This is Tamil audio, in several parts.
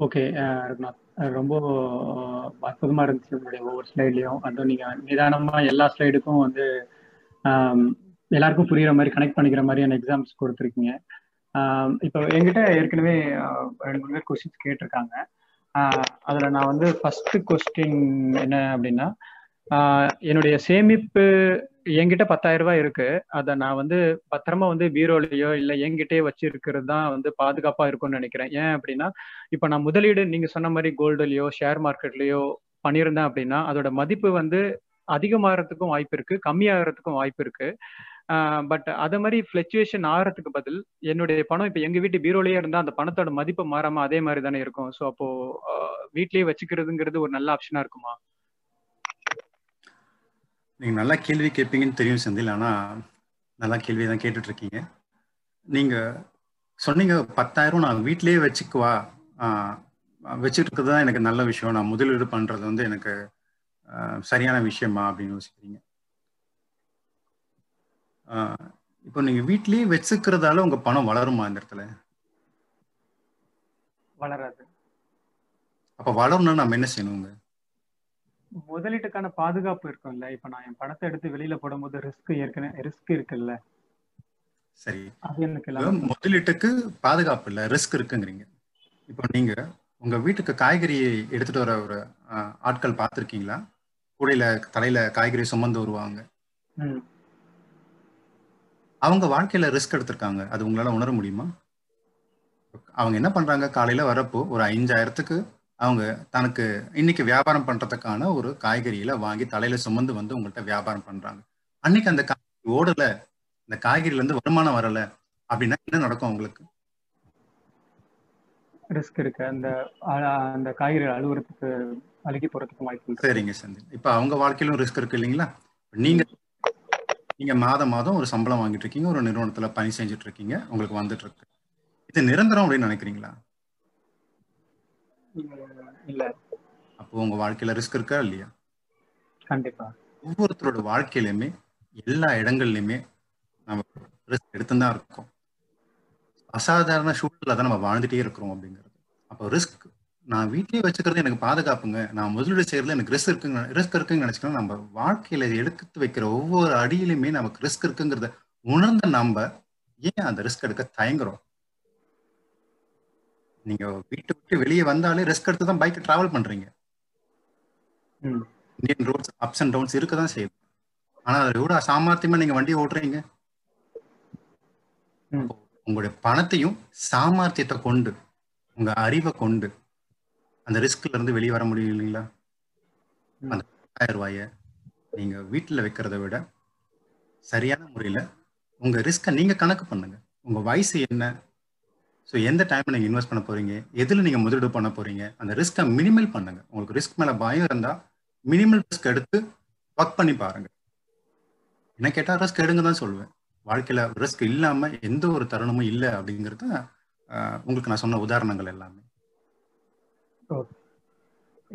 Okay uh, Raghunath. ரொம்ப uh, அற்புதமா இருந்துச்சு உங்களுடைய ஒவ்வொரு ஸ்லைட்லயும். அதுவும் நீங்க நிதானமா எல்லா ஸ்லைடுக்கும் வந்து um, எல்லாருக்கும் புரியுற மாதிரி கனெக்ட் பண்ணிக்கிற மாதிரியான எக்ஸாம்ஸ் கொடுத்துருக்கீங்க. Um, இப்போ என்கிட்ட ஏற்கனவே uh, ரெண்டு மூணு பேர் கொஸ்டின்ஸ் கேட்டிருக்காங்க. அதில் அதுல நான் வந்து ஃபர்ஸ்ட் கொஸ்டின் என்ன அப்படின்னா என்னுடைய சேமிப்பு என்கிட்ட பத்தாயிரம் ரூபாய் இருக்கு. அதை நான் வந்து பத்திரமா வந்து பீரோலையோ இல்லை என்கிட்டயே வச்சிருக்கிறது தான் வந்து பாதுகாப்பா இருக்கும்னு நினைக்கிறேன். ஏன் அப்படின்னா இப்போ நான் முதலீடு நீங்க சொன்ன மாதிரி கோல்டுலயோ ஷேர் மார்க்கெட்லயோ பண்ணியிருந்தேன் அப்படின்னா அதோட மதிப்பு வந்து அதிகமாகறதுக்கும் வாய்ப்பு இருக்கு கம்மியாகிறதுக்கும் வாய்ப்பு இருக்கு. பட் அதே மாதிரி ஃபிளக்சுவேஷன் ஆகிறதுக்கு பதில் என்னுடைய பணம் இப்போ எங்கள் வீட்டு பீரோலேயே இருந்தால் அந்த பணத்தோட மதிப்பு மாறாமல் அதே மாதிரி தானே இருக்கும். ஸோ அப்போ வீட்லேயே வச்சுக்கிறதுங்கிறது ஒரு நல்ல ஆப்ஷனாக இருக்குமா? நீங்க நல்லா கேள்வி கேட்பீங்கன்னு தெரியும் செந்தில் ஆனா நல்லா கேள்வி தான் கேட்டுட்டு இருக்கீங்க நீங்க சொன்னீங்க பத்தாயிரம் நான் வீட்லயே வச்சுக்குவா. வச்சுட்டு இருக்கிறது தான் எனக்கு நல்ல விஷயம். நான் முதலீடு பண்றது வந்து எனக்கு சரியான விஷயமா அப்படின்னு யோசிக்கிறீங்க. இப்போ நீங்க வீட்லயே வச்சுக்கிறதால உங்க பணம் வளருமா இந்த இடத்துல? வளராது. அப்ப வளரணும்னா நம்ம என்ன செய்யணுங்க முதலீட்டுக்கான பாதுகாப்பு இருக்கும்ல. இப்ப நான் என் பணத்தை எடுத்து வெளியில போடும்போது ரிஸ்க் ஏற்கனவே ரிஸ்க் இருக்குல்ல. சரி. அது எனக்கு முதலீட்டுக்கு பாதுகாப்பு இல்ல ரிஸ்க் இருக்குங்கிறீங்க. இப்போ நீங்க உங்க வீட்டுக்கு காய்கறி எடுத்துட்டு வர ஒரு ஆட்கள் பார்த்துருக்கீங்களா? கூடையில தலையில காய்கறி சுமந்து வருவாங்க. ம், அவங்க வாழ்க்கையில ரிஸ்க் எடுத்திருக்காங்க. அது உங்களால உணர முடியுமா? அவங்க என்ன பண்றாங்க? காலையில வரப்போ ஒரு ஐந்தாயிரத்துக்கு அவங்க தனக்கு இன்னைக்கு வியாபாரம் பண்றதுக்கான ஒரு காய்கறியில வாங்கி தலையில சுமந்து வந்து உங்கள்கிட்ட வியாபாரம் பண்றாங்க. அன்னைக்கு அந்த காய்கறி ஓடல இந்த காய்கறில இருந்து வருமானம் வரல அப்படின்னா என்ன நடக்கும் அவங்களுக்கு? ரிஸ்க் இருக்கு. அந்த அந்த காய்கறி அழுகுறதுக்கு அழுகி போறதுக்கு வாய்ப்பு சரிங்க செந்தில் இப்ப அவங்க வாழ்க்கையிலும் ரிஸ்க் இருக்கு இல்லைங்களா? நீங்க நீங்க மாதம் மாதம் ஒரு சம்பளம் வாங்கிட்டு இருக்கீங்க ஒரு நிறுவனத்துல பணி செஞ்சுட்டு இருக்கீங்க உங்களுக்கு வந்துட்டு இருக்கு. இது நிரந்தரம் அப்படின்னு நினைக்கிறீங்களா? இல்ல. அப்போ உங்க வாழ்க்கையில ரிஸ்க் இருக்கா இல்லையா? கண்டிப்பா. ஒவ்வொருத்தரோட வாழ்க்கையிலுமே எல்லா இடங்கள்லயுமே நம்ம ரிஸ்க் எடுத்து தான் இருக்கோம். அசாதாரண சூழல்ல தான் நம்ம வாழ்ந்துட்டே இருக்கிறோம் அப்படிங்கிறது. அப்போ ரிஸ்க் நான் வீட்லயே வச்சுக்கிறது எனக்கு பாதுகாப்புங்க. நான் முதலீடு செய்யறதுல எனக்கு ரிஸ்க் இருக்குங்க ரிஸ்க் இருக்குன்னு நினைச்சுக்கணும். நம்ம வாழ்க்கையில எடுத்து வைக்கிற ஒவ்வொரு அடியிலுமே நமக்கு ரிஸ்க் இருக்குங்கிறத உணர்ந்த நம்ம ஏன் அந்த ரிஸ்க் எடுக்க தயங்குறோம்? நீங்க வீட்டை விட்டு வெளியே வந்தாலே ரிஸ்க் எடுத்து தான் பைக் டிராவல் பண்றீங்க. Indian roads ups and downs இருக்க தான் செய்யுது ஆனா அதுல எவ்வளவு சாமர்த்தியமா நீங்க வண்டியை ஓட்டுறீங்க. உங்களுடைய பணத்தையும் சாமர்த்தியத்தை கொண்டு உங்க அறிவை கொண்டு அந்த ரிஸ்க்ல இருந்து வெளியே வர முடியும் இல்லைங்களா. அந்த பத்தாயிரம் ரூபாய நீங்க வீட்டுல வைக்கிறத விட சரியான முறையில உங்க ரிஸ்கை நீங்க கணக்கு பண்ணுங்க. உங்க வயசு என்ன? ஸோ எந்த டைமில் நீங்கள் இன்வெஸ்ட் பண்ண போறீங்க? எதில் நீங்கள் முதலீடு பண்ண போறீங்க? அந்த ரிஸ்க்கை மினிமல் பண்ணுங்க. உங்களுக்கு ரிஸ்க் மேலே பயம் இருந்தால் மினிமல் ரிஸ்க் எடுத்து ஒர்க் பண்ணி பாருங்க. என்ன கேட்டால் ரிஸ்க் எடுங்க தான் சொல்லுவேன். வாழ்க்கையில் ரிஸ்க் இல்லாமல் எந்த ஒரு தருணமும் இல்லை அப்படிங்கிறது உங்களுக்கு நான் சொன்ன உதாரணங்கள் எல்லாமே.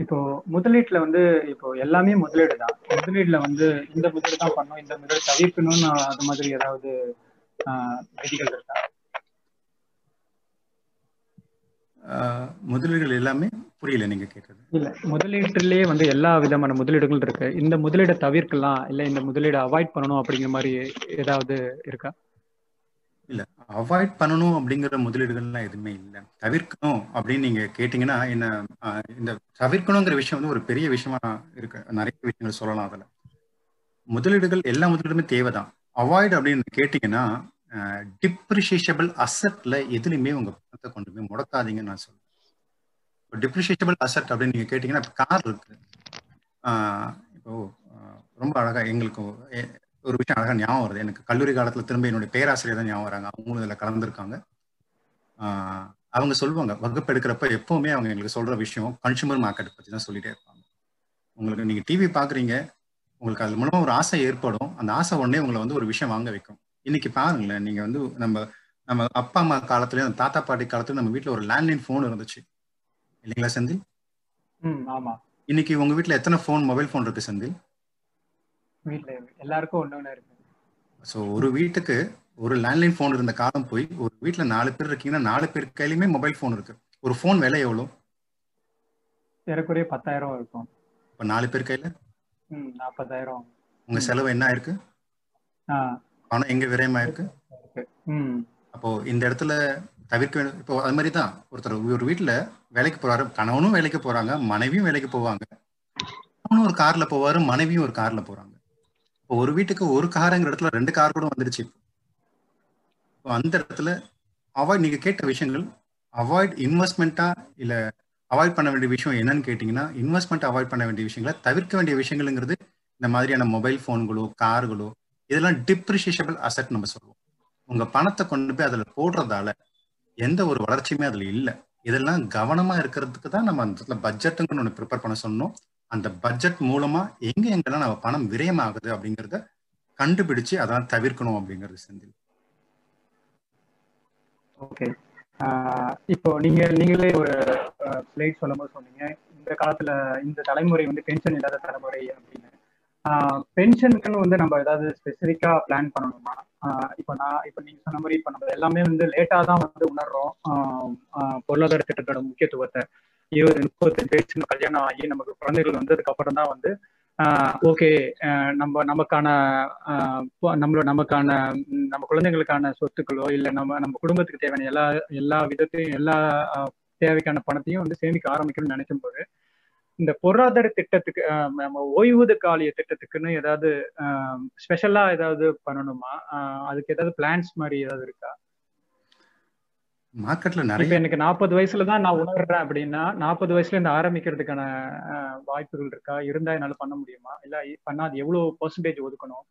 இப்போ முதலீட்டுல வந்து இப்போ எல்லாமே முதலீடு தான். முதலீடுல வந்து இந்த முதலீடு தான் பண்ணும் இந்த முதலீடு தவிர்க்கணும்னு அது மாதிரி ஏதாவது விதிகள் இருக்கா? முதலீடுகள் எல்லாமே புரியல நீங்க கேட்டது. இல்ல முதலீட்டுலயே வந்து எல்லா விதமான முதலீடுகள் இருக்கு. இந்த முதலீடை தவிர்க்கலாம் இல்ல இந்த முதலீடை அவாய்ட் பண்ணணும் அப்படிங்கிற மாதிரி ஏதாவது இருக்கா? இல்ல அவாய்ட் பண்ணணும் அப்படிங்கிற முதலீடுகள்லாம் எதுவுமே இல்லை. தவிர்க்கணும் அப்படின்னு நீங்க கேட்டீங்கன்னா என்ன இந்த தவிர்க்கணுங்கிற விஷயம் வந்து ஒரு பெரிய விஷயமா இருக்கு. நிறைய விஷயங்கள் சொல்லலாம் அதுல. முதலீடுகள் எல்லா முதலீடுமே தேவைதான். அவாய்ட் அப்படின்னு கேட்டீங்கன்னா டிப்ரிஷியேஷபிள் அசட்ல எதுலையுமே உங்க பணத்தை கொண்டு போய் முடக்காதீங்கன்னு நான் சொல்றேன். டிப்ரிஷியேஷபிள் அசட் அப்படின்னு நீங்க கேட்டீங்கன்னா கார் இருக்கு. இப்போ ரொம்ப அழகா எங்களுக்கு ஒரு விஷயம் அழகா ஞாபகம் வருது. எனக்கு கல்லூரி காலத்துல திரும்ப என்னுடைய பேராசிரியர் தான் ஞாபகம் வராங்க. அவங்களும் இதுல கலந்துருக்காங்க. அவங்க சொல்லுவாங்க வகுப்பு எடுக்கிறப்ப எப்பவுமே அவங்க எங்களுக்கு சொல்ற விஷயம் கன்சூமர் மார்க்கெட் பத்தி தான் சொல்லிட்டே இருப்பாங்க. உங்களுக்கு நீங்க டிவி பாக்குறீங்க உங்களுக்கு அது மூலமா ஒரு ஆசை ஏற்படும். அந்த ஆசை உடனே உங்களை வந்து ஒரு விஷயம் வாங்க வைக்கும். இன்னைக்கு பாருங்களேன் நீங்க வந்து நம்ம நம்ம அப்பா அம்மா காலத்துலயும் அந்த தாத்தா பாட்டி காலத்துல நம்ம வீட்ல ஒரு லேண்ட்லைன் ஃபோன் இருந்துச்சு. இல்லைங்களா செந்தில்? ம் ஆமா. இன்னைக்கு உங்க வீட்ல எத்தனை ஃபோன் மொபைல் ஃபோன் இருக்கு செந்தில்? வீட்ல எல்லாருக்கும் ஒண்ணு இருக்கு. ஸோ ஒரு வீட்டுக்கு ஒரு லேண்ட்லைன் ஃபோன் இருந்த காலம் போய் ஒரு வீட்டில் நாலு பேர் இருக்கீங்கன்னா நாலு பேர் கையிலுமே மொபைல் ஃபோன் இருக்கு. ஒரு ஃபோன் விலை எவ்வளோ? ஏறக்குறைய பத்தாயிரம் இருக்கும். இப்போ நாலு பேர் கையில? நாற்பதாயிரம் உங்க செலவு என்ன ஆயிருக்கு? பணம் எங்க விரயமாயிருக்கு? இருக்கு. அப்போ இந்த இடத்துல தவிர்க்க வேண்டும் இப்போ அது மாதிரி தான். ஒருத்தர் ஒரு வீட்டுல வேலைக்கு போறாரு கணவனும் வேலைக்கு போறாங்க மனைவியும் வேலைக்கு போவாங்க. கணவனும் ஒரு கார்ல போவாரு மனைவியும் ஒரு கார்ல போறாங்க. இப்போ ஒரு வீட்டுக்கு ஒரு காருங்கிற இடத்துல ரெண்டு கார் கூட வந்துருச்சு. இப்போ அந்த இடத்துல அவாய்ட் நீங்க கேட்ட விஷயங்கள் அவாய்ட் இன்வெஸ்ட்மெண்ட்டா இல்ல அவாய்ட் பண்ண வேண்டிய விஷயம் என்னன்னு கேட்டீங்கன்னா இன்வெஸ்ட்மெண்ட் அவாய்ட் பண்ண வேண்டிய விஷயங்களை தவிர்க்க வேண்டிய விஷயங்கள்ங்கிறது இந்த மாதிரியான மொபைல் போன்களோ கார்களோ இதெல்லாம் டிப்ரிஷியபிள் அசட் நம்ம சொல்லுவோம். உங்க பணத்தை கொண்டு போய் அதுல போடுறதால எந்த ஒரு வளர்ச்சியுமே அதுல இல்லை. இதெல்லாம் கவனமா இருக்கிறதுக்கு தான் நம்ம அந்த இடத்துல பட்ஜெட்டுங்கன்னு ஒன்று ப்ரிப்பேர் பண்ண சொன்னோம். அந்த பட்ஜெட் மூலமா எங்க எங்கெல்லாம் நம்ம பணம் விரயமாகுது அப்படிங்கிறத கண்டுபிடிச்சு அதான் தவிர்க்கணும் அப்படிங்கிறது செந்தில். ஓகே இப்போ நீங்க நீங்களே ஒரு ஸ்லைட் சொல்லும் போது சொன்னீங்க. இந்த காலத்துல இந்த தலைமுறை வந்து பென்ஷன் இல்லாத தலைமுறை அப்படின்னு. பென்ஷனுக்குன்னு வந்து நம்ம ஏதாவது ஸ்பெசிஃபிக்கா பிளான் பண்ணணுமா? இப்போ நான் இப்போ நீங்க சொன்ன மாதிரி இப்போ நம்ம எல்லாமே வந்து லேட்டா தான் வந்து உணர்றோம். பொருளாதார திட்டத்தோட முக்கியத்துவத்தை. இருபது முப்பத்தஞ்சு வயசு கல்யாணம் ஆகி நமக்கு குழந்தைகள் வந்ததுக்கு அப்புறம் தான் வந்து ஓகே நம்ம நமக்கான நம்மளோட நமக்கான நம்ம குழந்தைங்களுக்கான சொத்துக்களோ இல்லை நம்ம நம்ம குடும்பத்துக்கு தேவையான எல்லா எல்லா விதத்தையும் எல்லா தேவைக்கான பணத்தையும் வந்து சேமிக்க ஆரம்பிக்கணும்னு நினைக்கும் போது இந்த பொருளாதார திட்டத்துக்கு நம்ம ஓய்வூத காலிய திட்டத்துக்குன்னு ஏதாவது ஸ்பெஷலா ஏதாவது பண்ணணுமா? அதுக்கு ஏதாவது பிளான்ஸ் மாதிரி ஏதாவது இருக்கா? மார்க்கெட்ல நிறைய எனக்கு நாற்பது வயசுல தான் நான் உணர்றேன் அப்படின்னா நாற்பது வயசுல இருந்து ஆரம்பிக்கிறதுக்கான வாய்ப்புகள் இருக்கா? இருந்தா என்னால பண்ண முடியுமா? இல்ல பண்ணா அது எவ்வளவு பெர்சன்டேஜ் ஒதுக்கணும்?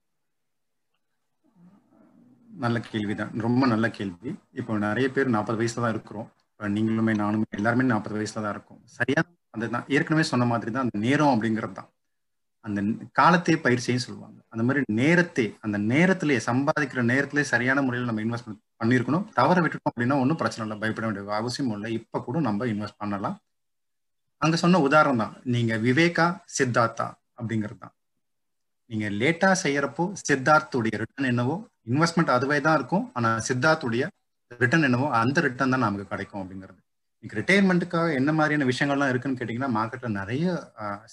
நல்ல கேள்விதான். ரொம்ப நல்ல கேள்வி. இப்போ நிறைய பேர் நாற்பது வயசுல தான் இருக்கிறோம். நீங்களுமே நானுமே எல்லாருமே நாற்பது வயசுல தான் இருக்கும். சரியா? அந்த நான் ஏற்கனவே சொன்ன மாதிரி தான் அந்த நேரம் அப்படிங்கிறது தான் அந்த காலத்தையே பயிற்சியும் சொல்லுவாங்க. அந்த மாதிரி நேரத்தை அந்த நேரத்திலேயே சம்பாதிக்கிற நேரத்திலே சரியான முறையில் நம்ம இன்வெஸ்ட்மெண்ட் பண்ணியிருக்கணும். தவற விட்டுட்டோம் அப்படின்னா ஒன்றும் பிரச்சனை இல்லை பயப்பட வேண்டிய அவசியம் இல்லை. இப்போ கூட நம்ம இன்வெஸ்ட் பண்ணலாம். அங்கே சொன்ன உதாரணம் தான். நீங்கள் விவேகா சித்தார்த்தா அப்படிங்கிறது தான் நீங்கள் லேட்டாக செய்கிறப்போ சித்தார்த்துடைய ரிட்டர்ன் என்னவோ இன்வெஸ்ட்மெண்ட் அதுவே தான் இருக்கும். ஆனால் சித்தார்த்துடைய ரிட்டர்ன் என்னவோ அந்த ரிட்டர்ன் தான் நமக்கு கிடைக்கும் அப்படிங்கிறது. இன்னைக்கு ரிட்டையர்மெண்ட்டுக்காக என்ன மாதிரியான விஷயங்கள்லாம் இருக்குன்னு கேட்டிங்கன்னா மார்க்கெட்டில் நிறைய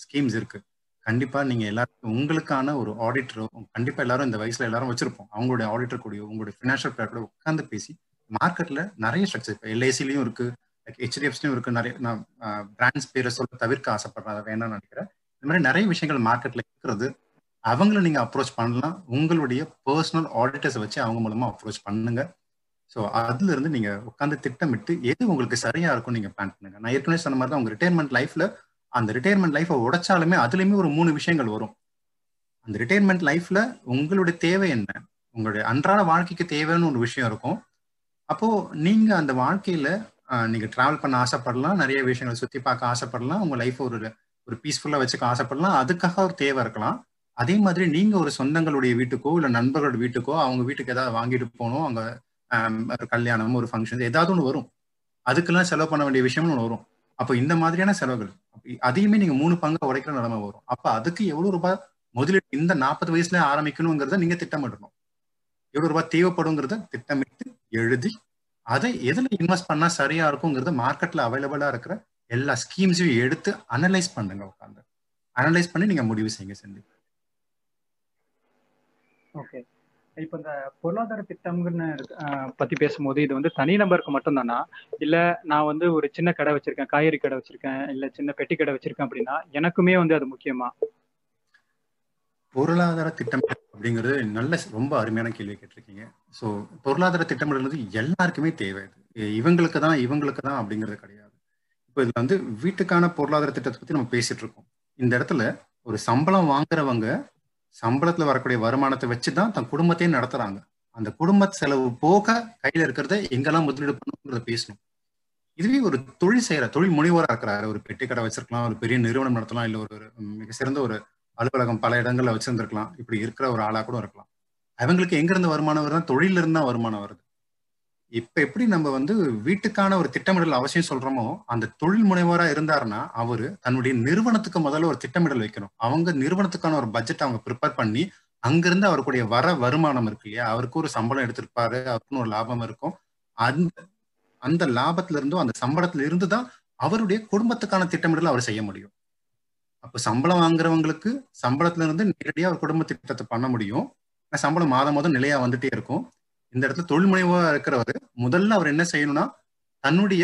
ஸ்கீம்ஸ் இருக்குது கண்டிப்பாக நீங்கள் எல்லாருக்கும் உங்களுக்கான ஒரு ஆடிட்டரோ கண்டிப்பாக எல்லாரும் இந்த வயசில் எல்லாரும் வச்சிருப்போம். அவங்களுடைய ஆடிட்டர் கூடயோ உங்களுடைய ஃபினான்ஷியல் பிளான் கூட உட்காந்து பேசி மார்க்கெட்டில் நிறைய ஸ்ட்ரக்சர் இப்போ எல்ஐசிலையும் இருக்கு ஹெச்டிஎஃப்சிலையும் இருக்குது நிறைய நான் பிராண்ட்ஸ் பேரை சொல்ல தவிர்க்க ஆசைப்படுறேன். அதை வேணாம்னு நினைக்கிறேன். இந்த மாதிரி நிறைய விஷயங்கள் மார்க்கெட்டில் இருக்கிறது. அவங்கள நீங்கள் அப்ரோச் பண்ணலாம். உங்களுடைய பர்சனல் ஆடிட்டர்ஸை வச்சு அவங்க மூலமாக அப்ரோச் பண்ணுங்கள் ஸோ அதுல இருந்து நீங்க உட்காந்து திட்டமிட்டு எது உங்களுக்கு சரியா இருக்கும் நீங்க பிளான் பண்ணுங்க. நான் ஏற்கனவே சொன்ன மாதிரி தான் உங்க ரிட்டையர்மெண்ட் லைஃப்ல அந்த ரிட்டையர்மெண்ட் லைஃபை உடைச்சாலுமே அதுலயுமே ஒரு மூணு விஷயங்கள் வரும். அந்த ரிட்டையர்மெண்ட் லைஃப்ல உங்களுடைய தேவை என்ன? உங்களுடைய அன்றாட வாழ்க்கைக்கு தேவைன்னு ஒரு விஷயம் இருக்கும். அப்போ நீங்க அந்த வாழ்க்கையில நீங்க டிராவல் பண்ண ஆசைப்படலாம். நிறைய விஷயங்களை சுத்தி பார்க்க ஆசைப்படலாம். உங்க லைஃப் ஒரு ஒரு பீஸ்ஃபுல்லா வச்சுக்க ஆசைப்படலாம். அதுக்காக ஒரு தேவை இருக்கலாம். அதே மாதிரி நீங்க ஒரு சொந்தங்களுடைய வீட்டுக்கோ இல்ல நண்பர்களோட வீட்டுக்கோ அவங்க வீட்டுக்கு ஏதாவது வாங்கிட்டு போகணும். அங்க ஒரு கல்யாணம் ஒரு ஃபங்க்ஷன் ஏதாவது ஒன்று வரும். அதுக்கெல்லாம் செலவு பண்ண வேண்டிய விஷயம்னு ஒன்று வரும். அப்போ இந்த மாதிரியான செலவுகள் அதையுமே நீங்க மூணு பங்கு உடைக்கிற நிலைமை வரும். அப்ப அதுக்கு எவ்வளவு ரூபாய் முதலீடு இந்த நாற்பது வயசுல ஆரம்பிக்கணுங்கிறத நீங்க திட்டமிடணும். எவ்வளவு ரூபாய் தேவைப்படுங்கிறத திட்டமிட்டு எழுதி அதை எதுல இன்வெஸ்ட் பண்ணா சரியா இருக்குங்கிறத மார்க்கெட்ல அவைலபிளா இருக்கிற எல்லா ஸ்கீம்ஸையும் எடுத்து அனலைஸ் பண்ணுங்க உட்காந்து அனலைஸ் பண்ணி நீங்க முடிவு செய்யுங்க செஞ்சு ஓகே இப்ப இந்த பொருளாதார திட்டம்னு பத்தி பேசும்போது இது வந்து தனிநபருக்கு மட்டும்தானா? இல்ல நான் வந்து ஒரு சின்ன கடை வச்சிருக்கேன் காய்கறி கடை வச்சிருக்கேன் இல்ல சின்ன பெட்டி கடை வச்சிருக்கேன் அப்படின்னா எனக்குமே வந்து அது முக்கியமா? பொருளாதார திட்டம் அப்படிங்கிறது நல்ல ரொம்ப அருமையான கேள்வி கேட்டிருக்கீங்க. ஸோ பொருளாதார திட்டமிடுறது எல்லாருக்குமே தேவை. இது இவங்களுக்கு தான் இவங்களுக்கு தான் அப்படிங்கிறது கிடையாது. இப்போ இதுல வந்து வீட்டுக்கான பொருளாதார திட்டத்தை பத்தி நம்ம பேசிட்டு இருக்கோம். இந்த இடத்துல ஒரு சம்பளம் வாங்குறவங்க சம்பளத்துல வரக்கூடிய வருமானத்தை வச்சுதான் தன் குடும்பத்தையும் நடத்துறாங்க. அந்த குடும்ப செலவு போக கையில இருக்கிறத எங்கெல்லாம் முதலீடு பண்ணணுங்கிறத பேசணும். இதுவே ஒரு தொழில் செய்யற தொழில் முனைவோரா இருக்கிறாரு. ஒரு பெட்டி கடை வச்சிருக்கலாம் ஒரு பெரிய நிறுவனம் நடத்தலாம் இல்ல ஒரு மிக சிறந்த ஒரு அலுவலகம் பல இடங்கள்ல வச்சிருந்திருக்கலாம். இப்படி இருக்கிற ஒரு ஆளா கூட இருக்கலாம். அவங்களுக்கு எங்க இருந்து வருமானம் வருதுன்னா தொழில இருந்து தான் வருமானம் வருது. இப்ப எப்படி நம்ம வந்து வீட்டுக்கான ஒரு திட்டமிடல் அவசியம் சொல்றோமோ அந்த தொழில் முனைவோரா இருந்தாருன்னா அவரு தன்னுடைய நிறுவனத்துக்கு முதல்ல ஒரு திட்டமிடல் வைக்கணும். அவங்க நிறுவனத்துக்கான ஒரு பட்ஜெட் அவங்க ப்ரிப்பேர் பண்ணி அங்கிருந்து அவருக்குடைய வர வருமானம் இருக்கு இல்லையா? அவருக்கு ஒரு சம்பளம் எடுத்திருப்பாரு அவருக்குன்னு ஒரு லாபம் இருக்கும். அந்த அந்த லாபத்துல இருந்தும் அந்த சம்பளத்துல இருந்து தான் அவருடைய குடும்பத்துக்கான திட்டமிடல் அவர் செய்ய முடியும். அப்ப சம்பளம் வாங்குறவங்களுக்கு சம்பளத்துல இருந்து நேரடியா ஒரு குடும்ப திட்டத்தை பண்ண முடியும். சம்பளம் மாதம் மாதம் நிலையா வந்துட்டே இருக்கும். இந்த இடத்துல தொழில் முனைவா இருக்கிறவர் முதல்ல அவர் என்ன செய்யணும்னா தன்னுடைய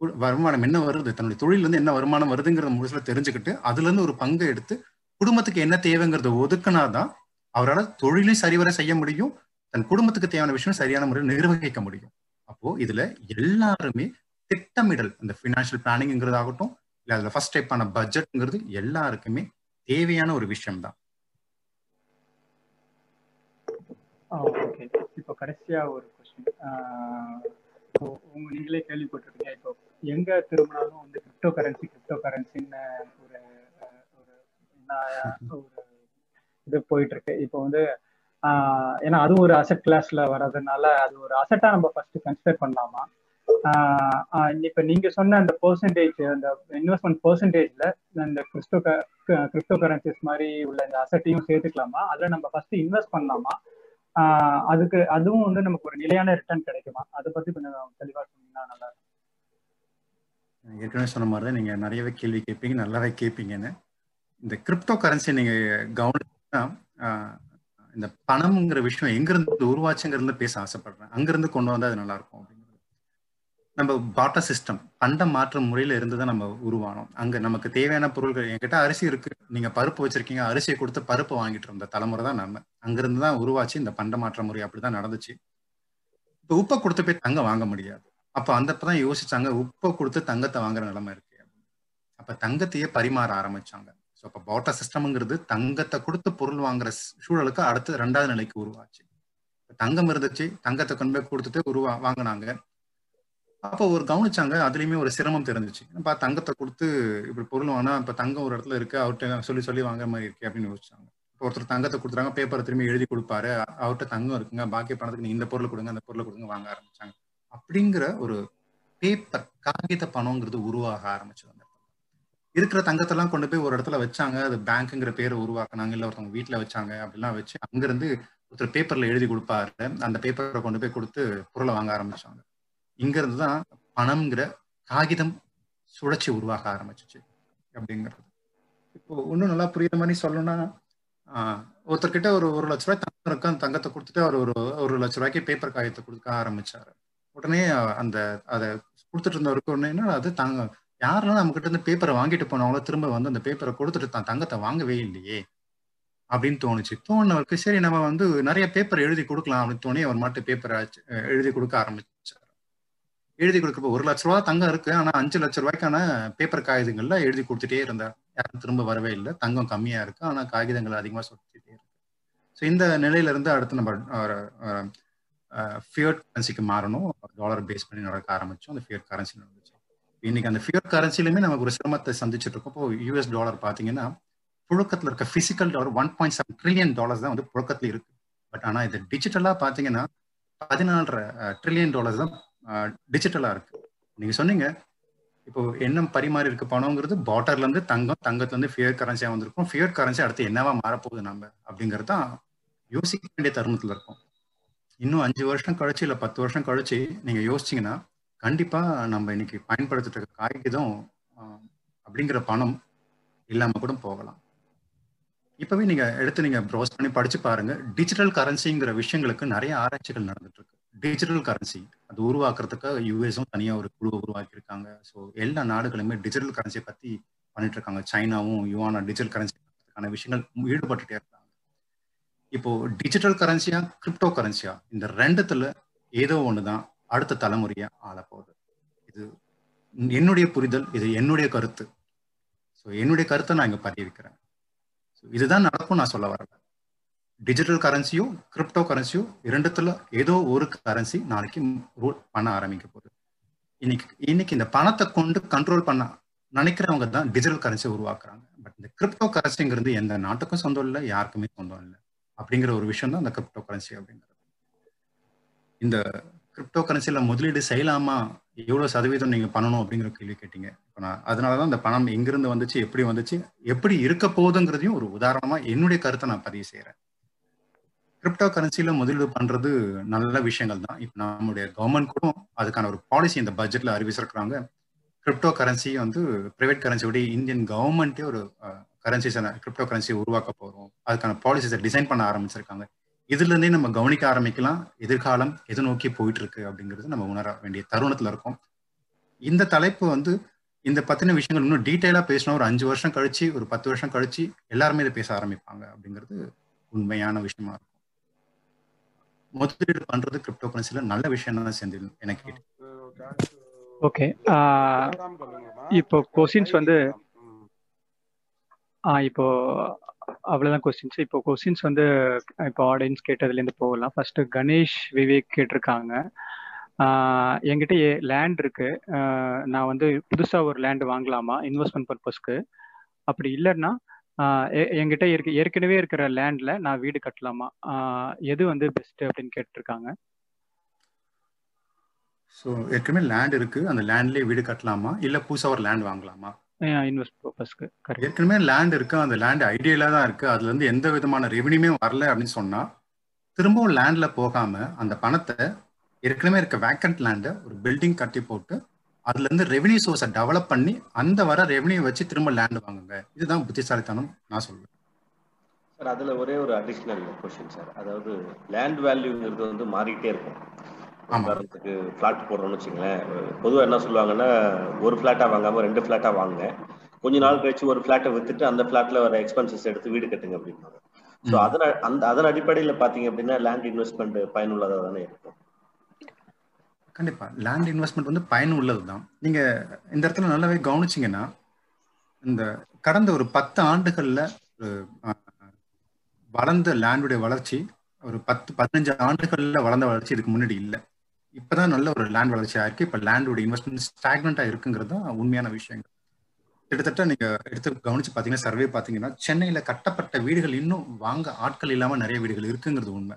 வருமானம் என்ன வருது தன்னுடைய தொழில இருந்து என்ன வருமானம் வருதுங்கிறத முழுசுல தெரிஞ்சுக்கிட்டு அதுல இருந்து ஒரு பங்கை எடுத்து குடும்பத்துக்கு என்ன தேவைங்கிறத ஒதுக்குனாதான் அவரால் தொழிலையும் சரிவர செய்ய முடியும் தன் குடும்பத்துக்கு தேவையான விஷயம் சரியான முறையில் நிர்வகிக்க முடியும். அப்போ இதுல எல்லாருமே திட்டமிடல் அந்த ஃபினான்ஷியல் பிளானிங்கிறதாகட்டும் இல்லை அதுல ஃபர்ஸ்ட் டைப்பான பட்ஜெட்ங்கிறது எல்லாருக்குமே தேவையான ஒரு விஷயம் தான் ஓகே இப்போ கடைசியா ஒரு கொஸ்டின் உங்க நீங்களே கேள்விப்பட்டிருக்கீங்க. இப்போ எங்க திரும்பினாலும் வந்து கிரிப்டோ கரன்சி கிரிப்டோ கரன்சின்னு ஒரு ஒரு இது போயிட்டு இருக்கு இப்போ வந்து ஏன்னா அதுவும் ஒரு அசட் கிளாஸ்ல வர்றதுனால அது ஒரு அசட்டா நம்ம ஃபர்ஸ்ட் கன்சிடர் பண்ணலாமா? இப்ப நீங்க சொன்ன அந்த பெர்சன்டேஜ் அந்த இன்வெஸ்ட்மெண்ட் பெர்சன்டேஜ்ல இந்த கிறிஸ்டோ கிரிப்டோ கரன்சிஸ் மாதிரி உள்ள இந்த அசட்டையும் சேர்த்துக்கலாமா? அதுல நம்ம ஃபர்ஸ்ட் இன்வெஸ்ட் பண்ணலாமா? அதுக்கு அதுவும் வந்து நமக்கு ஒரு நிலையான ரிட்டர்ன் கிடைக்குமா? அதை பத்தி கொஞ்சம் தெளிவா சொன்னீங்கன்னா நல்லா ஏற்கனவே சொன்ன மாதிரி தான் நீங்க நிறையவே கேள்வி கேட்பீங்க நல்லாவே கேட்பீங்கன்னு. இந்த கிரிப்டோ கரன்சி நீங்க கவனிச்சா இந்த பணம்ங்கிற விஷயம் எங்கிருந்து உருவாச்சுங்கிறது பேச ஆசைப்படுறேன். அங்கிருந்து கொண்டு வந்தா அது நல்லா இருக்கும் நம்ம பாட்டா சிஸ்டம் பண்டம் மாற்ற முறையில இருந்து தான் நம்ம உருவானோம். அங்க நமக்கு தேவையான பொருட்கள் என்கிட்ட அரிசி இருக்கு. நீங்க பருப்பு வச்சிருக்கீங்க. அரிசியை கொடுத்து பருப்பு வாங்கிட்டு இருந்த தலைமுறை தான் நம்ம. அங்கிருந்து தான் உருவாச்சு. இந்த பண்ட மாற்ற முறை அப்படிதான் நடந்துச்சு. இப்போ உப்பை கொடுத்து போய் தங்கம் வாங்க முடியாது. அப்ப அந்தப்பதான் யோசிச்சாங்க உப்பை கொடுத்து தங்கத்தை வாங்குற நிலைமை இருக்கு. அப்ப தங்கத்தையே பரிமாற ஆரம்பிச்சாங்க. ஸோ அப்போ பாட்டா சிஸ்டம்ங்கிறது தங்கத்தை கொடுத்து பொருள் வாங்குற சூழலுக்கு அடுத்து ரெண்டாவது நிலைக்கு உருவாச்சு. தங்கம் இருந்துச்சு. தங்கத்தை கொண்டு போய் கொடுத்துட்டு உருவா வாங்கினாங்க. அப்போ ஒரு கவனிச்சாங்க அதுலயுமே ஒரு சிரமம் தெரிஞ்சிச்சு. இப்போ தங்கத்தை கொடுத்து இப்படி பொருள் வாங்கினா இப்போ தங்கம் ஒரு இடத்துல இருக்கு அவர்கிட்ட சொல்லி சொல்லி வாங்குற மாதிரி இருக்கு அப்படின்னு யோசிச்சாங்க. இப்போ ஒருத்தர் தங்கத்தை கொடுத்துறாங்க பேப்பரை திரும்பி எழுதி கொடுப்பாரு அவர்கிட்ட தங்கம் இருக்குங்க பாக்கி பணத்துக்கு நீ இந்த பொருளை கொடுங்க அந்த பொருளை கொடுங்க வாங்க ஆரம்பிச்சாங்க. அப்படிங்கிற ஒரு பேப்பர் காகித பணம்ங்கிறது உருவாக ஆரம்பிச்சது அந்த இருக்கிற தங்கத்தெல்லாம் கொண்டு போய் ஒரு இடத்துல வச்சாங்க அது பேங்க்குங்கிற பேரை உருவாக்குனாங்க இல்லை ஒருத்தவங்க வீட்டில் வச்சாங்க அப்படிலாம் வச்சு அங்கிருந்து ஒருத்தர் பேப்பர்ல எழுதி கொடுப்பாரு அந்த பேப்பரை கொண்டு போய் கொடுத்து பொருளை வாங்க ஆரம்பிச்சாங்க. இங்க இருந்து தான் பணம்ங்கிற காகிதம் சுழற்சி உருவாக ஆரம்பிச்சிச்சு அப்படிங்கிறது. இப்போ இன்னும் நல்லா புரியுற மாதிரி சொல்லணும்னா ஒருத்தர்கிட்ட ஒரு ஒரு லட்ச ரூபாய் தங்கம் இருக்கு அந்த தங்கத்தை கொடுத்துட்டு அவர் ஒரு ஒரு லட்ச ரூபாய்க்கு பேப்பர் காகிதத்தை கொடுக்க ஆரம்பிச்சாரு. உடனே அந்த அதை கொடுத்துட்டு இருந்தவருக்கு உடனே அது தங்க யாரெல்லாம் நம்ம கிட்ட இருந்து பேப்பரை வாங்கிட்டு போனவங்களோ திரும்ப வந்து அந்த பேப்பரை கொடுத்துட்டு தான் தங்கத்தை வாங்கவே இல்லையே அப்படின்னு தோணுச்சு. தோணுனவருக்கு சரி நம்ம வந்து நிறைய பேப்பர் எழுதி கொடுக்கலாம் அப்படின்னு தோணி அவர் மாட்டு பேப்பரை எழுதி கொடுக்க ஆரம்பிச்சு எழுதி கொடுக்கப்போ ஒரு லட்ச ரூபா தங்கம் இருக்கு. ஆனா அஞ்சு லட்ச ரூபாய்க்கான பேப்பர் காகிதங்கள்ல எழுதி கொடுத்துட்டே இருந்தார் யாரும் திரும்ப வரவே இல்லை. தங்கம் கம்மியா இருக்கு. ஆனா காகிதங்கள் அதிகமா சுத்திட்டே இருக்கு. ஸோ இந்த நிலையில இருந்து அடுத்து நம்ம ஃபியட் கரன்சிக்கு மாறணும். டாலர் பேஸ் பண்ணி நடக்க ஆரம்பிச்சோம். அந்த ஃபியட் கரன்சி நடந்துச்சு. இன்னைக்கு அந்த ஃபியட் கரன்சிலுமே நமக்கு ஒரு சிரமத்தை சந்திச்சுட்டு இருக்கோம். இப்போ யூஎஸ் டாலர் பாத்தீங்கன்னா புழக்கத்துல இருக்க physical dollar one point seven trillion dollars தான் வந்து புழக்கத்துல இருக்கு. பட் ஆனா இது டிஜிட்டலா பாத்தீங்கன்னா பதினாலரை ட்ரில்லியன் டாலர்ஸ் தான் டிஜிட்டலாக இருக்கு. நீங்க சொன்னீங்க இப்போ என்ன பரிமாறி இருக்க பணங்கிறது பாட்டர்ல இருந்து தங்கம் தங்கத்துல இருந்து ஃபியர் கரன்சியா வந்திருக்கும். ஃபியர் கரன்சி அடுத்து என்னவா மாறப்போகுது நம்ம அப்படிங்கிறது தான் யோசிக்க வேண்டிய தருணத்துல இருக்கும். இன்னும் அஞ்சு வருஷம் கழிச்சு இல்லை பத்து வருஷம் கழிச்சு நீங்க யோசிச்சீங்கன்னா கண்டிப்பா நம்ம இன்னைக்கு பயன்படுத்திட்டு இருக்க காகிதம் அப்படிங்கிற பணம் இல்லாம கூட போகலாம். இப்பவே நீங்க எடுத்து நீங்க ப்ரௌஸ் பண்ணி படிச்சு பாருங்க டிஜிட்டல் கரன்சிங்கிற விஷயங்களுக்கு நிறைய ஆராய்ச்சிகள் நடந்துட்டு இருக்கு. டிஜிட்டல் கரன்சி அது உருவாக்குறதுக்கு யூஎஸும் தனியாக ஒரு குழுவை உருவாக்கியிருக்காங்க. ஸோ எல்லா நாடுகளுமே டிஜிட்டல் கரன்சியை பற்றி பண்ணிட்டு இருக்காங்க சைனாவும் யுவானா டிஜிட்டல் கரன்சிக்கான விஷயங்கள் ஈடுபட்டுட்டே இருக்காங்க. இப்போ டிஜிட்டல் கரன்சியா கிரிப்டோ கரன்சியா இந்த ரெண்டுத்துல ஏதோ ஒன்று தான் அடுத்த தலைமுறையை ஆளப்போகுது. இது என்னுடைய புரிதல் இது என்னுடைய கருத்து. ஸோ என்னுடைய கருத்தை நான் இங்கே பதிவிக்கிறேன். இதுதான் நடக்கும் நான் சொல்ல வரல. டிஜிட்டல் கரன்சியோ கிரிப்டோ கரன்சியோ இரண்டுத்துல ஏதோ ஒரு கரன்சி நாளைக்கு ரூல் பண்ண ஆரம்பிக்க போகுது. இன்னைக்கு இன்னைக்கு இந்த பணத்தை கொண்டு கண்ட்ரோல் பண்ண நினைக்கிறவங்க தான் டிஜிட்டல் கரன்சி உருவாக்குறாங்க. பட் இந்த கிரிப்டோ கரன்சிங்கிறது எந்த நாட்டுக்கும் சொந்தம் இல்லை யாருக்குமே சொந்தம் இல்லை. அப்படிங்கிற ஒரு விஷயம் தான் இந்த கிரிப்டோ கரன்சி அப்படிங்கிறது இந்த கிரிப்டோ கரன்சியில முதலீடு செய்யலாமா? எவ்வளோ சதவீதம் நீங்க பண்ணணும் அப்படிங்கிற கேள்வி கேட்டீங்க. இப்போ நான் அதனாலதான் இந்த பணம் எங்கிருந்து வந்துச்சு எப்படி வந்துச்சு எப்படி இருக்க போகுதுங்கிறதையும் ஒரு உதாரணமா என்னுடைய கருத்தை நான் பதிவு செய்யறேன் கிரிப்டோ கரன்சியில முதலீடு பண்றது நல்ல விஷயங்கள் தான் இப்போ நம்முடைய கவர்மெண்ட் கூட அதுக்கான ஒரு பாலிசி இந்த பட்ஜெட்ல அறிவிச்சிருக்கிறாங்க. கிரிப்டோ கரன்சி வந்து பிரைவேட் கரன்சியோட இந்தியன் கவர்மெண்ட்டே ஒரு கரன்சிஸ் கிரிப்டோ கரன்சி உருவாக்க போறோம். அதுக்கான பாலிசிஸை டிசைன் பண்ண ஆரம்பிச்சிருக்காங்க. இதுல இருந்தே நம்ம கவனிக்க ஆரம்பிக்கலாம். எதிர்காலம் எது நோக்கி போயிட்டு இருக்கு அப்படிங்கிறது நம்ம உணர வேண்டிய தருணத்துல இருக்கோம். இந்த தலைப்பு வந்து இந்த பத்தின விஷயங்கள் இன்னும் டீட்டெயிலா பேசினா ஒரு அஞ்சு வருஷம் கழிச்சு ஒரு பத்து வருஷம் கழிச்சு எல்லாருமே இதை பேச ஆரம்பிப்பாங்க அப்படிங்கிறது உண்மையான விஷயமா இருக்கும். முதலீடு பண்றது கிரிப்டோ கரன்சில நல்ல விஷயம் தான் செந்தில் எனக்கு ஓகே இப்போ கொஸ்டின்ஸ் வந்து ஆ இப்போ அவ்வளோதான் கொஸ்டின்ஸ் இப்போ கொஸ்டின்ஸ் வந்து இப்போ ஆடியன்ஸ் கேட்டதுலேருந்து போகலாம். ஃபர்ஸ்ட் கணேஷ் விவேக் கேட்டிருக்காங்க. என்கிட்ட லேண்ட் இருக்கு. நான் வந்து புதுசாக ஒரு லேண்ட் வாங்கலாமா? இன்வெஸ்ட்மெண்ட் பர்பஸ்க்கு அப்படி இல்லைன்னா என்கிட்ட இருக்க ஏற்கனவே இருக்கிற லேண்ட்ல நான் வீடு கட்டலாமா? எது வந்து பெஸ்ட் அப்படின்னு கேட்டிருக்காங்க. ஸோ ஏற்கனவே லேண்ட் இருக்கு. அந்த லேண்ட்லேயே வீடு கட்டலாமா? இல்லை புதுசாக ஒரு லேண்ட் வாங்கலாமா? இன்வெஸ்ட் பர்பஸ்க்கு ஏற்கனவே லேண்ட் இருக்கு. அந்த லேண்ட் ஐடியலா தான் இருக்கு. அதுல இருந்து எந்த விதமான ரெவன்யூமே வரல அப்படின்னு சொன்னா திரும்பவும் லேண்ட்ல போகாம அந்த பணத்தை ஏற்கனவே இருக்க வேக்கண்ட் லேண்டை ஒரு பில்டிங் கட்டி போட்டு அதுல இருந்து ரெவன்யூ சோர்ஸை டெவலப் பண்ணி அந்த வர ரெவன்யூ வச்சு திரும்ப லேண்ட் வாங்குங்க. இதுதான் புத்திசாலித்தனம் நான் சொல்லுவேன் சார் அதுல ஒரே ஒரு அடிஷ்னல் கொஸ்டின் சார் அதாவது லேண்ட் வேல்யூங்கிறது வந்து மாறிட்டே இருக்கும். உதாரணத்துக்கு ஃபிளாட் போடுறோம்னு வச்சுங்களேன் பொதுவாக என்ன சொல்லுவாங்கன்னா ஒரு ஃபிளாட்டா வாங்காம ரெண்டு ஃபிளாட்டா வாங்க கொஞ்ச நாள் கழிச்சு ஒரு ஃபிளாட்டை வித்துட்டு அந்த ஃபிளாட்ல வர எக்ஸ்பென்சஸ் எடுத்து வீடு கட்டுங்க அப்படின்னாங்க ஸோ அதன் அந்த அதன் அடிப்படையில் பார்த்தீங்க அப்படின்னா லேண்ட் இன்வெஸ்ட்மெண்ட் பயனுள்ளதாக தானே இருக்கும். கண்டிப்பா. லேண்ட் இன்வெஸ்ட்மெண்ட் வந்து பயன் உள்ளது தான் நீங்க இந்த இடத்துல நல்லாவே கவனிச்சிங்கன்னா இந்த கடந்த ஒரு பத்து ஆண்டுகள்ல வளர்ந்த லேண்டுடைய வளர்ச்சி ஒரு பத்து பதினஞ்சு ஆண்டுகள்ல வளர்ந்த வளர்ச்சி இதுக்கு முன்னாடி இல்லை. இப்பதான் நல்ல ஒரு லேண்ட் வளர்ச்சியா இருக்கு இப்ப லேண்டோட இன்வெஸ்ட்மெண்ட் ஸ்டாக்னண்டா இருக்குங்கிறது தான் உண்மையான விஷயங்கள். கிட்டத்தட்ட நீங்க எடுத்து கவனிச்சு பாத்தீங்கன்னா சர்வே பாத்தீங்கன்னா சென்னையில கட்டப்பட்ட வீடுகள் இன்னும் வாங்க ஆட்கள் இல்லாம நிறைய வீடுகள் இருக்குங்கிறது உண்மை.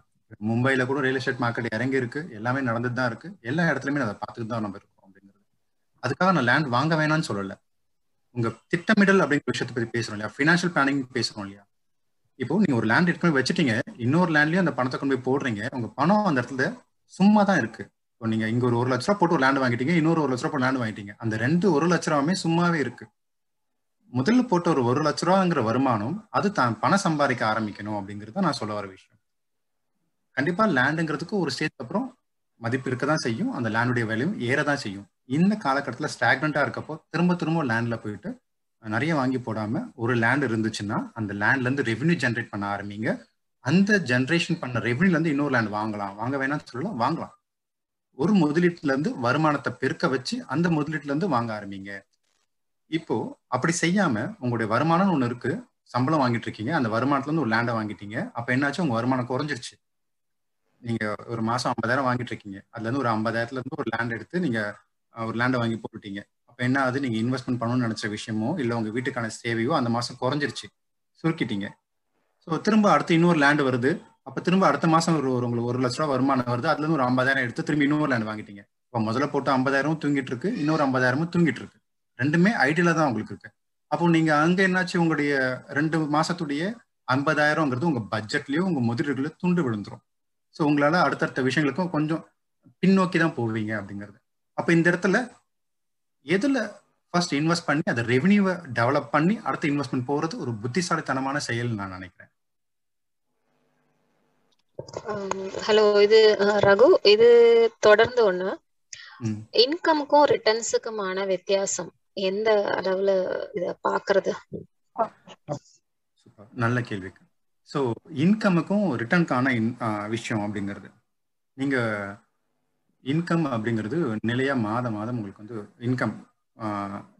மும்பையில கூட ரியல் எஸ்டேட் மார்க்கெட் இறங்கி இருக்கு எல்லாமே நடந்துட்டு தான் இருக்கு. எல்லா இடத்துலயுமே அதை பார்த்துட்டு தான் நம்ம இருக்கோம் அப்படிங்கிறது. அதுக்காக நான் லேண்ட் வாங்க வேணாம்னு சொல்லல. உங்க திட்டமிடல் அப்படிங்கிற விஷயத்தை பத்தி பேசுறோம் இல்லையா? ஃபினான்ஷியல் பிளானிங் பேசுறோம் இல்லையா? இப்போ நீங்க ஒரு லேண்ட் எடுத்து வச்சுட்டீங்க. இன்னொரு லேண்ட்லயும் அந்த பணத்தை கொண்டு போய் போடுறீங்க. உங்க பணம் அந்த இடத்துல சும்மா தான் இருக்கு. இப்போ நீங்க இங்க ஒரு ஒரு லட்ச ரூபா போட்டு ஒரு லேண்ட் வாங்கிட்டீங்க. இன்னொரு ஒரு லட்ச ரூபா லேண்ட் வாங்கிட்டீங்க. அந்த ரெண்டு ஒரு லட்ச ரூபாயுமே சும்மாவே இருக்கு. முதல்ல போட்ட ஒரு ஒரு லட்ச ரூபாங்கிற வருமானம் அது தான் பணம் சம்பாதிக்க ஆரம்பிக்கணும் அப்படிங்கிறது நான் சொல்ல வர விஷயம். கண்டிப்பா லேண்டுங்கிறதுக்கு ஒரு ஸ்டேஜ் அப்புறம் மதிப்பு இருக்க தான் செய்யும். அந்த லேண்டுடைய வேலையும் ஏற தான் செய்யும். இந்த காலகட்டத்தில் ஸ்டாக்னண்டா இருக்கப்போ திரும்ப திரும்ப லேண்ட்ல போயிட்டு நிறைய வாங்கி போடாம ஒரு லேண்ட் இருந்துச்சுன்னா அந்த லேண்ட்ல இருந்து ரெவன்யூ ஜென்ரேட் பண்ண ஆரம்பிங்க. அந்த ஜென்ரேஷன் பண்ண ரெவன்யூல இருந்து இன்னொரு லேண்ட் வாங்கலாம். வாங்க வேணாம்னு சொல்லலாம் வாங்கலாம். ஒரு முதலீட்டுல இருந்து வருமானத்தை பெருக்க வச்சு அந்த முதலீட்டுல இருந்து வாங்க ஆரம்பிங்க. இப்போ அப்படி செய்யாம உங்களுடைய வருமானம் ஒண்ணு இருக்கு. சம்பளம் வாங்கிட்டு இருக்கீங்க. அந்த வருமானத்துல இருந்து ஒரு லேண்டை வாங்கிட்டீங்க. அப்ப என்னாச்சு? உங்க வருமானம் குறைஞ்சிருச்சு. நீங்க ஒரு மாசம் ஐம்பதாயிரம் வாங்கிட்டு இருக்கீங்க அதுல இருந்து ஒரு ஐம்பதாயிரத்துல இருந்து ஒரு லேண்ட் எடுத்து நீங்க ஒரு லேண்டை வாங்கி போட்டுட்டீங்க. அப்ப என்ன ஆகுது? நீங்க இன்வெஸ்ட்மெண்ட் பண்ணணும்னு நினைச்ச விஷயமோ இல்ல உங்க வீட்டுக்கான சேவையோ அந்த மாசம் குறைஞ்சிருச்சு. சுருக்கிட்டீங்க. ஸோ திரும்ப அடுத்து இன்னொரு லேண்ட் வருது. அப்ப திரும்ப அடுத்த மாசம் ஒரு ஒரு உங்களுக்கு ஒரு லட்ச ரூபா வருமானம் வருது. அதுல இருந்து ஒரு ஐம்பதாயிரம் எடுத்து திரும்பி இன்னொரு லேண்ட் வாங்கிட்டீங்க. இப்போ முதல்ல போட்டு ஐம்பதாயிரமும் தூங்கிட்டு இருக்கு இன்னொரு ஐம்பதாயிரமும் தூங்கிட்டு இருக்கு ரெண்டுமே ஐடியில தான் உங்களுக்கு இருக்கு. அப்போ நீங்க அங்க என்னாச்சு? உங்களுடைய ரெண்டு மாசத்துடைய ஐம்பதாயிரம்ங்கிறது உங்க பட்ஜெட்லயோ உங்க முதலீடுகளோ துண்டு விழுந்துரும். ஸோ உங்களால அடுத்தடுத்த விஷயங்களுக்கும் கொஞ்சம் பின்னோக்கி தான் போவீங்க அப்படிங்கிறது. அப்ப இந்த இடத்துல எதுல ஃபர்ஸ்ட் இன்வெஸ்ட் பண்ணி அதை ரெவன்யூவை டெவலப் பண்ணி அடுத்த இன்வெஸ்ட்மெண்ட் போறது ஒரு புத்திசாலித்தனமான செயல் நான் நினைக்கிறேன். ஹலோ இது ரகு. இது தொடர்ந்து ஒண்ணு. இன்கமுக்கும் ரிட்டர்ன்ஸுக்குமான வித்தியாசம். எந்த அளவுல இத பாக்குறது? நல்ல கேள்விக்கு. ஸோ இன்கமுக்கும் ரிட்டர்னுக்கான விஷயம் அப்படிங்கிறது. நீங்கள் இன்கம் அப்படிங்கிறது நிலையாக மாதம் மாதம் உங்களுக்கு வந்து இன்கம்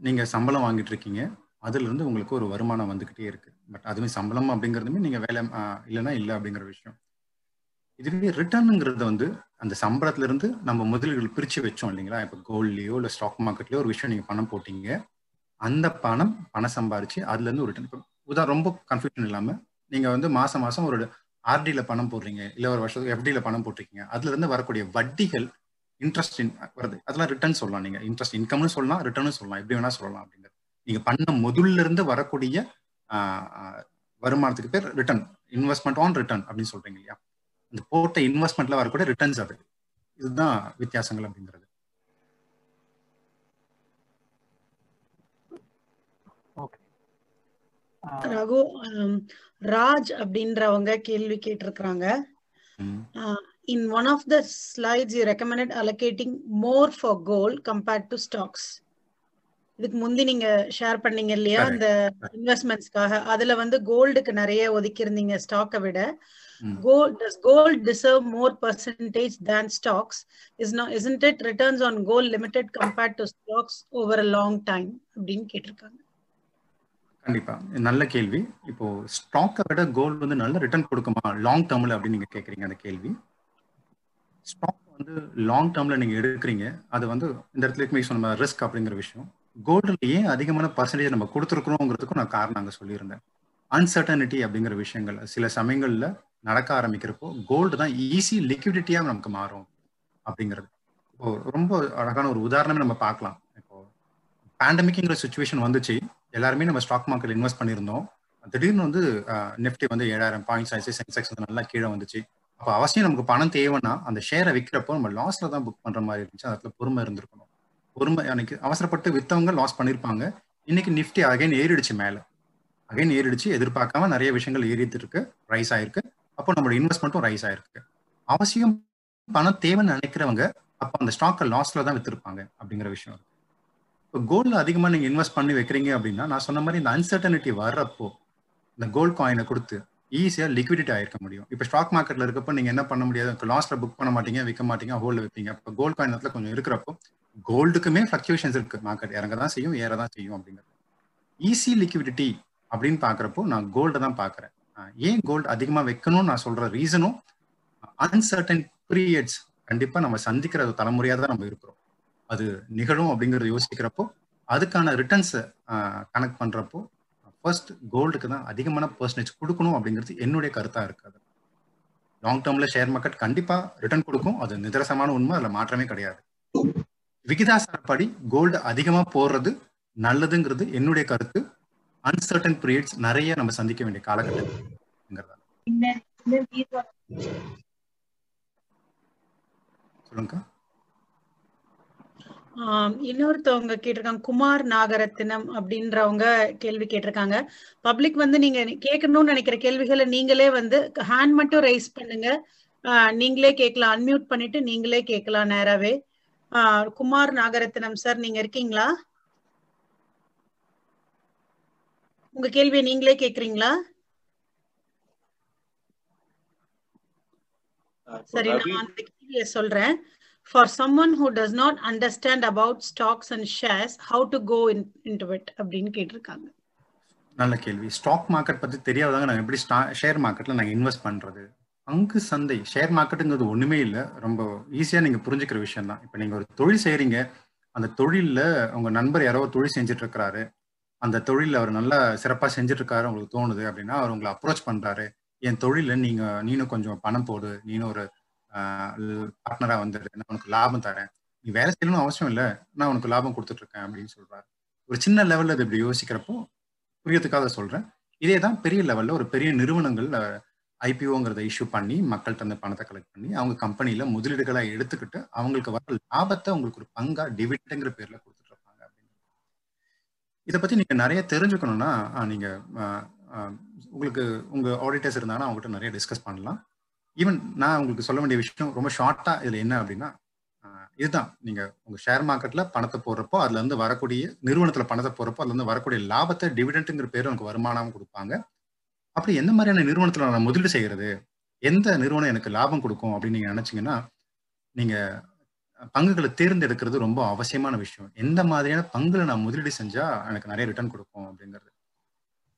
நீங்கள் சம்பளம் வாங்கிட்டு இருக்கீங்க. அதுலேருந்து உங்களுக்கு ஒரு வருமானம் வந்துக்கிட்டே இருக்குது பட் அதுவுமே சம்பளம் அப்படிங்கிறதுமே நீங்கள் வேலை இல்லைன்னா இல்லை அப்படிங்கிற விஷயம். இதுவே ரிட்டர்னுங்கிறது வந்து அந்த சம்பளத்திலிருந்து நம்ம முதலீடுகள் பிரித்து வச்சோம் இல்லைங்களா? இப்போ கோல்ட்லேயோ இல்லை ஸ்டாக் மார்க்கெட்லேயோ ஒரு விஷயம் நீங்கள் பணம் போட்டீங்க. அந்த பணம் பணம் சம்பாரிச்சு அதுலேருந்து ஒரு ரிட்டர்ன் இப்போ உதா ரொம்ப கன்ஃபியூஷன் இல்லாமல் நீங்க வந்து மாசம் மாசம் ஒரு ஆர்டில பணம் போடுறீங்க இல்ல ஒரு வருஷத்துக்கு எஃப்டில பணம் போட்டிருக்கீங்க. அதுல இருந்து வரக்கூடிய வட்டிகள் இன்ட்ரெஸ்ட் வருது. அதெல்லாம் ரிட்டர்ன் சொல்லலாம் நீங்க. இன்ட்ரெஸ்ட் இன்கம்னு சொல்லலாம் ரிட்டர்னும் சொல்லலாம். எப்படி வேணா சொல்லலாம் அப்படிங்கிறது நீங்க பண்ண முதல்ல இருந்து வரக்கூடிய வருமானத்துக்கு பேர் ரிட்டர்ன் இன்வெஸ்ட்மெண்ட் ஆன் ரிட்டர்ன் அப்படின்னு சொல்றீங்க இல்லையா? அந்த போட்ட இன்வெஸ்ட்மெண்ட்ல வரக்கூடிய ரிட்டர்ன்ஸ் அது. இதுதான் வித்தியாசங்கள் அப்படிங்கிறது. ரகு ராஜ் அப்படின்றவங்க கேள்வி கேட்டிருக்கிறாங்க. In one of the slides you recommended allocating more for gold compared to stocks இதுக்கு முந்தி நீங்க ஷேர் பண்ணீங்க இல்லையா? இந்த இன்வெஸ்ட்மெண்ட்ஸ்க்காக அதுல வந்து கோல்டுக்கு நிறைய ஒதுக்கி இருந்தீங்க ஸ்டாக்கை விட gold does gold deserve more percentage than stocks? Is not isn't it returns on gold limited compared to stocks over a long time? அப்படின்னு கேட்டிருக்காங்க. கண்டிப்பா. நல்ல கேள்வி. இப்போ ஸ்டாக்கை விட கோல்டு வந்து நல்ல ரிட்டர்ன் கொடுக்குமா? லாங் டேர்ம்ல அப்படின்னு நீங்க கேக்குறீங்க அந்த கேள்வி. ஸ்டாக் வந்து லாங் டேர்ம்ல நீங்க எடுக்கிறீங்க. அது வந்து இந்த இடத்துல சொன்ன ரிஸ்க் அப்படிங்கிற விஷயம். கோல்டுல ஏன் அதிகமான பர்சன்டேஜ் நம்ம கொடுத்துருக்குறோங்கிறதுக்கும் நான் காரணம் அங்கே சொல்லியிருந்தேன். அன்சர்டனிட்டி அப்படிங்கிற விஷயங்கள் சில சமயங்கள்ல நடக்க ஆரம்பிக்கிறப்போ கோல்டு தான் ஈஸி லிக்விடிட்டியா நமக்கு மாறும் அப்படிங்கிறது. இப்போ ரொம்ப அழகான ஒரு உதாரணமே நம்ம பார்க்கலாம். இப்போ பேண்டமிக்ங்கிற சுச்சுவேஷன் வந்துச்சு. எல்லாருமே நம்ம ஸ்டாக் மார்க்கெட் இன்வெஸ்ட் பண்ணியிருந்தோம். திடீர்னு வந்து நிஃப்டி வந்து ஏழாயிரம் பாயிண்ட்ஸ் ஆயிடுச்சு சென்செக்ஸ் வந்து நல்லா கீழே வந்துச்சு. அப்போ அவசியம் நமக்கு பணம் தேவைன்னா அந்த ஷேரை விற்கிறப்போ நம்ம லாஸ்ல தான் புக் பண்ற மாதிரி இருந்துச்சு. அதுல பொறுமை இருந்திருக்கணும். பொறுமை அன்னைக்கு அவசரப்பட்டு வித்தவங்க லாஸ் பண்ணிருப்பாங்க. இன்னைக்கு நிஃப்டி அகைன் ஏறிடுச்சு மேல. அகைன் ஏறிடுச்சு எதிர்பார்க்காம நிறைய விஷயங்கள் ஏறிட்டு இருக்கு ரைஸ் ஆயிருக்கு. அப்போ நம்மளோட இன்வெஸ்ட்மெண்ட்டும் ரைஸ் ஆயிருக்கு. அவசியம் பணம் தேவைன்னு நினைக்கிறவங்க அப்போ அந்த ஸ்டாக்கை லாஸ்ல தான் வித்திருப்பாங்க அப்படிங்கிற விஷயம் இருக்கு. இப்போ கோல்டில் அதிகமாக நீங்கள் இன்வெஸ்ட் பண்ணி வைக்கிறீங்க அப்படின்னா நான் சொன்ன மாதிரி இந்த அன்சர்டனிட்டி வர்றப்போ இந்த கோல்ட் காயினை கொடுத்து ஈஸியாக லிக்விடிட்டி ஆயிருக்க முடியும். இப்போ ஸ்டாக் மார்க்கெட்டில் இருக்கப்போ நீங்கள் என்ன பண்ண முடியாது? லாஸ்ட்டில் புக் பண்ண மாட்டீங்க விற்க மாட்டீங்க ஹோல்டில் வைப்பீங்க. இப்போ கோல்ட் இடத்துல கொஞ்சம் இருக்கிறப்போ கோல்டுக்குமே ஃப்ளக்சுவேஷன்ஸ் இருக்குது மார்க்கெட் இறங்க தான் செய்யும் ஏற தான் செய்யும் அப்படிங்கிறது. ஈஸி லிக்விடிட்டி அப்படின்னு பார்க்குறப்போ நான் கோல்டை தான் பார்க்குறேன். ஏன் கோல்டு அதிகமாக வைக்கணும்னு நான் சொல்கிற ரீசனும் அன்சர்டன் பீரியட்ஸ் கண்டிப்பாக நம்ம சந்திக்கிற தலைமுறையாக தான் நம்ம இருக்கிறோம். அது நிகழும் அப்படிங்கிறத யோசிக்கிறப்போ அதுக்கான ரிட்டர்ன்ஸை கனெக்ட் பண்ணுறப்போ ஃபர்ஸ்ட் கோல்டுக்கு தான் அதிகமான பர்சன்டேஜ் கொடுக்கணும் அப்படிங்கிறது என்னுடைய கருத்தாக இருக்காது லாங் டேர்மில் ஷேர் மார்க்கெட் கண்டிப்பாக ரிட்டர்ன் கொடுக்கும். அது நிதர்சனமான உண்மை அதில் மாற்றமே கிடையாது. விகிதாசாரப்படி கோல்டு அதிகமாக போடுறது நல்லதுங்கிறது என்னுடைய கருத்து. அன்சர்டன் பீரியட்ஸ் நிறைய நம்ம சந்திக்க வேண்டிய காலகட்டங்கிறதா சொல்லுங்க இன்னொருத்தவங்க கேட்டிருக்காங்க குமார் நாகரத்தினம் அப்படின்றவங்க கேள்வி கேட்டிருக்காங்க. பப்ளிக் வந்து நீங்க கேட்கணும்னு நினைக்கிற கேள்விகளை நீங்களே வந்து ஹேண்ட் மட்டும் ரைஸ் பண்ணுங்க. நீங்களே கேட்கலாம் அன்மியூட் பண்ணிட்டு நீங்களே கேட்கலாம் நேராவே. குமார் நாகரத்தினம் சார் நீங்க இருக்கீங்களா? உங்க கேள்வியை நீங்களே கேக்குறீங்களா சரி நான் அந்த கேள்வியை சொல்றேன். For someone who does not understand about stocks and shares how to go in into it அப்படின்னு கேட்டிருக்காங்க. நல்ல கேள்வி. ஸ்டாக் மார்க்கெட் பத்தி தெரியாதவங்க நாங்கள் எப்படி ஷேர் மார்க்கெட்ல நாங்க இன்வெஸ்ட் பண்றது? அங்கு சந்தை ஷேர் மார்க்கெட்டுங்கிறது ஒண்ணுமே இல்லை. ரொம்ப ஈஸியா நீங்க புரிஞ்சுக்கிற விஷயம் தான். இப்போ நீங்க ஒரு தொழில் செய்யறீங்க அந்த தொழில்ல உங்க நண்பர் யாரோ தொழில் செஞ்சுட்டு இருக்கிறாரு அந்த தொழில் அவர் நல்லா சிறப்பாக செஞ்சுட்டு இருக்காரு உங்களுக்கு தோணுது அப்படின்னா அவர் உங்களை அப்ரோச் பண்றாரு. என் தொழில நீங்க நீனும் கொஞ்சம் பணம் போடு. நீனும் ஒரு பார்ட்னரா வந்துடு நான் உனக்கு லாபம் தரேன். நீ வேலை செய்யணும்னு அவசியம் இல்லை. நான் உனக்கு லாபம் கொடுத்துட்டு இருக்கேன் அப்படின்னு சொல்றாரு. ஒரு சின்ன லெவல்ல அது இப்படி யோசிக்கிறப்போ புரியறதுக்காக சொல்றேன். இதே தான் பெரிய லெவல்ல ஒரு பெரிய நிறுவனங்கள் ஐபிஓங்கிறத இஷ்யூ பண்ணி மக்கள்கிட்ட அந்த பணத்தை கலெக்ட் பண்ணி அவங்க கம்பெனியில முதலீடுகளாக எடுத்துக்கிட்டு அவங்களுக்கு வர லாபத்தை உங்களுக்கு ஒரு பங்கா டிவிடெங்கிற பேர்ல கொடுத்துட்டு இருப்பாங்க அப்படின்னு. இதை பத்தி நீங்க நிறைய தெரிஞ்சுக்கணும்னா நீங்க உங்களுக்கு உங்க ஆடிட்டர்ஸ் இருந்தாங்கன்னா அவங்ககிட்ட நிறைய டிஸ்கஸ் பண்ணலாம். ஈவன் நான் உங்களுக்கு சொல்ல வேண்டிய விஷயம் ரொம்ப ஷார்ட்டா இதுல என்ன அப்படின்னா இதுதான். நீங்க உங்க ஷேர் மார்க்கெட்ல பணத்தை போடுறப்போ அதுல இருந்து வரக்கூடிய நிறுவனத்துல பணத்தை போடுறப்போ அதுல இருந்து வரக்கூடிய லாபத்தை டிவிடெண்ட்ங்கிற பேர் எனக்கு வருமானம் கொடுப்பாங்க. அப்படி எந்த மாதிரியான நிறுவனத்துல நான் முதலீடு செய்யறது? எந்த நிறுவனம் எனக்கு லாபம் கொடுக்கும் அப்படின்னு நீங்க நினைச்சீங்கன்னா நீங்க பங்குகளை தேர்ந்தெடுக்கிறது ரொம்ப அவசியமான விஷயம். எந்த மாதிரியான பங்குல நான் முதலீடு செஞ்சா எனக்கு நிறைய ரிட்டர்ன் கொடுக்கும் அப்படிங்கிறது.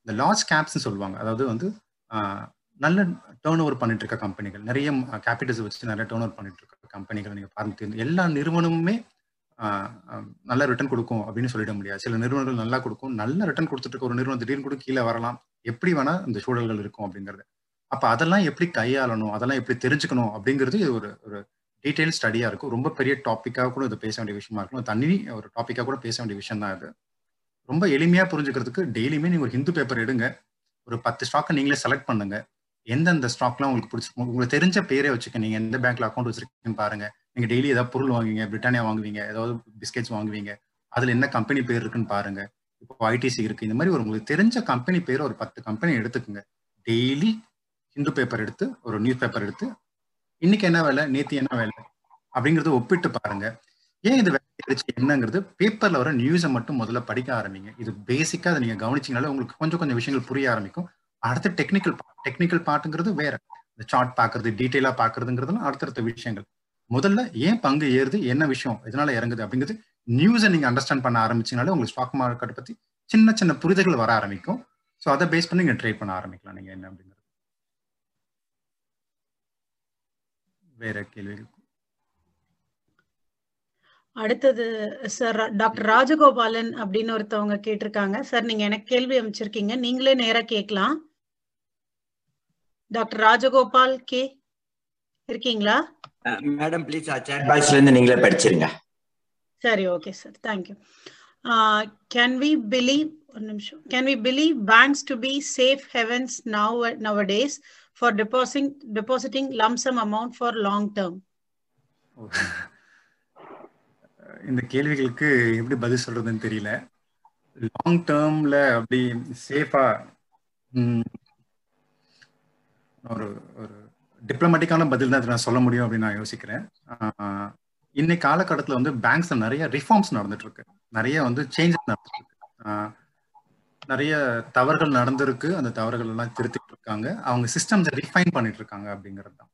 இந்த லார்ஜ் கேப்ஸ் சொல்லுவாங்க. அதாவது வந்து நல்ல டேர்ன் ஓவர் பண்ணிட்டு இருக்க கம்பெனிகள் நிறைய கேபிட்டல்ஸ் வச்சு நிறைய டேர்ன் ஓவர் பண்ணிட்டு இருக்க கம்பெனிகள் நீங்க பார்த்து எல்லா நிறுவனமுமே நல்ல ரிட்டர்ன் கொடுக்கும் அப்படின்னு சொல்லிட முடியாது. சில நிறுவனங்கள் நல்லா கொடுக்கும் நல்ல ரிட்டர்ன் கொடுத்துட்டு இருக்க ஒரு நிறுவனம் திடீர்னு கூட கீழே வரலாம். எப்படி வேணா இந்த சூழல்கள் இருக்கும் அப்படிங்கிறது. அப்ப அதெல்லாம் எப்படி கையாளணும் அதெல்லாம் எப்படி தெரிஞ்சுக்கணும் அப்படிங்கிறது ஒரு ஒரு டீடைல் ஸ்டடியா இருக்கும். ரொம்ப பெரிய டாப்பிக்காக கூட இது பேச வேண்டிய விஷயமா இருக்கும் தண்ணி ஒரு டாப்பிக்காக கூட பேச வேண்டிய விஷயம் தான் இது ரொம்ப எளிமையா புரிஞ்சுக்கிறதுக்கு டெய்லியுமே நீங்க ஒரு ஹிந்து பேப்பர் எடுங்க. ஒரு பத்து ஸ்டாக்கை நீங்களே செலக்ட் பண்ணுங்க. எந்தெந்த ஸ்டாக்லாம் உங்களுக்கு பிடிச்சிருக்கும் உங்களுக்கு தெரிஞ்ச பேரே வச்சுக்க. நீங்க எந்த பேங்க்ல அக்கௌண்ட் வச்சிருக்கீங்கன்னு பாருங்க. நீங்க டெய்லி ஏதாவது பொருள் வாங்குவீங்க பிரிட்டானியா வாங்குவீங்க ஏதாவது பிஸ்கெட்ஸ் வாங்குவீங்க. அதுல என்ன கம்பெனி பேர் இருக்குன்னு பாருங்க. இப்போ ஐடிசி இருக்கு. இந்த மாதிரி ஒரு உங்களுக்கு தெரிஞ்ச கம்பெனி பேர் ஒரு பத்து கம்பெனி எடுத்துக்கோங்க. டெய்லி ஹிந்து பேப்பர் எடுத்து ஒரு நியூஸ் பேப்பர் எடுத்து இன்னைக்கு என்ன வேலை? நேத்தி என்ன வேலை? அப்படிங்கறத ஒப்பிட்டு பாருங்க. ஏன் இது வேலை என்னங்கிறது பேப்பர்ல வர நியூஸை மட்டும் முதல்ல படிக்க ஆரம்பிங்க. இது பேசிக்கா அதை நீங்க கவனிச்சிங்கனால உங்களுக்கு கொஞ்சம் கொஞ்சம் விஷயங்கள் புரிய ஆரம்பிக்கும். அடுத்து டெக்னிக்கல் டெக்னிக்கல் பார்ட்டுங்கிறது வேற. இந்த சார்ட் பாக்குறது டீட்டெயிலா பாக்குறதுங்கிறதுலாம் அடுத்தடுத்த விஷயங்கள். முதல்ல ஏன் பங்கு ஏறுது என்ன விஷயம் இதனால இறங்குது அப்படிங்கிறது நியூஸை நீங்க அண்டர்ஸ்டாண்ட் பண்ண ஆரம்பிச்சீங்கனாலே உங்களுக்கு ஸ்டாக் மார்க்கெட் பத்தி சின்ன சின்ன புரிதல்கள் வர ஆரம்பிக்கும். ஸோ அதை பேஸ் பண்ணி நீங்க ட்ரேட் பண்ண ஆரம்பிக்கலாம். நீங்க என்ன அப்படிங்கிறது. வேற கேள்விகள்? அடுத்தது சார் டாக்டர் ராஜகோபாலன் அப்படின்னு ஒருத்தவங்க கேட்டிருக்காங்க. சார் நீங்க எனக்கு கேள்வி அமைச்சிருக்கீங்க. நீங்களே நேரா கேட்கலாம். Doctor Rajagopal K. இருக்கீங்களா? மேடம் ப்ளீஸ் சேட் பாக்ஸ்ல இருந்து நீங்களே படிச்சிருங்க. சரி okay sir thank you can we believe ஒரு நிமிஷம். Can we believe banks to be safe havens now nowadays for deposing depositing lump sum amount for long term இந்த கேள்விகளுக்கு எப்படி பதில் சொல்றதுன்னு தெரியல. லாங் டேர்ம்ல அப்படி சேஃபா ஒரு ஒரு டிப்ளமேட்டிக்கான பதில் தான் நான் சொல்ல முடியும் அப்படின்னு நான் யோசிக்கிறேன். இன்னைக்கு காலகட்டத்தில் வந்து பேங்க்ஸ்ல நிறைய ரிஃபார்ம்ஸ் நடந்துட்டு இருக்கு நிறைய வந்து சேஞ்சஸ் நடந்துட்டு இருக்கு நிறைய தவறுகள் நடந்திருக்கு. அந்த தவறுகள் எல்லாம் திருத்திட்டு இருக்காங்க. அவங்க சிஸ்டம்ஸை ரிஃபைன் பண்ணிட்டு இருக்காங்க அப்படிங்கிறது தான்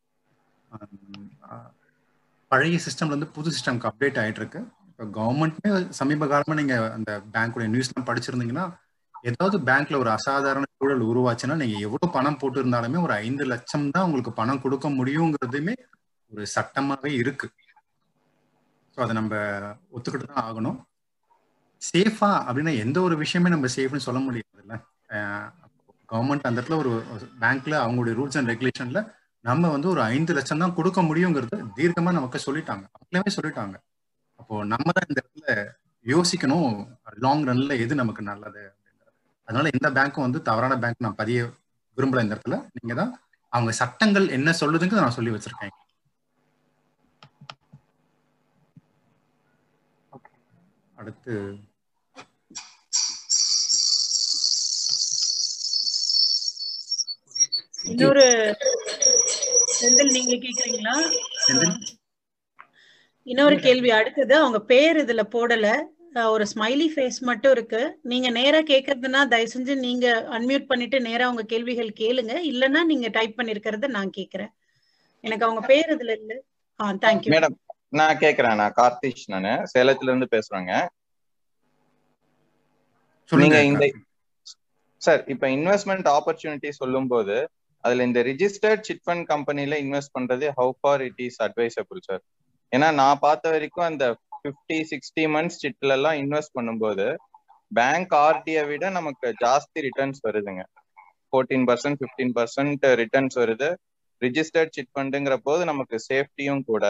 பழைய சிஸ்டம்ல இருந்து புது சிஸ்டம்க்கு அப்டேட் ஆயிட்டு இருக்கு. இப்போ கவர்மெண்ட்மே சமீப காலமாக நீங்கள் அந்த பேங்க்குடைய நியூஸ்லாம் படிச்சிருந்தீங்கன்னா ஏதாவது பேங்க்ல ஒரு அசாதாரண சூழல் உருவாச்சுன்னா நீங்க எவ்வளவு பணம் போட்டு இருந்தாலுமே ஒரு ஐந்து லட்சம் தான் உங்களுக்கு பணம் கொடுக்க முடியுங்கிறதுமே ஒரு சட்டமாவே இருக்கு. ஸோ அதை நம்ம ஒத்துக்கிட்டு தான் ஆகணும். சேஃபா அப்படின்னா எந்த ஒரு விஷயமே நம்ம சேஃப்னு சொல்ல முடியாதுல்ல. கவர்மெண்ட் அந்த இடத்துல ஒரு பேங்க்ல அவங்களுடைய ரூல்ஸ் அண்ட் ரெகுலேஷன்ல நம்ம வந்து ஒரு ஐந்து லட்சம் தான் கொடுக்க முடியுங்கிறது தீர்க்கமா நமக்கு சொல்லிட்டாங்க. அவங்களே சொல்லிட்டாங்க. அப்போ நம்ம தான் இந்த இடத்துல யோசிக்கணும். லாங் ரன்ல எது நமக்கு நல்லது? அதனால எந்த பேங்க்கும் வந்து தவறான பேங்க் நான் பதிய விரும்பல இந்த இடத்துல. நீங்க தான் அவங்க சட்டங்கள் என்ன சொல்லுதுங்க நான் சொல்லி வச்சிருக்கேன். அடுத்து இன்னொரு செந்தில் நீங்க கேக்குறீங்களா? இன்னொரு கேள்வி அடுத்தது அவங்க பேர் இதுல போடல. ஒரு ஸ்மைலி ஃபேஸ் மட்டும் இருக்கு. நீங்க நேரா கேக்குறதுன்னா தயவு செஞ்சு நீங்க அன்மியூட் பண்ணிட்டு நேரா உங்க கேள்விகள் கேளுங்க. இல்லைன்னா நீங்க டைப் பண்ணிருக்கிறத நான் கேக்குறேன். எனக்கு அவங்க பேர் இதுல இல்ல. ஆ தேங்க்யூ மேடம் நான் கேக்குறேன். நான் கார்த்திஷ் நானு. சேலத்துல இருந்து பேசுறேங்க நீங்க இந்த சார் இப்ப இன்வெஸ்ட்மெண்ட் ஆப்பர்ச்சுனிட்டி சொல்லும் போது அதுல இந்த ரிஜிஸ்டர்ட் சிட் ஃபண்ட் கம்பெனில இன்வெஸ்ட் பண்றது how far it is advisable sir ஏன்னா நான் பார்த்த வரைக்கும் அந்த ஃபிஃப்டி சிக்ஸ்டி மந்த்ஸ் சிட்ல எல்லாம் இன்வெஸ்ட் பண்ணும்போது பேங்க் ஆர்டியை விட நமக்கு ஜாஸ்தி ரிட்டர்ன்ஸ் வருதுங்க. Fourteen percent fifteen percent returns வருது. ரிஜிஸ்டர்ட் சிட் ஃபண்டுங்கிற போது நமக்கு சேஃப்டியும் கூட.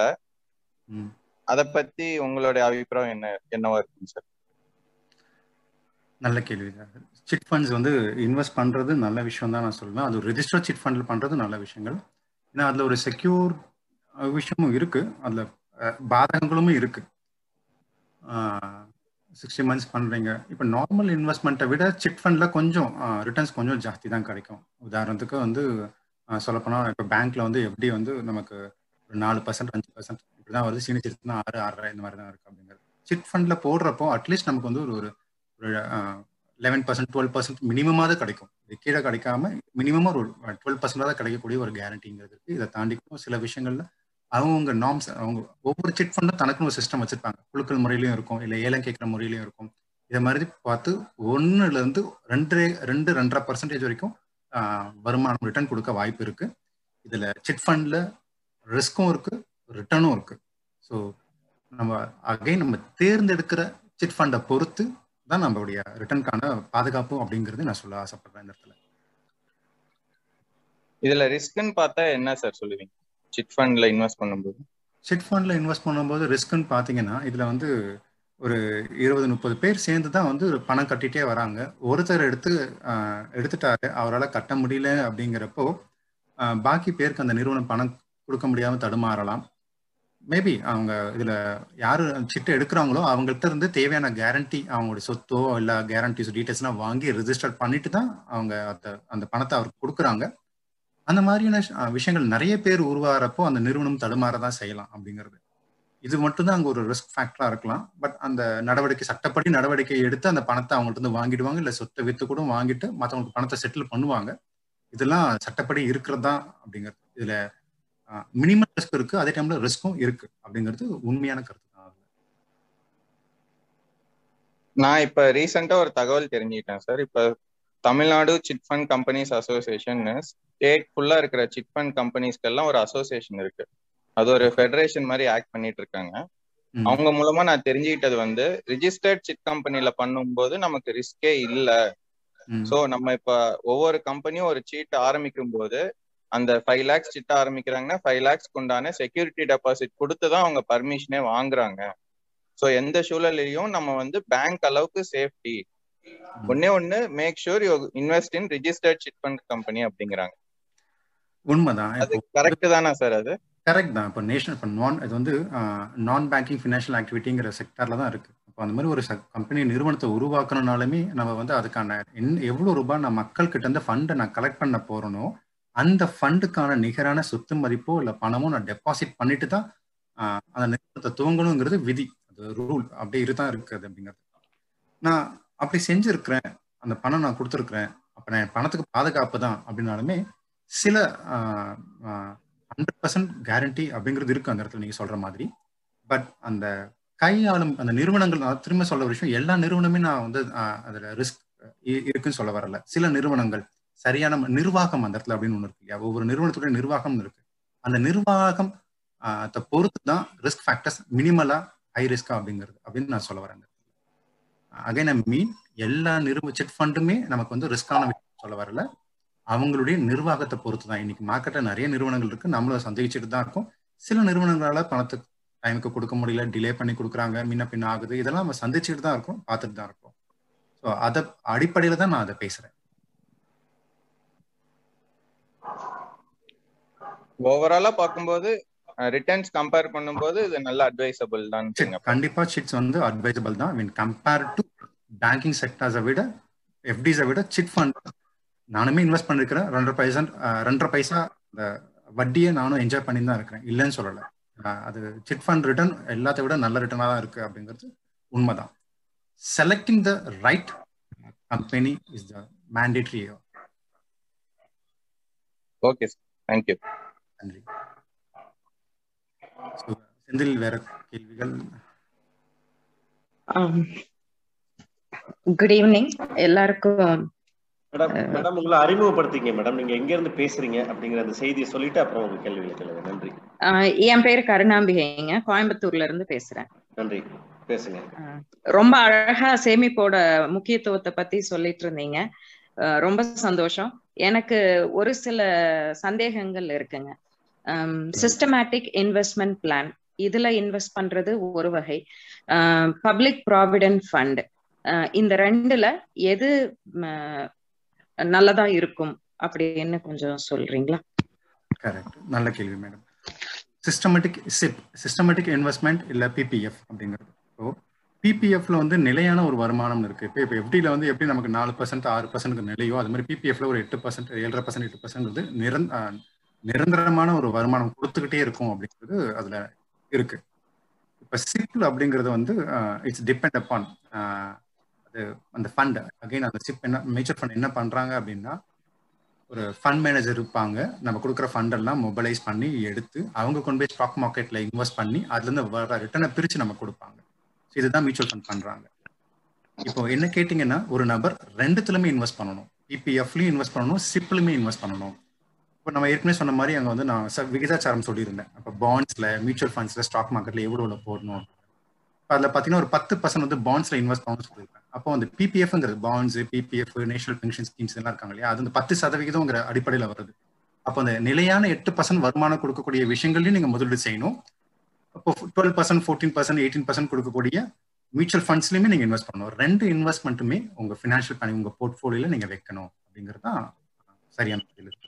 அத பத்தி உங்களுடைய அபிப்பிராயம் என்ன என்னவா இருக்குங்க சார்? நல்ல கேள்வி. சிட் ஃபண்ட்ஸ் வந்து இன்வெஸ்ட் பண்றது நல்ல விஷயம் தான் நான் சொல்லுவேன். அது ரிஜிஸ்டர் சிட் ஃபண்ட்ல பண்றது நல்ல விஷயங்கள். ஏன்னா அதுல ஒரு செக்யூர் விஷயமும் இருக்கு. அதுல பாதகங்களும் இருக்கு. சிக்ஸ்டி மந்த்ஸ் பண்றீங்க. இப்போ நார்மல் இன்வெஸ்ட்மெண்ட்டை விட சிட் ஃபண்ட்ல கொஞ்சம் ரிட்டர்ன்ஸ் கொஞ்சம் ஜாஸ்தி தான் கிடைக்கும். உதாரணத்துக்கு வந்து சொல்லப்போனால் இப்போ பேங்க்ல வந்து எப்படி வந்து நமக்கு ஒரு நாலு பர்சன்ட் அஞ்சு பர்சன்ட் இப்படிதான் வருது. சீனி சிட்னா ஆறு ஆறரை இந்த மாதிரி தான் இருக்கு அப்படிங்கிறது. சிட் ஃபண்ட்ல போடுறப்போ அட்லீஸ்ட் நமக்கு வந்து ஒரு ஒரு லெவன் பர்சன்ட் டுவெல் பர்சன்ட் மினிமமாக தான் கிடைக்கும். இது கீழே கிடைக்காம மினிமமாக ஒரு டுவெல் பர்சன்டாக கிடைக்கக்கூடிய ஒரு கேரண்டிங்கிறது இருக்கு. இதை தாண்டி சில விஷயங்கள்ல அவங்கவுங்க நார்ம்ஸ் அவங்க ஒவ்வொரு சிட் ஃபண்டும் தனக்குன்னு ஒரு சிஸ்டம் வச்சிருப்பாங்க. குழுக்கள் முறையிலையும் இருக்கும் இல்லை ஏலம் கேட்குற முறையிலையும் இருக்கும். இதை மாதிரி பார்த்து ஒன்னுல இருந்து ரெண்டு ரெண்டு ரெண்டரை பர்சன்டேஜ் வரைக்கும் வருமானம் ரிட்டர்ன் கொடுக்க வாய்ப்பு இருக்கு. இதுல சிட் ஃபண்ட்ல ரிஸ்க்கும் இருக்கு ரிட்டர்னும் இருக்கு. ஸோ நம்ம அகைன் நம்ம தேர்ந்தெடுக்கிற சிட் ஃபண்டை பொறுத்து தான் நம்மளுடைய ரிட்டர்னுக்கான பாதுகாப்பு அப்படிங்கிறது நான் சொல்ல ஆசைப்படுறேன் இந்த இடத்துல. இதுல ரிஸ்க்னு பார்த்தா என்ன சார் சொல்லுவீங்க? சிட் ஃபண்ட்ல இன்வெஸ்ட் பண்ணும்போது? சிட் ஃபண்ட்ல இன்வெஸ்ட் பண்ணும்போது ரிஸ்க்னு பாத்தீங்கன்னா இதுல வந்து ஒரு இருபது முப்பது பேர் சேர்ந்து தான் வந்து பணம் கட்டிட்டே வராங்க. ஒருத்தர் எடுத்து எடுத்துட்டாரு அவரால் கட்ட முடியல அப்படிங்கிறப்போ பாக்கி பேருக்கு அந்த நிறுவனம் பணம் கொடுக்க முடியாமல் தடுமாறலாம். மேபி அவங்க இதில் யார் சிட்டு எடுக்கிறாங்களோ அவங்கள்ட்ட இருந்து தேவையான கேரண்டி அவங்களுடைய சொத்தோ இல்லை கேரண்டிஸ் டீட்டெயில்ஸ்லாம் வாங்கி ரிஜிஸ்டர் பண்ணிட்டு தான் அவங்க அந்த அந்த பணத்தை அவருக்கு கொடுக்குறாங்க. அந்த மாதிரியான விஷயங்கள் நிறைய பேர் உருவாகிறப்போ அந்த நிறுவனம் தடுமாறதான் செய்யலாம் அப்படிங்கிறது. இது மட்டும்தான் அங்கே ஒரு ரிஸ்க் ஃபேக்டரா இருக்கலாம். பட் அந்த நடவடிக்கை சட்டப்படி நடவடிக்கை எடுத்து அந்த பணத்தை அவங்கள்ட்ட இருந்து வாங்கிடுவாங்க. இல்லை சொத்தை வித்து கூட வாங்கிட்டு மற்றவங்களுக்கு பணத்தை செட்டில் பண்ணுவாங்க. இதெல்லாம் சட்டப்படி இருக்கிறது தான் அப்படிங்கிறது. இதுல மினிமம் ரிஸ்க் இருக்கு. அதே டைம்ல ரிஸ்க்கும் இருக்கு அப்படிங்கிறது உண்மையான கருத்து தான் நான் இப்ப ரீசெண்டா ஒரு தகவல் தெரிஞ்சுக்கிட்டேன் சார். இப்ப Tamil Nadu chit fund companies association state ஃபுல்லா இருக்கிற சிட் ஃபண்ட் கம்பெனிஸ்க்கு எல்லாம் ஒரு அசோசியேஷன் இருக்கு. அது ஒரு ஃபெடரேஷன் மாதிரி ஆக்ட் பண்ணிட்டு இருக்காங்க அவங்க மூலமா நான் தெரிஞ்சுக்கிட்டது வந்து ரிஜிஸ்டர்ட் சிட் கம்பெனில பண்ணும்போது நமக்கு ரிஸ்கே இல்ல. சோ நம்ம இப்ப ஒவ்வொரு கம்பெனியும் ஒரு சீட் ஆரம்பிக்கும் போது அந்த ஃபைவ் லேக்ஸ் சிட்ட ஆரம்பிக்கிறாங்கன்னா ஃபைவ் லேக்ஸ் உண்டான செக்யூரிட்டி டெபாசிட் கொடுத்து தான் அவங்க பர்மிஷனே வாங்குறாங்க. ஸோ எந்த சூழலையும் நம்ம வந்து பேங்க் அளவுக்கு சேஃப்டி ஒன்னே ஒன்னு make sure you invest in registered chit fund company அப்படிங்கிறாங்க. உண்மைதான். அது கரெக்ட் தானா சார் அது? கரெக்ட் தான். இப்போ நேஷனல் இப்போ நான் இது வந்து நான் பேங்கிங் ஃபினான்ஷியல் ஆக்டிவிட்டிங்கிற செக்டர்ல தான் இருக்கு. இப்போ அந்த மாதிரி ஒரு கம்பெனி நிறுவனத்தை உருவாக்கணும்னாலுமே நம்ம வந்து அதுக்கான என் எவ்வளோ ரூபாய் நான் மக்கள் கிட்ட இருந்து ஃபண்டை நான் கலெக்ட் பண்ண போறனோ அந்த ஃபண்டுக்கான நிகரான சொத்து மதிப்போ இல்லை பணமோ நான் டெபாசிட் பண்ணிட்டு தான் அந்த நிறுவனத்தை துவங்கணுங்கிறது விதி. அது ரூல் அப்படியே இருதான் இருக்குது அப்படிங்கிறது. நான் அப்படி செஞ்சிருக்கிறேன். அந்த பணம் நான் கொடுத்துருக்குறேன். அப்போ நான் பணத்துக்கு பாதுகாப்பு தான் அப்படின்னாலுமே சில ஹண்ட்ரட் பர்சன்ட் கேரண்டி அப்படிங்கிறது இருக்கு அந்த இடத்துல நீங்க சொல்ற மாதிரி. பட் அந்த கையாளும் அந்த நிறுவனங்கள் நான் திரும்ப சொல்ல ஒரு விஷயம் எல்லா நிறுவனமே நான் வந்து அதுல ரிஸ்க் இருக்குன்னு சொல்ல வரல. சில நிறுவனங்கள் சரியான நிர்வாகம் அந்த இடத்துல அப்படின்னு ஒன்று இருக்கு இல்லையா? ஒவ்வொரு நிறுவனத்துடைய நிர்வாகம் இருக்கு. அந்த நிர்வாகம் பொறுத்து தான் ரிஸ்க் ஃபேக்டர்ஸ் மினிமலா ஹை ரிஸ்கா அப்படிங்கிறது அப்படின்னு நான் சொல்ல வரேன். அகைன் ஐ மீன் எல்லா நிறுவ செட் ஃபண்டுமே நமக்கு வந்து ரிஸ்கான விஷயம் சொல்ல வரல. அவங்களுடைய நிர்வாகத்தை பொறுத்து தான் இன்னைக்கு மார்க்கெட்ல நிறைய நிறுவனங்கள் இருக்கு. நம்மள சந்திச்சுட்டு தான் இருக்கும். சில நிறுவனங்களால பணத்துக்கு டைமுக்கு கொடுக்க முடியல. டிலே பண்ணி கொடுக்குறாங்க. முன்ன பின்ன ஆகுது. இதெல்லாம் நம்ம சந்திச்சுட்டு தான் இருக்கோம். பார்த்துட்டு தான் இருக்கோம். ஸோ அதை அடிப்படையில தான் நான் அதை பேசுறேன். ஓவராலா பார்க்கும்போது ரிட்டர்ன்ஸ் கம்பேர் பண்ணும்போது இது நல்ல அட்வைசபிள் தான் கண்டிப்பா சிட்ஸ் வந்து அட்வைசபிள் தான். மீன் கம்பேர் டு பேங்கிங் செக்டர்ஸை விட எஃப்டிஸை விட சிட் ஃபண்ட் நானுமே இன்வெஸ்ட் பண்ணிருக்கிறேன். ரெண்டரை பைசா ரெண்டரை பைசா அந்த வட்டியை நானும் என்ஜாய் பண்ணி தான் இருக்கிறேன். இல்லைன்னு சொல்லலை. அது சிட் ஃபண்ட் ரிட்டர்ன் எல்லாத்த விட நல்ல ரிட்டர்னாக தான் இருக்கு அப்படிங்கிறது உண்மைதான். Selecting the right company is the mandatory okay sir thank you நன்றி. செந்தில் வேற கேள்விகள்? குட் ஈவினிங் எல்லாருக்கும் மேடம் மேடம் உங்களை அறிமுகப்படுத்திங்க மேடம். நீங்க எங்க இருந்து பேசுறீங்க அப்படிங்கிற அந்த செய்தியை சொல்லிட்டு அப்புறம் உங்க கேள்விகளை கேளுங்க. நன்றி. என் பேரு கருணாம்பிகைங்க. கோயம்புத்தூர்ல இருந்து பேசுறேன். நன்றி. பேசுங்க. ரொம்ப அழகா சேமிப்போட முக்கியத்துவத்தை பத்தி சொல்லிட்டு இருந்தீங்க. ரொம்ப சந்தோஷம். எனக்கு ஒரு சில சந்தேகங்கள் இருக்குங்க. சிஸ்டமேட்டிக் இன்வெஸ்ட்மெண்ட் பிளான் இதுல இன்வெஸ்ட் பண்றது ஒரு வகை. பப்ளிக் ப்ராவிடென்ட் ஃபண்ட் இந்த ரெண்டுல எது நல்லதா இருக்கும் அப்படின்னு கொஞ்சம் சொல்றீங்களா? கரெக்ட் நல்ல கேள்வி madam systematic SIP systematic investment இல்ல பிபிஎஃப் அப்படிங்கிறது. ஸோ பிபிஎஃப்ல வந்து நிலையான ஒரு வருமானம் இருக்கு. இப்போ இப்போ எஃப்டியில் வந்து எப்படி நமக்கு நாலு பர்சன்ட் ஆறு பர்சன்ட் நிலையோ அது மாதிரி பிபிஎஃப்ல ஒரு எட்டு பர்சன்ட் ஏழரை பர்சன்ட் எட்டு பர்சன்ட் வந்து நிரந் நிரந்தரமான ஒரு வருமானம் கொடுத்துக்கிட்டே இருக்கும் அப்படிங்கிறது அதுல இருக்கு. இப்போ சிப்பில் அப்படிங்கிறது வந்து இட்ஸ் டிபெண்ட் அப்பான் அது அந்த ஃபண்ட் அகைன் அந்த சிப் என்ன மியூச்சுவல் ஃபண்ட் என்ன பண்றாங்க அப்படின்னா ஒரு ஃபண்ட் மேனேஜர் இருப்பாங்க. நம்ம கொடுக்குற ஃபண்ட் எல்லாம் மொபைலைஸ் பண்ணி எடுத்து அவங்க கொண்டு போய் ஸ்டாக் மார்க்கெட்ல இன்வெஸ்ட் பண்ணி அதுல இருந்து வர ரிட்டர்னை பிரிச்சு நம்ம கொடுப்பாங்க. ஸோ இதுதான் மியூச்சுவல் ஃபண்ட் பண்றாங்க. இப்போ என்ன கேட்டீங்கன்னா ஒரு நபர் ரெண்டுத்துலயுமே இன்வெஸ்ட் பண்ணணும். பிபிஎஃப்லயும் இன்வெஸ்ட் பண்ணணும் சிப்லயுமே இன்வெஸ்ட் பண்ணணும். இப்போ நம்ம ஏற்கனவே சொன்ன மாதிரி அங்கே வந்து நான் விகிதாச்சாரம் சொல்லியிருந்தேன். அப்போ பாண்ட்ஸில் மியூச்சுவல் ஃபண்ட்ஸில் ஸ்டாக் மார்க்கெட்டில் எவ்வளோ போடணும்? அதில் பார்த்தீங்கன்னா ஒரு பத்து பர்சன்ட் வந்து பாண்ட்ஸில் இன்வெஸ்ட் பண்ணணும்னு சொல்லியிருக்கேன். அப்போ வந்து பிபிஎஃப்ங்கிறது bonds PPF national pension schemes எல்லாம் இருக்காங்க இல்லையா? அது அந்த பத்து சதவிகிதம்ங்கிற அடிப்படையில் வருது. அப்போ அந்த நிலையான எட்டு பர்சன்ட் வருமானம் கொடுக்கக்கூடிய விஷயங்கள்லையும் நீங்கள் முதலீடு செய்யணும். அப்போ twelve percent fourteen percent eighteen percent கொடுக்கக்கூடிய மியூச்சுவல் ஃபண்ட்ஸ்லையுமே நீங்கள் இன்வெஸ்ட் பண்ணணும். ரெண்டு இன்வெஸ்ட்மெண்ட்டுமே உங்கள் ஃபினான்ஷியல் பிளானிங் உங்கள் போர்ட்ஃபோலியோவில் நீங்கள் வைக்கணும். அப்படிங்கிறது தான் சரியான பதில்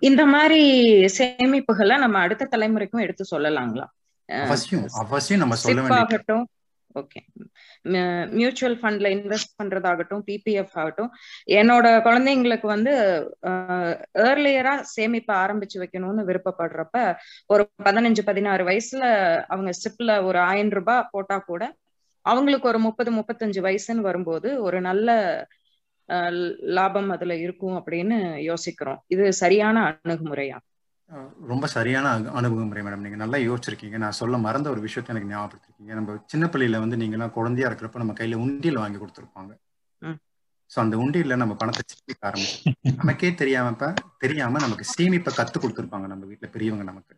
இந்த மாதிரி சேமிப்புகளை நம்ம அடுத்த தலைமுறைக்கும் எடுத்து சொல்லலாங்களா? அவசியம் அவசியம் நம்ம சொல்ல ஓகே. மியூச்சுவல் ஃபண்ட்ல இன்வெஸ்ட் பண்றதாகட்டும் பிபிஎஃப் ஆகட்டும் என்னோட குழந்தைங்களுக்கு வந்து ஏர்லியரா சேமிப்ப ஆரம்பிச்சு வைக்கணும்னு விருப்பப்படுறப்ப ஒரு பதினஞ்சு பதினாறு வயசுல அவங்க சிப்ல ஒரு ஆயிரம் ரூபாய் போட்டா கூட அவங்களுக்கு ஒரு முப்பது முப்பத்தஞ்சு வயசுன்னு வரும்போது ஒரு நல்ல லாபம் அதுல இருக்கும் அப்படின்னு யோசிக்கிறோம். இது சரியான அணுகுமுறையா? ரொம்ப சரியான அணுகுமுறை மேடம். நீங்க நல்லா யோசிச்சிருக்கீங்க. நான் சொல்ல மறந்த ஒரு விஷயத்த எனக்கு ஞாபகப்படுத்திருக்கீங்க. நம்ம சின்ன பள்ளியில வந்து நீங்க எல்லாம் குழந்தையா இருக்கிறப்ப நம்ம கையில உண்டியல் வாங்கி கொடுத்துருப்பாங்க. ஸோ அந்த உண்டியல்ல நம்ம பணத்தை சேமிக்க ஆரம்பிச்சோம் நமக்கே தெரியாம தெரியாம நமக்கு சேமிப்பை கத்து கொடுத்துருப்பாங்க நம்ம வீட்டுல பெரியவங்க நமக்கு.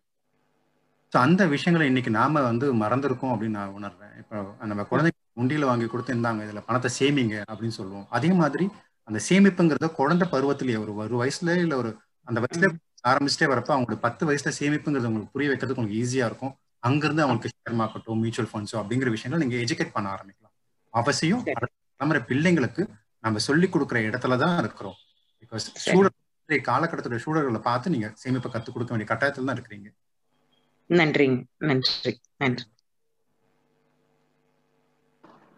ஸோ அந்த விஷயங்களை இன்னைக்கு நாம வந்து மறந்துருக்கோம் அப்படின்னு நான் உணர்றேன். இப்போ நம்ம குழந்தைக்கு உண்டியில வாங்கி கொடுத்து இருந்தாங்க இதுல பணத்தை சேமிங்க அப்படின்னு சொல்லுவோம். அதே மாதிரி அந்த சேமிப்புங்கிறத குழந்தை பருவத்திலேயே ஒரு ஒரு வயசுல இல்ல ஒரு அந்த வயசுல ஆரம்பிச்சுட்டே வரப்ப அவங்களுக்கு பத்து வயசுல சேமிப்புங்கிறது உங்களுக்கு புரிய வைக்கிறதுக்கு உங்களுக்கு ஈஸியா இருக்கும். அங்கிருந்து அவங்களுக்கு ஷேர் மார்க்கெட்டோ மியூச்சுவல் ஃபண்ட்ஸோ அப்படிங்கிற விஷயங்கள் நீங்க எஜுகேட் பண்ண ஆரம்பிக்கலாம். அவசியம் தலைமுறை பிள்ளைங்களுக்கு நம்ம சொல்லி கொடுக்குற இடத்துல தான் இருக்கிறோம். பிகாஸ் சூழல் காலகட்டத்துடைய சூழல்களை பார்த்து நீங்க சேமிப்பை கத்துக் கொடுக்க வேண்டிய கட்டாயத்துல தான் இருக்கிறீங்க. நன்றிங்க. நன்றி. நன்றி.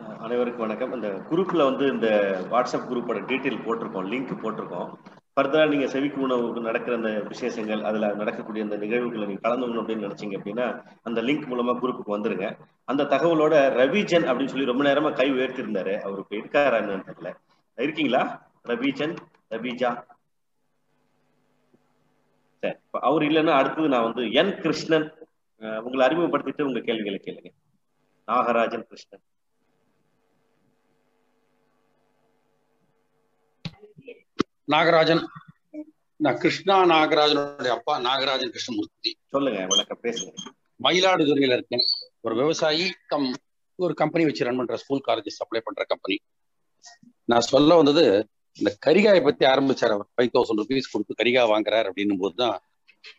அனைவருக்கும் வணக்கம். இந்த குரூப்ல வந்து இந்த வாட்ஸ்அப் குரூப்போட டீட்டெயில் போட்டிருக்கோம் லிங்க் போட்டிருக்கோம். ஃபர்தரா நீங்க செவிக்கு உணவு நடக்கிற அந்த விசேஷங்கள் அதுல நடக்கக்கூடிய அந்த நிகழ்வுகளை நீங்க கலந்துக்கணும் அப்படின்னு நினைச்சீங்க அப்படின்னா அந்த லிங்க் மூலமா குரூப்புக்கு வந்துருங்க. அந்த தகவலோட ரவிஜன் அப்படின்னு சொல்லி ரொம்ப நேரமா கை உயர்த்திருந்தாரு அவர் இப்ப இருக்காரா தெரியல. இருக்கீங்களா? ரவிஜன் ரவிஜா. சரி அவர் இல்லைன்னா அடுத்தது நான் வந்து என் கிருஷ்ணன். உங்களை அறிமுகப்படுத்திட்டு உங்க கேள்விகளை கேளுங்க. நாகராஜன் கிருஷ்ணன். நாகராஜன். நான் கிருஷ்ணா நாகராஜனுடைய அப்பா நாகராஜன் கிருஷ்ணமூர்த்தி. சொல்லுங்க வணக்கம் பேசுங்க. மயிலாடுதுறையில இருக்கேன். ஒரு விவசாயி கம் ஒரு கம்பெனி வச்சு ரன் பண்ற ஸ்கூல் காலேஜஸ் சப்ளை பண்ற கம்பெனி நான் சொல்ல வந்தது இந்த கரிகாயை பத்தி ஆரம்பிச்சார் அவர். ஃபைவ் தௌசண்ட் ருபீஸ் கொடுத்து கரிகா வாங்குறாரு அப்படின்னும் போது தான்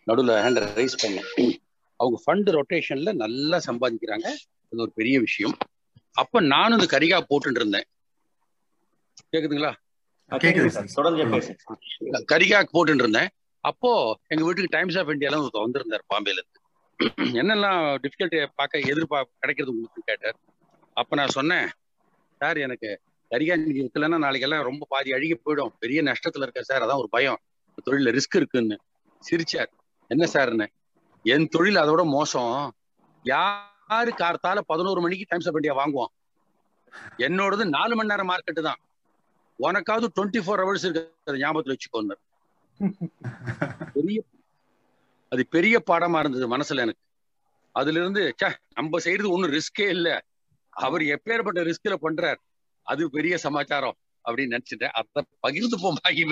நடுவில் ஹேண்ட் ரைஸ் பண்ணேன். அவங்க ஃபண்ட் ரொட்டேஷன்ல நல்லா சம்பாதிக்கிறாங்க. அது ஒரு பெரிய விஷயம். அப்ப நானும் இந்த கரிகா போட்டுட்டு இருந்தேன். கேக்குதுங்களா? கரிகா போட்டுட்டு இருந்தேன். அப்போ எங்க வீட்டுக்கு டைம்ஸ் ஆஃப் இந்தியால வந்திருந்தார் பாம்பேல இருந்து. என்னெல்லாம் டிஃபிகல்ட்டி பார்க்க எதிர்பார்க்க கிடைக்கிறது உங்களுக்கு கேட்டார். அப்ப நான் சொன்னேன் சார் எனக்கு கரிகா இன்னைக்கு விற்கலன்னா நாளைக்கு எல்லாம் ரொம்ப பாதி அழுகி போயிடும். பெரிய நஷ்டத்துல இருக்க சார். அதான் ஒரு பயம். தொழில ரிஸ்க் இருக்குன்னு. சிரிச்சார். என்ன சார்னு என் தொழில் அதோட மோசம். யாரு கார்த்தால பதினோரு மணிக்கு டைம்ஸ் ஆஃப் இந்தியா வாங்குவான். என்னோடது நாலு மணி நேரம் மார்க்கெட்டு தான். உனக்காவது டுவெண்ட்டி ஃபோர் ஹவர்ஸ் இருக்கு ஞாபகத்துல வச்சுக்கோன்னு பெரிய அது பெரிய பாடமா இருந்தது மனசுல எனக்கு. அதுல இருந்து நம்ம செய்யறது ஒண்ணும் ரிஸ்கே இல்ல. அவர் எப்பேற்பட்ட ரிஸ்க்ல பண்றார்? அது பெரிய சமாச்சாரம் அப்படின்னு நினைச்சிட்டேன். அதை பகிர்ந்து போமாகி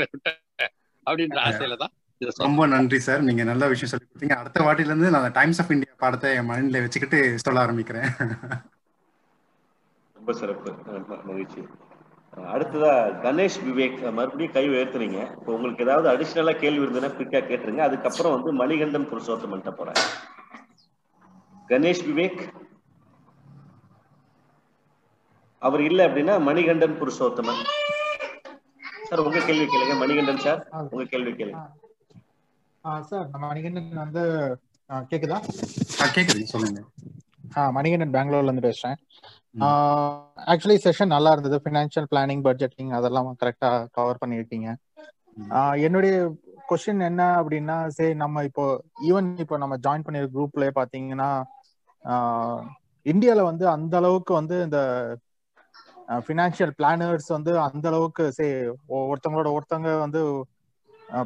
அப்படின்ற ஆசையில தான் ரொம்ப நன்றி சார் நீங்க நல்ல விஷயம் சொல்லி கொடுத்தீங்க. அடுத்த வாட்டில இருந்து நான் டைம்ஸ் ஆஃப் இந்தியா பாடத்தை என் மைண்ட்ல வச்சுக்கிட்டு சொல்ல ஆரம்பிக்கிறேன். ரொம்ப சிறப்பு. மகிழ்ச்சி. அடுத்ததா கணேஷ் விவேக் மறுபடியும் கை உயர்த்துறீங்க இப்போ உங்களுக்கு ஏதாவது அடிஷ்னலா கேள்வி இருந்ததுன்னா குயிக்கா கேட்டுருங்க. அதுக்கப்புறம் வந்து மணிகண்டன் புருஷோத்தமன்ட்ட போறேன். கணேஷ் விவேக் அவர் இல்ல அப்படின்னா மணிகண்டன் புருஷோத்தமன். சார் உங்க கேள்வி கேளுங்க. மணிகண்டன் சார் உங்க கேள்வி கேளுங்க. சார் நம்ம மணிகண்டன் வந்து கேக்குதா? கேக்குது. சொல்லுங்க. மணிகண்டன் பெங்களூர்ல இருந்து பேசுறேன். ஆக்சுவலி செஷன் நல்லா இருந்தது ஃபினான்ஷியல் பிளானிங் பட்ஜெட்டிங் அதெல்லாம் கரெக்டா கவர் பண்ணியிருக்கீங்க. என்னுடைய கொஸ்டின் என்ன அப்படின்னா சரி நம்ம இப்போ ஈவன் இப்போ நம்ம ஜாயின் பண்ணிருக்க குரூப்ல பாத்தீங்கன்னா இந்தியால வந்து அந்த அளவுக்கு வந்து இந்த ஃபினான்ஷியல் பிளானர்ஸ் வந்து அந்த அளவுக்கு சே ஒருத்தவங்களோட ஒருத்தவங்க வந்து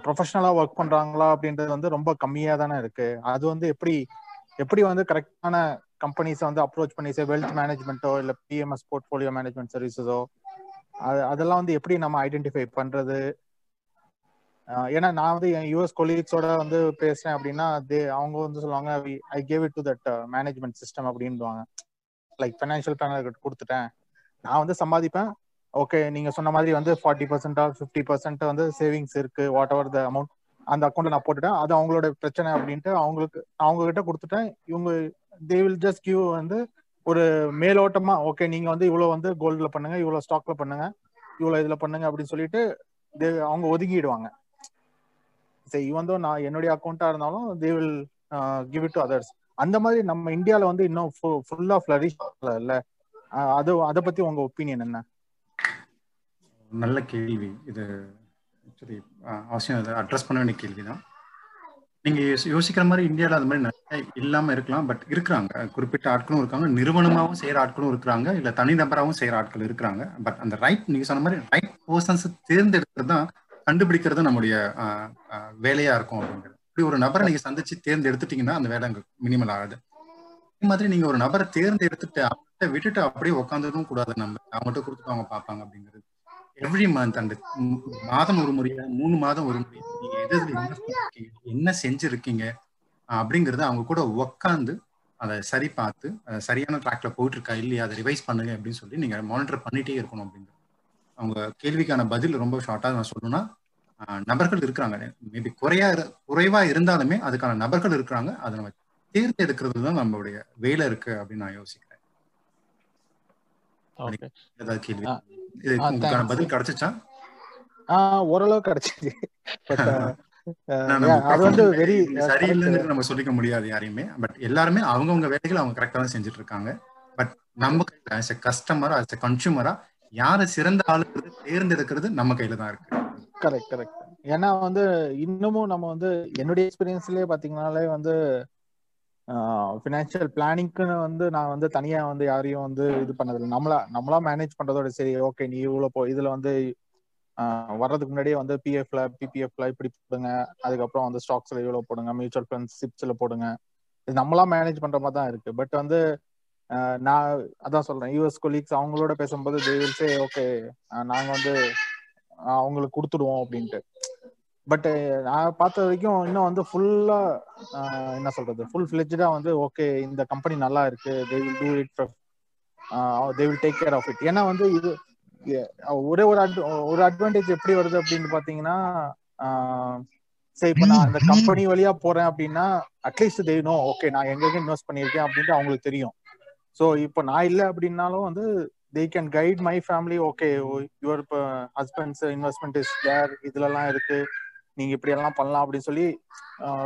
ப்ரொஃபஷனலா ஒர்க் பண்றாங்களா அப்படின்றது வந்து ரொம்ப கம்மியா தானே இருக்கு. அது வந்து எப்படி எப்படி வந்து கரெக்டான கம்பெனிஸை வந்து அப்ரோச் பண்ணி சே வெல்த் மேனேஜ்மெண்ட்டோ இல்லை பிஎம்எஸ் போர்ட்ஃபோலியோ மேனேஜ்மெண்ட் சர்வீசஸோ அது அதெல்லாம் வந்து எப்படி நம்ம ஐடென்டிஃபை பண்றது? ஏன்னா நான் வந்து என் யூஎஸ் கொலீக்ஸோட வந்து பேசுறேன் அப்படின்னா தே அவங்க வந்து சொல்லுவாங்க I gave it to that management system அப்படின்வாங்க லைக் ஃபைனான்ஷியல் பிளானர் கொடுத்துட்டேன். நான் வந்து சம்பாதிப்பேன். ஓகே நீங்க சொன்ன மாதிரி வந்து forty percent or fifty percent வந்து சேவிங்ஸ் இருக்கு. வாட் எவர் த அமௌண்ட் அந்த அக்கௌண்ட்ல நான் போட்டுட்டேன். அது அவங்களோட பிரச்சனை அப்படின்ட்டு அவங்களுக்கு அவங்க கிட்ட கொடுத்துட்டேன். இவங்க தே வில் ஜஸ்ட் கிவ் வந்து ஒரு மேலோட்டமா ஓகே நீங்க வந்து இவ்வளவு வந்து கோல்டுல பண்ணுங்க இவ்வளவு ஸ்டாக்ல பண்ணுங்க இவ்வளவு இதுல பண்ணுங்க அப்படின்னு சொல்லிட்டு அவங்க ஒதுங்கிடுவாங்க சரி இவன் தான் நான் என்னுடைய அக்கௌண்டா இருந்தாலும் they will give it to others அந்த மாதிரி நம்ம இந்தியால வந்து இன்னும் ஃபுல்லா ஃபிளரிஷ் இல்ல. அது அதை பத்தி உங்க ஒப்பீனியன் என்ன? நல்ல கேள்வி. இது ஆக்சுவலி அவசியம் அட்ரஸ் பண்ண வேண்டிய கேள்வி தான். நீங்க யோசிக்கிற மாதிரி இந்தியாவில் அது மாதிரி நிறைய இல்லாம இருக்கலாம் பட் இருக்கிறாங்க. குறிப்பிட்ட ஆட்களும் இருக்காங்க. நிறுவனமாகவும் செய்யற ஆட்களும் இருக்கிறாங்க. இல்ல தனிநபராகவும் செய்யற ஆட்கள் இருக்கிறாங்க. பட் அந்த ரைட் நீங்க சொன்ன மாதிரி ரைட் பர்சன்ஸ் தேர்ந்தெடுக்கிறது தான் கண்டுபிடிக்கிறது நம்முடைய ஆஹ், ஆஹ், வேலையா இருக்கும் அப்படிங்கிறது இப்படி ஒரு நபரை நீங்க சந்திச்சு தேர்ந்தெடுத்துட்டீங்கன்னா அந்த வேலை அங்க மினிமல் ஆகுது. அதே மாதிரி நீங்க ஒரு நபரை தேர்ந்தெடுத்துட்டு அவங்கள்ட்ட விட்டுட்டு அப்படியே உட்காந்துடும் கூடாது நம்ம. அவங்கள்ட்ட கொடுத்துட்டு அவங்க பார்ப்பாங்க அப்படிங்கிறது. எவ்ரி மந்த் அந்த மாதம் ஒரு முறையா மூணு மாதம் ஒரு முறையா நீங்க எது பண்ணிருக்கீங்க, என்ன செஞ்சிருக்கீங்க அப்படிங்கறத அவங்க கூட உக்காந்து அதை சரி பார்த்து சரியான ட்ராக்ல போயிட்டு இருக்கா இல்லையா அதை ரிவைஸ் பண்ணுங்க அப்படின்னு சொல்லி நீங்க மானிட்டர் பண்ணிட்டே இருக்கணும் அப்படிங்கிறது அவங்க கேள்விக்கான பதில் ரொம்ப ஷார்ட்டா நான் சொல்லணும்னா நபர்கள் இருக்கிறாங்க. மேபி குறையா குறைவா இருந்தாலுமே அதுக்கான நபர்கள் இருக்கிறாங்க. அதை நம்ம தேர்ந்தெடுக்கிறது தான் நம்மளுடைய வேலை இருக்கு அப்படின்னு நான் யோசிக்கிறேன். கேள்வி? உங்களுக்கான. பதில் கிடைச்சிச்சா? ஓரளவு கிடைச்சிது. அது வந்து வெரி இது சரியில்லைங்கிறது நம்ம சொல்லிக்க முடியாது யாரையுமே. பட் எல்லாருமே அவங்கவுங்க வேலைகளை அவங்க கரெக்டா தான் செஞ்சுட்டு இருக்காங்க பட் நம்ம கையில ஆஸ் எ கஸ்டமரா ஆஸ் எ கன்சூமரா யாரை சிறந்த ஆளுங்கிறது தேர்ந்தெடுக்கிறது நம்ம கையில தான் இருக்கு. கரெக்ட் கரெக்ட் ஏன்னா வந்து இன்னமும் நம்ம வந்து என்னுடைய எக்ஸ்பீரியன்ஸ்லயே பாத்தீங்கன்னாலே வந்து ஃபினான்ஷியல் பிளானிங்க்குன்னு வந்து நான் வந்து தனியா வந்து யாரையும் வந்து இது பண்ணதில்லை. நம்மளா நம்மளா மேனேஜ் பண்றதோட சரி ஓகே நீ இவ்வளவு போ இதுல வந்து வர்றதுக்கு முன்னாடியே வந்து பிஎஃப்ல பிபிஎஃப்ல இப்படி போடுங்க. அதுக்கப்புறம் வந்து ஸ்டாக்ஸ்ல இவ்வளவு போடுங்க மியூச்சுவல் ஃபண்ட்ஸ் சிப்ஸ்ல போடுங்க. இது நம்மளா மேனேஜ் பண்ற மாதிரி தான் இருக்கு. பட் வந்து நான் அதான் சொல்றேன். யூஎஸ் கொலீக்ஸ் அவங்களோட பேசும்போது தே ஓகே நாங்க வந்து அவங்களுக்கு கொடுத்துடுவோம் அப்படின்ட்டு. பட் uh, நான் பார்த்த வரைக்கும் இன்னும் வந்து ஃபுல்லா என்ன சொல்றது? ஃபுல் ஃபிளெஜ்டா வந்து ஓகே இந்த கம்பெனி நல்லா இருக்கு. They will do it they will take care of it ஏன்னா வந்து இது ஒரே ஒரு adv- ஒரு அட்வான்டேஜ் எப்படி வருது அப்படின்னு பாத்தீங்கன்னா சரி இப்ப நான் அந்த கம்பெனி வழியா போறேன் அப்படின்னா அட்லீஸ்ட் தெரியணும் ஓகே நான் எங்க இன்வெஸ்ட் பண்ணியிருக்கேன் அப்படின்ட்டு அவங்களுக்கு தெரியும். ஸோ இப்போ நான் இல்லை அப்படின்னாலும் வந்து they can guide my family okay your husband's investment is there இதுலலாம் இருக்கு. நீங்க இப்படி எல்லாம் பண்ணலாம் அப்படின்னு சொல்லி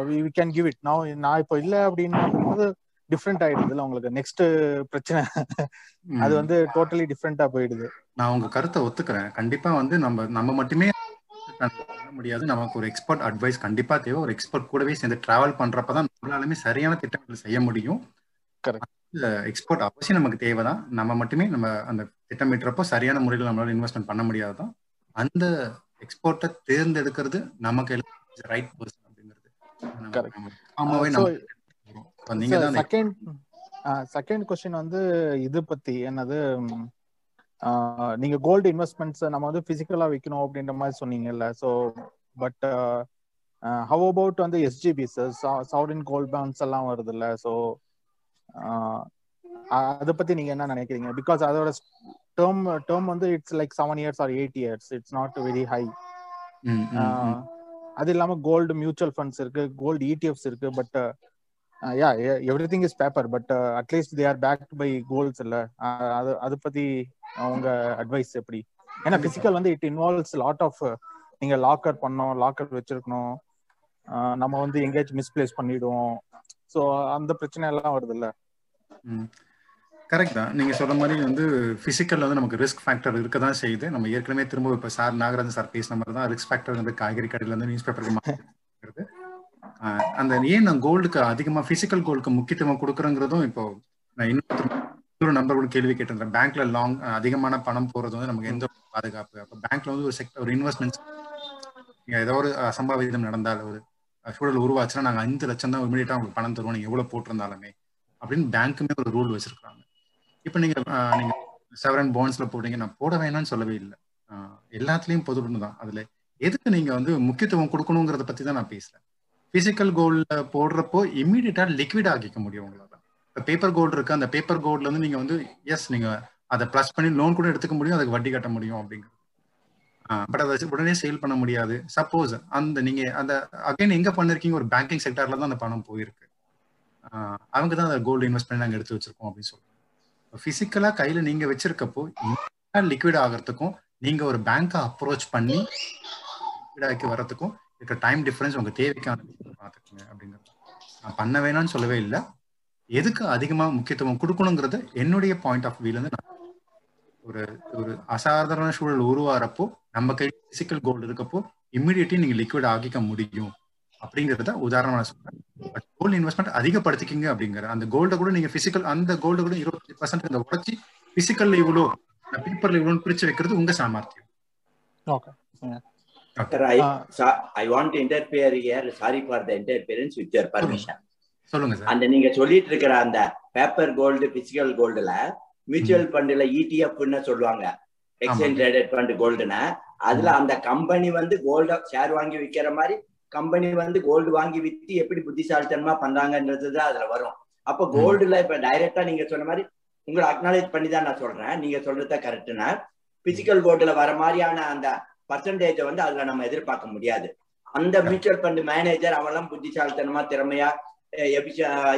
வி கேன் கிவ் இட் நான் நான் இப்போ இல்லை அப்படின்னு டிஃப்ரெண்ட் ஆயிடுதுல உங்களுக்கு நெக்ஸ்ட் பிரச்சனை. அது வந்து டோட்டலி டிஃப்ரெண்டா போயிடுது. நான் உங்க கருத்தை ஒத்துக்கிறேன். கண்டிப்பா வந்து நம்ம நம்ம மட்டுமே பண்ண முடியாது. நமக்கு ஒரு எக்ஸ்பர்ட் அட்வைஸ் கண்டிப்பா தேவை. ஒரு எக்ஸ்பர்ட் கூடவே சேர்ந்து டிராவல் பண்றப்பதான் நம்மளாலுமே சரியான திட்டங்கள் செய்ய முடியும். எக்ஸ்போர்ட் அவசியம் நமக்கு தேவைதான். நம்ம மட்டுமே நம்ம அந்த திட்டமிட்டுறப்போ சரியான முறையில் நம்மளால இன்வெஸ்ட்மெண்ட் பண்ண முடியாதுதான். அந்த எக்ஸ்போர்ட்டை தேர்ந்தெடுக்கிறது நம்ம கையில ரைட் பர்சன் அப்படிங்கிறது செகண்ட் செகண்ட் கொஸ்டின் வந்து இது பத்தி என்னது ஆஹ் நீங்க கோல்டு இன்வெஸ்ட்மெண்ட்ஸ் நம்ம வந்து பிசிக்கலா வைக்கணும் அப்படின்ற மாதிரி சொன்னீங்கல்ல. ஸோ பட் ஹவ் அபவுட் வந்து எஸ்ஜிபிஸ் சவுரின் கோல்ட் பாண்ட்ஸ் எல்லாம் வருது இல்ல ஸோ அதை பத்தி நீங்க என்ன நினைக்கிறீங்க? பிகாஸ் அதோட டேர்ம் டேர்ம் வந்து it's like seven years or eight years it's not very high. அது இல்லாம கோல்டு மியூச்சுவல் ஃபண்ட்ஸ் இருக்கு கோல்டு இடிஎஃப்ஸ் இருக்கு but yeah everything is paper but at least they are backed by golds இல்ல. அது அது பத்தி உங்க அட்வைஸ் எப்படி? ஏன்னா பிசிக்கல் வந்து இட் இன்வால்வ்ஸ் லாட் ஆஃப் நீங்க லாக்கர் பண்ணோம் லாக்கர் வச்சிருக்கணும். நம்ம வந்து எங்கேயாச்சும் மிஸ்பிளேஸ் பண்ணிடுவோம். ஸோ அந்த பிரச்சனை எல்லாம் வருது இல்ல கரெக்ட் தான். நீங்க சொல்ற மாதிரி வந்து பிசிக்கல்ல வந்து நமக்கு ரிஸ்க் ஃபேக்டர் இருக்க தான் செய்யுது. நம்ம ஏற்கனவே திரும்ப இப்ப சார் நாகராஜன் சார் பேசின மாதிரி தான் ரிஸ்க் ஃபேக்டர் வந்து காய்கறி கடையில இருந்து நியூஸ் பேப்பருக்கு அந்த ஏன் நான் கோல்டுக்கு அதிகமா பிசிக்கல் கோல்டுக்கு முக்கியத்துவம் கொடுக்குறேங்கிறதும் இப்போ நான் இன்னொரு நம்பர் கேள்வி கேட்டிருந்தேன். பேங்க்ல லாங் அதிகமான பணம் போறது வந்து நமக்கு எந்த ஒரு பாதுகாப்பு? அப்ப பேங்க்ல வந்து ஒரு செக்டர் ஒரு இன்வெஸ்ட்மெண்ட் நீங்க ஏதோ ஒரு அசம்பாவிதம் நடந்தால் ஒரு சூழல் உருவாச்சுன்னா நாங்க அஞ்சு லட்சம் தான் இமீடியட்டா உங்களுக்கு பணம் தருவோம். நீங்க எவ்வளவு போட்டிருந்தாலுமே அப்படின்னு பேங்க்குமே ஒரு ரூல் வச்சிருக்காங்க இப்ப நீங்க நீங்க செவரன் போன்ஸ்ல போடுறீங்க நான் போட வேணாம்னு சொல்லவே இல்லை. எல்லாத்துலயும் பொது தான். அதுல எதுக்கு நீங்க வந்து முக்கியத்துவம் கொடுக்கணுங்கிறத பத்தி தான் நான் பேசுறேன். பிசிக்கல் கோல்ட்ல போடுறப்போ இம்மீடியட்டா லிக்விட் ஆக்கிக்க முடியும் உங்களால. இப்போ பேப்பர் கோல்டு இருக்கு. அந்த பேப்பர் கோல்ட்ல இருந்து நீங்க வந்து எஸ் நீங்க அதை ப்ளஸ் பண்ணி லோன் கூட எடுத்துக்க முடியும். அதுக்கு வட்டி கட்ட முடியும் அப்படிங்கிறது. பட் அதை உடனே சேல் பண்ண முடியாது. சப்போஸ் அந்த நீங்க அந்த அகைன் எங்க பண்ணிருக்கீங்க? ஒரு பேங்கிங் செக்டர்ல தான் அந்த பணம் போயிருக்கு. அவங்க தான் அந்த கோல்டு இன்வெஸ்ட் பண்ணி நாங்கள் எடுத்து வச்சிருக்கோம் அப்படின்னு சொல்றோம் பிசிக்கலா கையில நீங்க வச்சிருக்கப்போ லிக்விட் ஆகிறதுக்கும் நீங்க ஒரு பேங்கை அப்ரோச் பண்ணி லிக்விடாக்கி வர்றதுக்கும் இருக்க டைம் டிஃபரன்ஸ் உங்க தேவைக்கான பார்த்துக்கோங்க அப்படிங்கிறது. நான் பண்ண வேணாம்னு சொல்லவே இல்லை. எதுக்கு அதிகமாக முக்கியத்துவம் கொடுக்கணுங்கிறது என்னுடைய பாயிண்ட் ஆஃப் வியூலேருந்து நான் ஒரு ஒரு அசாதாரண சூழல் உருவாகிறப்போ நம்ம கை பிசிக்கல் கோல்டு இருக்கப்போ இம்மிடியட்லி நீங்க லிக்விட் ஆகிக்க முடியும். அப்படிங்கிறத உதாரணமா சொல்றேன். பட் கோல்டு இன்வெஸ்ட்மெண்ட் அதிகப்படுத்திக்கிங்க அப்படிங்கிற அந்த கோல்டை கூட நீங்க பிசிக்கல் அந்த கோல்டு கூட இருபத்தி பர்சன்ட் இந்த உடச்சி பிசிக்கல்ல இவ்வளோ பேப்பர்ல இவ்வளோ பிரிச்சு வைக்கிறது உங்க சாமர்த்தியம். Okay to interfere here. Sorry for the interference with your permission. சொல்லுங்க சார் அந்த நீங்க சொல்லிட்டு இருக்கிற அந்த பேப்பர் கோல்டு பிசிக்கல் கோல்டுல மியூச்சுவல் ஃபண்ட்ல இடிஎஃப்னு சொல்லுவாங்க. எக்ஸ்சேஞ்ச் ட்ரேடட் ஃபண்ட் கோல்டுன்னு அதுல அந்த கம்பெனி வந்து கோல்ட ஷேர் வாங்கி விக்கிற மாதிரி கம்பெனி வந்து கோல்டு வாங்கி வித்து எப்படி புத்திசாலித்தனமா பண்றாங்கன்றது தான் அதுல வரும். அப்ப கோல்டுல இப்ப டைரக்டா நீங்க சொன்ன மாதிரி உங்களை அக்னாலேஜ் பண்ணி தான் நான் சொல்றேன். நீங்க சொல்றத கரெக்டுனா பிசிக்கல் கோல்டுல வர மாதிரியான அந்த பர்சன்டேஜை வந்து அதுல நம்ம எதிர்பார்க்க முடியாது. அந்த மியூச்சுவல் ஃபண்ட் மேனேஜர் அவெல்லாம் புத்திசாலித்தனமா திறமையா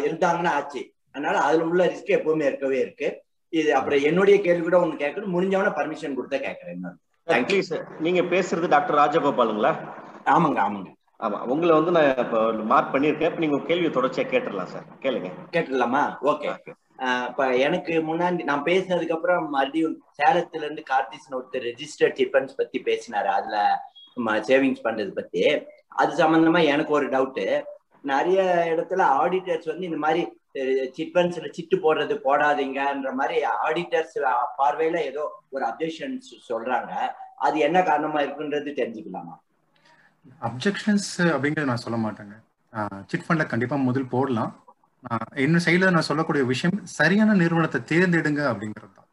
இருந்தாங்கன்னா ஆச்சு. அதனால அதுல உள்ள ரிஸ்க் எப்பவுமே இருக்கவே இருக்கு. இது அப்புறம் என்னுடைய கேள்வி கூட ஒண்ணு கேட்கணும். முடிஞ்சவன பர்மிஷன் கொடுத்தா கேட்கறேன் நீங்க பேசுறது டாக்டர் ராஜகோபாலுங்களா? ஆமாங்க ஆமாங்க. ஆமா உங்களை வந்து நான் இப்போ மார்க் பண்ணியிருக்கேன். இப்ப நீங்க கேள்வி தொடர்ச்சியா கேட்டுடலாம் சார் கேளுங்க. கேட்டுடலாமா? ஓகே இப்ப எனக்கு முன்னாடி நான் பேசினதுக்கு அப்புறம் மறுபடியும் சேலத்துல இருந்து கார்த்திஸ்னு ஒருத்தர் ரெஜிஸ்டர்ட் டிஃபன்ஸ் பத்தி பேசினாரு. அதுல சேவிங்ஸ் பண்றது பத்தி. அது சம்பந்தமா எனக்கு ஒரு டவுட் நிறைய இடத்துல ஆடிட்டர்ஸ் வந்து இந்த மாதிரி சிட் ஃபண்ட்ஸ்ல சிட்டு போடுறது போடாதீங்கன்ற மாதிரி ஆடிட்டர்ஸ் பார்வையில ஏதோ ஒரு அப்ஜெக்ஷன்ஸ் சொல்றாங்க. அது என்ன காரணமா இருக்குன்றது தெரிஞ்சுக்கலாமா? அப்ஜெக்ஷன்ஸ் அப்படிங்கறத நான் சொல்ல மாட்டேங்க. சிட் ஃபண்ட்ல கண்டிப்பா முதல் போடலாம். இன்னும் சைடில் நான் சொல்லக்கூடிய விஷயம் சரியான நிறுவனத்தை தேர்ந்தெடுங்க அப்படிங்கிறது தான்.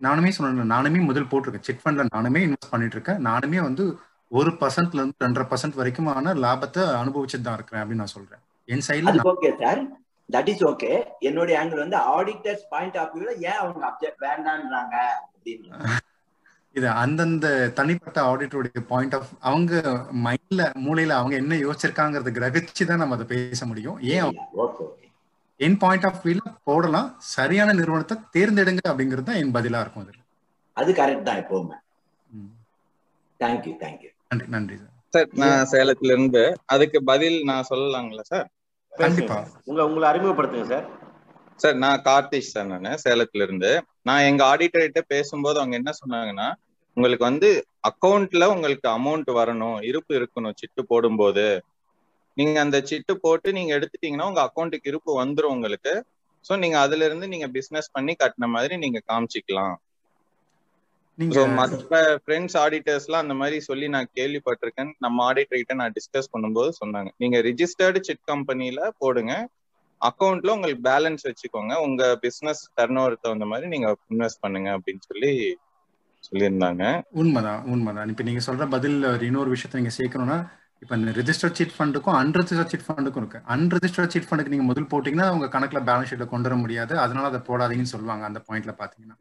நானுமே சொன்னேன் நானுமே முதல் போட்டிருக்கேன். சிட் ஃபண்ட்ல நானுமே இன்வெஸ்ட் பண்ணிட்டு இருக்கேன் நானுமே வந்து ஒரு பர்சன்ட்ல இருந்து ரெண்டரை பர்சன்ட் வரைக்குமான லாபத்தை அனுபவிச்சுட்டு தான் இருக்கிறேன் அப்படின்னு நான் சொல்றேன். என் சைட்ல okay sir that is okay என்னுடைய ஆங்கிள் வந்து ஆடிட்டர்ஸ் பாயிண்ட் ஆஃப் வியூல ஏன் அவங்க அப்ஜெக்ட் வேண்டான்றாங்க அப்படின்னு இது அந்தந்த தனிப்பட்ட ஆடிட்டருடைய பாயிண்ட் ஆஃப் அவங்க மைண்ட்ல மூளையில அவங்க என்ன யோசிச்சிருக்காங்கிறத கிரகிச்சு தான் நம்ம அதை பேச முடியும். ஏன் என் பாயிண்ட் ஆஃப் வியூல போடலாம். சரியான நிறுவனத்தை தேர்ந்தெடுங்க அப்படிங்கிறது தான் என் பதிலா இருக்கும் அதுல. அது கரெக்ட் தான் எப்பவுமே தேங்க்யூ தேங்க்யூ நன்றி நன்றி சார். சார் நான் சேலத்துல இருந்து அதுக்கு பதில் நான் சொல்லலாங்களா சார்? கண்டிப்பா. உங்களை உங்களை அறிமுகப்படுத்துங்க சார். சார் நான் கார்த்திஷ் சார் நான் சேலத்துல இருந்து நான் எங்க ஆடிட்டர்கிட்ட பேசும்போது அவங்க என்ன சொன்னாங்கன்னா உங்களுக்கு வந்து அக்கௌண்ட்ல உங்களுக்கு அமௌண்ட் வரணும் இருப்பு இருக்கணும் சிட்டு போடும்போது. நீங்க அந்த சிட்டு போட்டு நீங்க எடுத்துட்டீங்கன்னா உங்க அக்கௌண்ட்டுக்கு இருப்பு வந்துரும் உங்களுக்கு. சோ நீங்க அதுல இருந்து நீங்க பிசினஸ் பண்ணி கட்டின மாதிரி நீங்க காமிச்சிக்கலாம். மற்ற ஃப்ரெண்ட்ஸ் ஆடிட்டர்ஸ்லாம் அந்த மாதிரி சொல்லி நான் கேள்விப்பட்டிருக்கேன். நம்ம ஆடிட்டர் கிட்ட நான் டிஸ்கஸ் பண்ணும்போது சொன்னாங்க. நீங்க ரிஜிஸ்டர்டு சிட் கம்பெனில போடுங்க. அக்கௌண்ட்ல உங்களுக்கு பேலன்ஸ் வச்சுக்கோங்க. உங்க பிசினஸ் டர்ன் ஓவர் தகுந்த மாதிரி நீங்க இன்வெஸ்ட் பண்ணுங்க அப்படின்னு சொல்லி சொல்லியிருந்தாங்க. உண்மைதான் உண்மைதான். இப்ப நீங்க சொல்ற பதில் ஒரு இன்னொரு விஷயத்த நீங்க சேர்க்கணும்னா இப்ப இந்த ரிஜிஸ்டர் சீட் ஃபண்டுக்கும் அன்ரிஜிஸ்டர் சீட் ஃபண்டுக்கும் இருக்கு. அன்ரிஜிஸ்டர் சீட் ஃபண்டுக்கு நீங்க முதல் போட்டீங்கன்னா உங்க கணக்குல பேலன்ஸ் ஷீட்ல கொண்டு வர முடியாது. அதனால அதை போடாதீங்கன்னு சொல்லுவாங்க அந்த பாயிண்ட்ல பாத்தீங்கன்னா.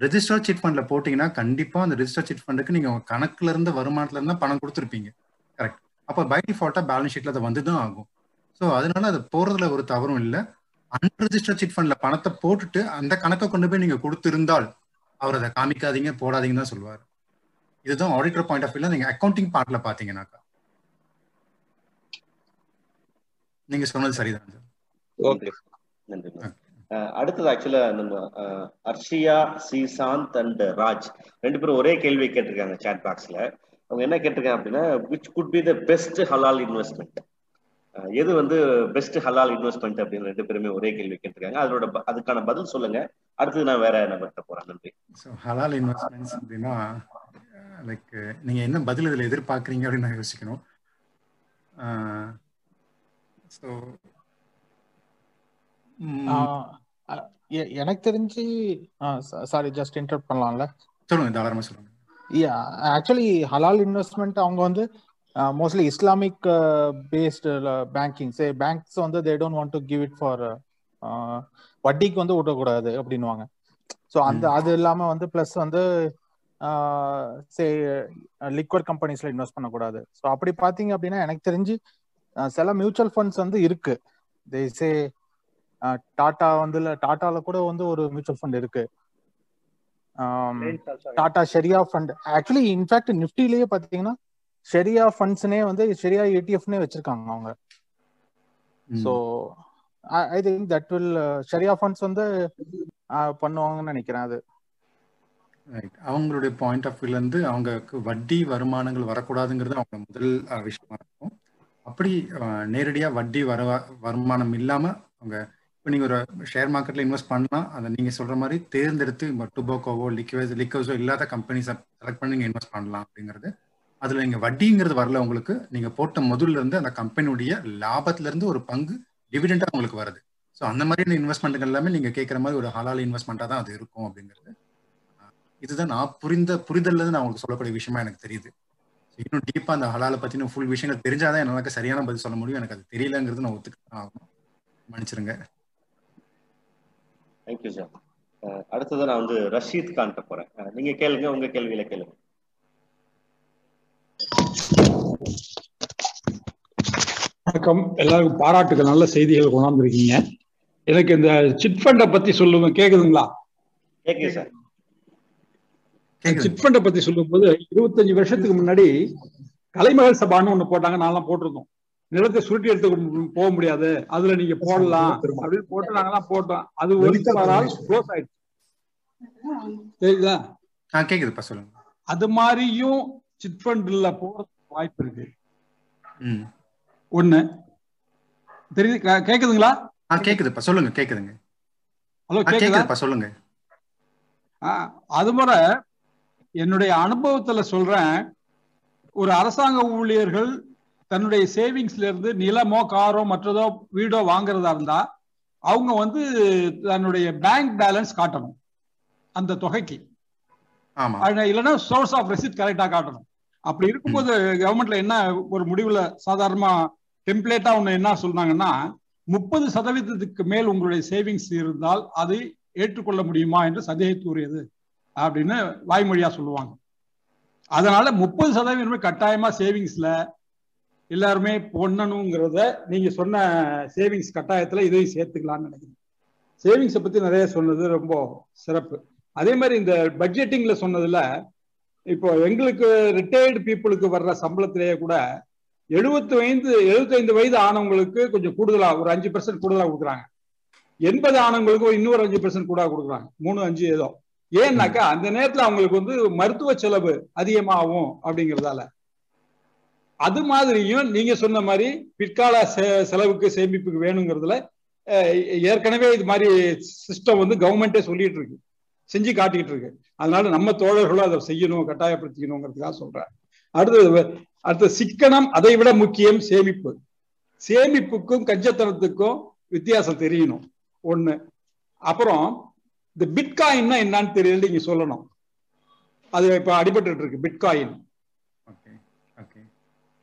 ரிஜிஸ்டர் சீட் ஃபண்ட்ல போட்டீங்கன்னா கண்டிப்பா அந்த ரிஜிஸ்டர் சீட் ஃபண்டுக்கு நீங்க உங்க கணக்குல இருந்து வருமானத்துல இருந்தா பணம் கொடுத்துருப்பீங்க. கரெக்ட் அப்போ பை டிஃபால்ட்டா பேலன்ஸ் ஷீட்ல அது வந்து தான் ஆகும். ஸோ அதனால அது போறதுல ஒரு தவறும் இல்லை. அன்ரிஜிஸ்டர் சிட் ஃபண்ட்ல பணத்தை போட்டுட்டு அந்த கணக்கை கொண்டு போய் நீங்க கொடுத்திருந்தால் அவர் அதை காமிக்காதீங்க போடாதீங்கன்னு தான் சொல்லுவார். இதுதான் ஆடிட்டர் பாயிண்ட் ஆஃப் வியூல நீங்க அக்கௌண்டிங் பார்ட்ல பாத்தீங்கன்னாக்கா. நீங்க சொன்னது சரிதான் சார் ஓகே நன்றி அடுத்தது ஆக்சுவலா நம்ம அர்ஷியா ஸ்ரீசாந்த் அண்ட் ராஜ். ரெண்டு பேரும் ஒரே கேள்வி கேட்டிருக்காங்க சாட் பாக்ஸ்ல அவங்க என்ன கேட்டிருக்காங்க அப்படின்னா which could be the best halal investment எது வந்து பெஸ்ட் ஹலால் இன்வெஸ்ட்மெண்ட் அப்படின்னு ரெண்டு பேருமே ஒரே கேள்வி கேட்டிருக்காங்க. அதோட அதுக்கான பதில் சொல்லுங்க. அடுத்தது நான் வேற நபர்கிட்ட போறேன்? நன்றி. ஸோ ஹலால் இன்வெஸ்ட்மெண்ட்ஸ் அப்படின்னா லைக் நீங்க என்ன பதில் இதில் எதிர்பார்க்குறீங்க அப்படின்னு நான் யோசிக்கணும். ஸோ எனக்கு தெரிஞ்சு சாரி ஜஸ்ட் இன்டர்ட் பண்ணலாம்ல. சொல்லுங்க தாராளமா சொல்லுங்க. ஆக்சுவலி ஹலால் இன்வெஸ்ட்மெண்ட் அவங்க வந்து mostly Islamic based banking say banks வந்து they don't want to give it for வட்டிக்கு வந்து விடக்கூடாது அப்படின்னுவாங்க. ஸோ அந்த அது இல்லாம வந்து ப்ளஸ் வந்து சே லிக்விட் கம்பெனிஸ்ல இன்வெஸ்ட் பண்ணக்கூடாது. ஸோ அப்படி பார்த்தீங்க அப்படின்னா எனக்கு தெரிஞ்சு அஹ், சில மியூச்சுவல் ஃபண்ட்ஸ் வந்து இருக்கு. தே சே டாடா வந்து டாட்டால கூட வந்து ஒரு மியூச்சுவல் ஃபண்ட் இருக்கு. Tata sharia fund actually in fact நிஃப்டிலேயே பாத்தீங்கன்னா ஷெரியா ஃபண்ட்ஸ்னே வந்து ஷெரியா ஏடிஎஃப்னே வச்சிருக்காங்க அவங்க. So I think that will sharia funds வந்து பண்ணுவாங்கன்னு நினைக்கிறேன் அது. ரைட் அவங்களுடைய பாயிண்ட் ஆஃப் வியூல இருந்து அவங்களுக்கு வட்டி வருமானங்கள் வரக்கூடாதுங்கிறது அவங்க முதல் விஷயமா இருக்கும். அப்படி நேரடியாக வட்டி வர வருமானம் இல்லாம அவங்க இப்போ நீங்கள் ஒரு ஷேர் மார்க்கெட்டில் இன்வெஸ்ட் பண்ணலாம் அதை நீங்கள் சொல்கிற மாதிரி தேர்ந்தெடுத்து இப்போ டுபோக்கோவோ லிக்வேஸ் லிக்கோஸோ இல்லாத கம்பெனிஸை செலக்ட் பண்ணி நீங்கள் இன்வெஸ்ட் பண்ணலாம் அப்படிங்கிறது அதில் நீங்கள் வட்டிங்கிறது வரல உங்களுக்கு நீங்கள் போட்ட முதல்ல இருந்து அந்த கம்பெனியுடைய லாபத்திலேருந்து ஒரு பங்கு டிவிடெண்டா உங்களுக்கு வருது. ஸோ அந்த மாதிரியான இன்வெஸ்ட்மெண்ட்டுகள் எல்லாமே நீங்கள் கேட்குற மாதிரி ஒரு ஹலால் இன்வெஸ்ட்மெண்ட்டாக தான் அது இருக்கும் அப்படிங்கிறது. இதுதான் நான் புரிந்த புரிதல்ல நான் உங்களுக்கு சொல்லக்கூடிய விஷயமா எனக்கு தெரியுது. இன்னும் டீப்பா அந்த ஹலால பத்தின ஃபுல் விஷயங்கள் தெரிஞ்சாதான் என்னால சரியான பதில் சொல்ல முடியும். எனக்கு அது தெரியலங்கிறது நான் ஒத்துக்கிட்டு ஆகணும் மன்னிச்சிருங்க. தேங்க்யூ சார் அடுத்தது நான் வந்து ரஷீத் கான்ட்ட போறேன். நீங்க கேளுங்க உங்க கேள்வியில கேளுங்க. வணக்கம். எல்லாருக்கும் பாராட்டுகள் நல்ல செய்திகள் கொண்டாந்துருக்கீங்க எனக்கு இந்த சிட் ஃபண்டை பத்தி சொல்லுங்க கேக்குதுங்களா? சிட் ஃபண்டை பத்தி சொல்லும்போது இருபத்தஞ்சு வருஷத்துக்கு முன்னாடி கலைமகள் சபான்னு ஒண்ணு போட்டாங்க நான்லாம் போட்டிருந்தோம். நிலத்தை சுருட்டி எடுத்து போக முடியாது. அதுல நீங்க போடலாம் அப்படின்னு போட்டு நாங்கெல்லாம் போட்டோம். அது ஒரு நாள் க்ளோஸ் ஆயிடுச்சு. தெரியுதா கேக்குதுப்பா சொல்லுங்க. அது மாதிரியும் சிட் ஃபண்ட்ல போறதுக்கு வாய்ப்பு இருக்கு. ம். ஒண்ணு. தெரியுது? கேக்குதுங்களா? கேக்குதுப்பா. சொல்லுங்க கேக்குதுங்க. ஹலோ கேக்குதுப்பா. சொல்லுங்க. அது முறை என்னுடைய அனுபவத்துல சொல்றேன். ஒரு அரசாங்க ஊழியர்கள் தன்னுடைய சேவிங்ஸ்ல இருந்து நிலமோ காரோ மற்றதோ வீடோ வாங்குறதா இருந்தா அவங்க வந்து தன்னுடைய பேங்க் பேலன்ஸ் காட்டணும். அந்த தொகைக்கு. இல்லைன்னா சோர்ஸ் ஆஃப் ரெசிட் கரெக்டா காட்டணும். அப்படி இருக்கும்போது கவர்மெண்ட்ல என்ன ஒரு முடிவுல சாதாரணமா டெம்ப்ளேட்டா ஒண்ணு என்ன சொன்னாங்கன்னா முப்பது சதவீதத்துக்கு மேல் உங்களுடைய சேவிங்ஸ் இருந்தால் அது ஏற்றுக்கொள்ள முடியுமா என்று சந்தேகத்துக்குரியது அப்படின்னு வாய்மொழியா சொல்லுவாங்க. அதனால முப்பது சதவீதம் கட்டாயமா சேவிங்ஸ்ல எல்லாருமே பொண்ணணுங்கிறத நீங்க சொன்ன சேவிங்ஸ் கட்டாயத்துல இதையும் சேர்த்துக்கலாம்னு நினைக்கிறேன். சேவிங்ஸை பத்தி நிறைய சொன்னது ரொம்ப சிறப்பு. அதே மாதிரி இந்த பட்ஜெட்டிங்ல சொன்னதுல இப்போ எங்களுக்கு ரிட்டையர்டு பீப்புளுக்கு வர்ற சம்பளத்திலேயே கூட எழுபத்தி ஐந்து எழுபத்தைந்து வயது ஆனவங்களுக்கு கொஞ்சம் கூடுதலா ஒரு அஞ்சு பெர்சன்ட் கூடுதலா கொடுக்குறாங்க. எண்பது ஆனவங்களுக்கு இன்னொரு அஞ்சு பெர்சன்ட் கூட கொடுக்குறாங்க. மூணு அஞ்சு ஏதோ. ஏன்னாக்கா அந்த நேரத்துல அவங்களுக்கு வந்து மருத்துவ செலவு அதிகமாகும் அப்படிங்கிறதால. அது மாதிரியும் நீங்க சொன்ன மாதிரி பிற்கால செலவுக்கு சேமிப்புக்கு வேணுங்கிறதுல ஏற்கனவே இது மாதிரி சிஸ்டம் வந்து கவர்மெண்டே சொல்லிட்டு இருக்கு. செஞ்சு காட்டிட்டு இருக்கு. அதனால நம்ம தோழர்களும் அதை செய்யணும் கட்டாயப்படுத்திக்கணுங்கிறதுக்காக சொல்றேன். அடுத்தது அடுத்த சிக்கனம் அதை விட முக்கியம் சேமிப்பு. சேமிப்புக்கும் கஞ்சத்தனத்துக்கும் வித்தியாசம் தெரியணும். ஒண்ணு. அப்புறம் இந்த பிட்காயின்னா என்னன்னு தெரியல நீங்க சொல்லணும். அது இப்ப அடிபட்டு இருக்கு பிட்காயின்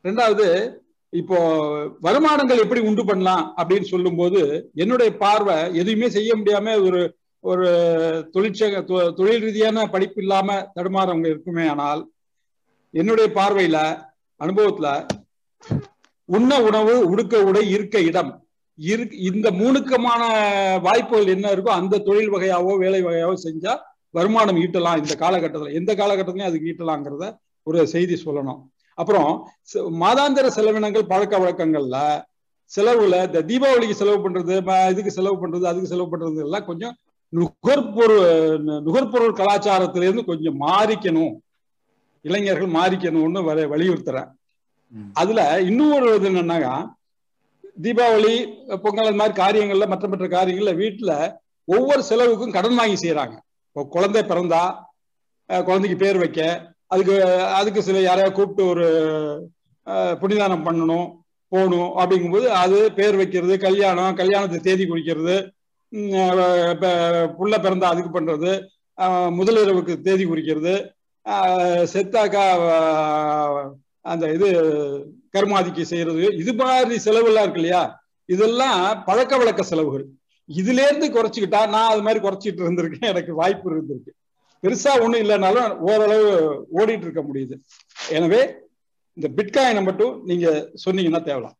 ரெண்டாவது இப்போ வருமானங்கள் எப்படி உண்டு பண்ணலாம் அப்படின்னு சொல்லும் போது என்னுடைய பார்வை எதுவுமே செய்ய முடியாம ஒரு ஒரு தொழிற்சக தொழில் ரீதியான படிப்பு இல்லாம தடுமாறவங்க இருக்குமே ஆனால் என்னுடைய பார்வையில அனுபவத்துல உண்ண உணவு உடுக்க உடை இருக்க இடம் இரு இந்த மூணுக்கமான வாய்ப்புகள் என்ன இருக்கோ அந்த தொழில் வகையாவோ வேலை வகையாவோ செஞ்சா வருமானம் ஈட்டலாம் இந்த காலகட்டத்தில். எந்த காலகட்டத்திலையும் அதுக்கு ஈட்டலாங்கிறத ஒரு செய்தி சொல்லணும். அப்புறம் மாதாந்திர செலவினங்கள் பழக்க வழக்கங்கள்ல செலவுல இந்த தீபாவளிக்கு செலவு பண்றது இதுக்கு செலவு பண்றது அதுக்கு செலவு பண்றது எல்லாம் கொஞ்சம் நுகர்பொருள் நுகர்பொருள் கலாச்சாரத்திலிருந்து கொஞ்சம் மாறிக்கணும். இளைஞர்கள் மாறிக்கணும்னு வர வலியுறுத்துறேன். அதுல இன்னொரு இது என்னன்னாக்கா தீபாவளி பொங்கல் அந்த மாதிரி காரியங்கள்ல மற்ற மற்ற காரியங்கள்ல வீட்டுல ஒவ்வொரு செலவுக்கும் கடன் வாங்கி செய்யறாங்க இப்போ குழந்தை பிறந்தா குழந்தைக்கு பேர் வைக்க அதுக்கு அதுக்கு சில யாரையா கூப்பிட்டு ஒரு புனிதானம் பண்ணணும் போகணும் அப்படிங்கும்போது அது பேர் வைக்கிறது கல்யாணம் கல்யாணத்தை தேதி குறிக்கிறது புள்ள பிறந்தா அதுக்கு பண்றது. முதலிரவுக்கு தேதி குறிக்கிறது. செத்தாக்கா அந்த இது கர்மாதிக்கு செய்யறது. இது மாதிரி செலவுலாம் இருக்கு இல்லையா? இதெல்லாம் பழக்க வழக்க செலவுகள். இதுல இருந்து குறைச்சிக்கிட்டா நான் அது மாதிரி குறைச்சிட்டு இருந்திருக்கேன். எனக்கு வாய்ப்பு இருந்திருக்கு. பெருசா ஒண்ணும் இல்லைனாலும் ஓரளவு ஓடிட்டு இருக்க முடியுது. எனவே இந்த பிட்காயினை மட்டும் நீங்க சொன்னீங்கன்னா தேவலாம்.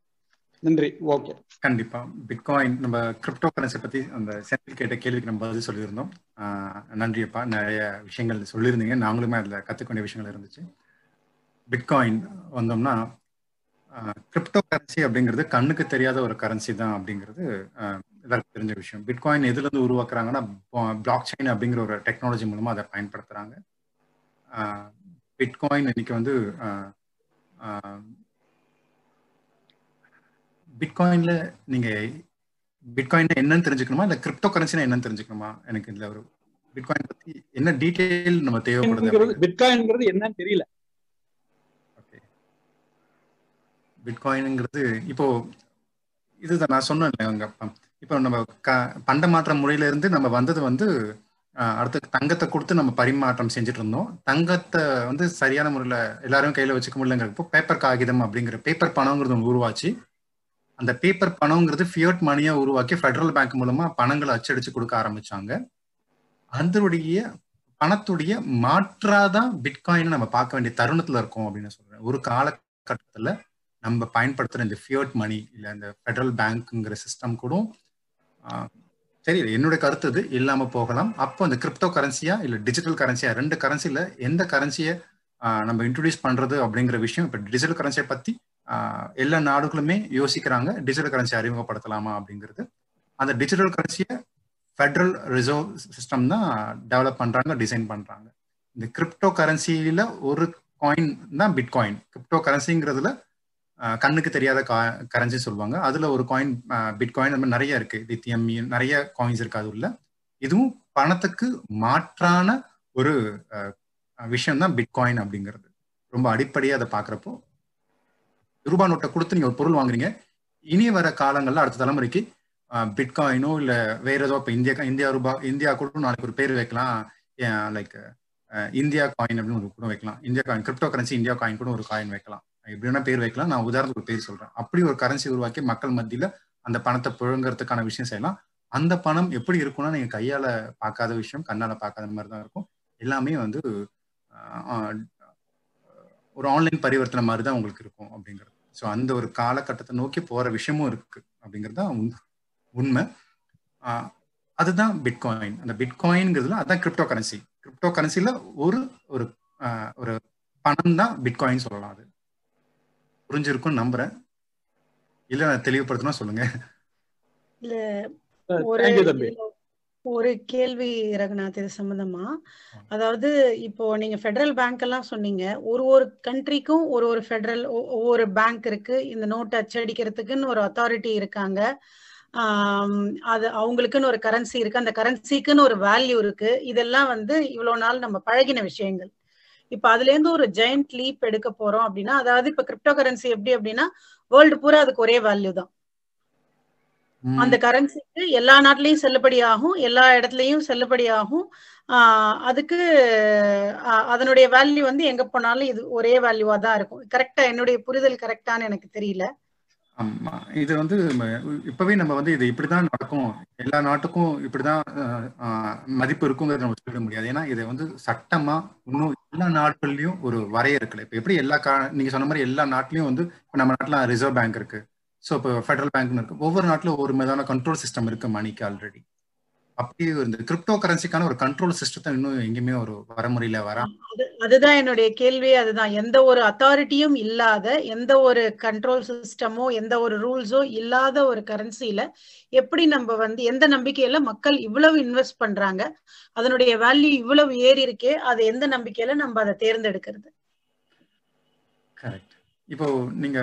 நன்றி. ஓகே. கண்டிப்பா. பிட்காயின் நம்ம கிரிப்டோ கரன்சி பத்தி அந்த செந்தில் கேட்ட கேள்விக்கு நம்ம பதில் சொல்லியிருந்தோம். நன்றியப்பா. நிறைய விஷயங்கள் சொல்லியிருந்தீங்க. நாங்களுமே அதில் கற்றுக்கொண்ட விஷயங்கள் இருந்துச்சு. பிட்காயின் வந்தோம்னா கிரிப்டோ கரன்சி அப்படிங்கிறது கண்ணுக்கு தெரியாத ஒரு கரன்சி தான் அப்படிங்கிறது எல்லாருக்கும் தெரிஞ்ச விஷயம். பிட்காயின் எதுல இருந்து உருவாக்குறாங்கன்னா பிளாக் செயின் அப்படிங்கிற ஒரு டெக்னாலஜி மூலமா அதை பயன்படுத்துறாங்க. பிட்காயின் இன்னைக்கு வந்து பிட்காயின்ல நீங்க பிட்காயின் என்னன்னு தெரிஞ்சுக்கணுமா? இல்ல கிரிப்டோ கரன்சினா என்னன்னு தெரிஞ்சுக்கணுமா? எனக்கு இதுல ஒரு பிட்காயின் பத்தி என்ன டீடைல் நம்ம தேவைப்படுது பிட்காயின்ங்கிறது என்னன்னு தெரியல. பிட்காயின்ங்கிறது இப்போ இதுதான் நான் சொன்னேன் இப்போ நம்ம க பண்ட மாற்ற முறையில இருந்து நம்ம வந்தது வந்து அடுத்து தங்கத்தை கொடுத்து நம்ம பரிமாற்றம் செஞ்சுட்டு இருந்தோம் தங்கத்தை வந்து சரியான முறையில் எல்லாரும் கையில வச்சுக்க முடியலங்கிறப்போ பேப்பர் காகிதம் அப்படிங்கிற பேப்பர் பணங்கிறது ஒன்று உருவாச்சு. அந்த பேப்பர் பணங்கிறது ஃபியட் மணியா உருவாக்கி ஃபெடரல் பேங்க் மூலமா பணங்களை அச்சடிச்சு கொடுக்க ஆரம்பிச்சாங்க. அதனுடைய பணத்துடைய மாற்றாதான் பிட்காயின் நம்ம பார்க்க வேண்டிய தருணத்துல இருக்கோம் அப்படின்னு சொல்றேன். ஒரு காலகட்டத்துல நம்ம பயன்படுத்துற இந்த ஃபியட் மணி இல்ல இந்த ஃபெடரல் பேங்க்ங்கிற சிஸ்டம் கூட சரி என்னுடைய கருத்து இது. இல்லாம போகலாம். அப்போ அந்த கிரிப்டோ கரன்சியா இல்ல டிஜிட்டல் கரன்சியா ரெண்டு கரன்சில எந்த கரன்சியை நம்ம இன்ட்ரடியூஸ் பண்றது அப்படிங்கிற விஷயம். இப்ப டிஜிட்டல் கரன்சியை பத்தி எல்லா நாடுகளுமே யோசிக்கிறாங்க டிஜிட்டல் கரன்சி அறிமுகப்படுத்தலாமா அப்படிங்கிறது. அந்த டிஜிட்டல் கரன்சியை ஃபெடரல் ரிசர்வ் சிஸ்டம் தான் டெவலப் பண்ணுறாங்க டிசைன் பண்ணுறாங்க இந்த கிரிப்டோ கரன்சியில் ஒரு காயின் தான் பிட்காயின் கிரிப்டோ கரன்சிங்கிறதுல கண்ணுக்கு தெரியாத கரன்சி சொல்லுவாங்க. அதில் ஒரு காயின் பிட்காயின் அந்த மாதிரி நிறைய இருக்குது லித்தியம் நிறைய காயின்ஸ் இருக்குது அது உள்ள இதுவும் பணத்துக்கு மாற்றான ஒரு விஷயம் தான் பிட்காயின் அப்படிங்கிறது. ரொம்ப அடிப்படையாக அதை பார்க்குறப்போ ரூபா நோட்டை கொடுத்து நீங்க ஒரு பொருள் வாங்குறீங்க. இனி வர காலங்கள்ல அடுத்த தலைமுறைக்கு பிட்காயினோ இல்ல வேற ஏதோ இப்போ இந்தியா இந்தியா ரூபா இந்தியா கூட நாளைக்கு ஒரு பேர் வைக்கலாம். லைக் இந்தியா காயின் அப்படின்னு ஒரு கூட வைக்கலாம். India coin crypto currency India coin கூட ஒரு காயின் வைக்கலாம். எப்படின்னா பேர் வைக்கலாம். நான் உதாரணத்துக்கு ஒரு பேர் சொல்றேன். அப்படி ஒரு கரன்சி உருவாக்கி மக்கள் மத்தியில அந்த பணத்தை புழங்குறதுக்கான விஷயம் செய்யலாம். அந்த பணம் எப்படி இருக்கும்னா நீங்க கையால பார்க்காத விஷயம் கண்ணால பார்க்காத மாதிரி தான் இருக்கும். எல்லாமே வந்து ஒரு ஆன்லைன் பரிவர்த்தனை மாதிரி தான் உங்களுக்கு இருக்கும் அப்படிங்கிறது. ஸோ அந்த ஒரு காலகட்டத்தை நோக்கி போற விஷயமும் இருக்கு அப்படிங்கிறது உண்மை. அதுதான் பிட்காயின் அந்த பிட்காயின்ங்கிறதுல அதான் கிரிப்டோ கரன்சி கிரிப்டோ கரன்சில ஒரு ஒரு ஒரு பணம் தான் பிட்காயின் சொல்லலாம் அது. புரிஞ்சிருக்கும் நம்புறேன். இல்ல நான் தெளிவுபடுத்தணும் சொல்லுங்க. இல்ல ஒரு கேள்வி ரகுநாத் இது சம்பந்தமா? அதாவது இப்போ நீங்க ஃபெடரல் பேங்க் எல்லாம் சொன்னீங்க. ஒரு ஒரு கண்ட்ரிக்கும் ஒரு ஒரு ஃபெடரல் ஒவ்வொரு பேங்க் இருக்கு. இந்த நோட் அச்சடிக்கிறதுக்குன்னு ஒரு அத்தாரிட்டி இருக்காங்க. அது அவங்களுக்குன்னு ஒரு கரன்சி இருக்கு. அந்த கரன்சிக்குன்னு ஒரு வேல்யூ இருக்கு. இதெல்லாம் வந்து இவ்வளவு நாள் நம்ம பழகின விஷயங்கள். இப்ப அதுல இருந்து ஒரு ஜெயண்ட் லீப் எடுக்க போறோம் அப்படின்னா அதாவது இப்ப கிரிப்டோ கரன்சி எப்படி அப்படின்னா வேர்ல்டு பூரா அதுக்கு ஒரே வேல்யூ தான். அந்த கரன்சிக்கு எல்லா நாட்டிலையும் செல்லுபடி ஆகும் எல்லா இடத்துலயும் செல்லுபடி ஆகும் அதுக்கு அதனுடைய வேல்யூ வந்து எங்க போனாலும் இது ஒரே வேல்யூவா தான் இருக்கும். கரெக்டா என்னுடைய புரிதல் கரெக்டான்னு எனக்கு தெரியல. ஆமா. இது வந்து இப்பவே நம்ம வந்து இது இப்படிதான் நடக்கும். எல்லா நாட்டுக்கும் இப்படிதான் மதிப்பு இருக்குங்கிறத நம்ம சொல்ல முடியாது. ஏன்னா இதை வந்து சட்டமா இன்னும் எல்லா நாடுகள்லயும் ஒரு வரையறுக்கல. இப்ப எப்படி எல்லா நீங்க சொன்ன மாதிரி எல்லா நாட்டிலயும் வந்து இப்ப நம்ம நாட்டுல ரிசர்வ் பேங்க் இருக்கு. ஸோ இப்போ ஃபெடரல் பேங்க்னு இருக்கு ஒவ்வொரு நாட்டிலும் ஒரு மீதான கண்ட்ரோல் சிஸ்டம் இருக்கு மணிக்கு ஆல்ரெடி அப்படி இந்த கிரிப்டோ கரன்சிக்கான ஒரு கண்ட்ரோல் சிஸ்டத்தை இன்னும் எங்கேயுமே ஒரு வரமுறையில வர அதுதான் என்னுடைய கேள்வி. அதுதான். எந்த ஒரு அத்தாரிட்டியும் இல்லாத எந்த ஒரு கண்ட்ரோல் சிஸ்டமோ எந்த ஒரு ரூல்ஸோ இல்லாத ஒரு கரன்சில எப்படி நம்ம வந்து எந்த நம்பிக்கையில மக்கள் இவ்வளவு இன்வெஸ்ட் பண்றாங்க அதனுடைய வேல்யூ இவ்வளவு ஏறி இருக்கே அது எந்த நம்பிக்கையில நம்ம அதை தேர்ந்தெடுக்கிறது? கரெக்ட் இப்போ நீங்க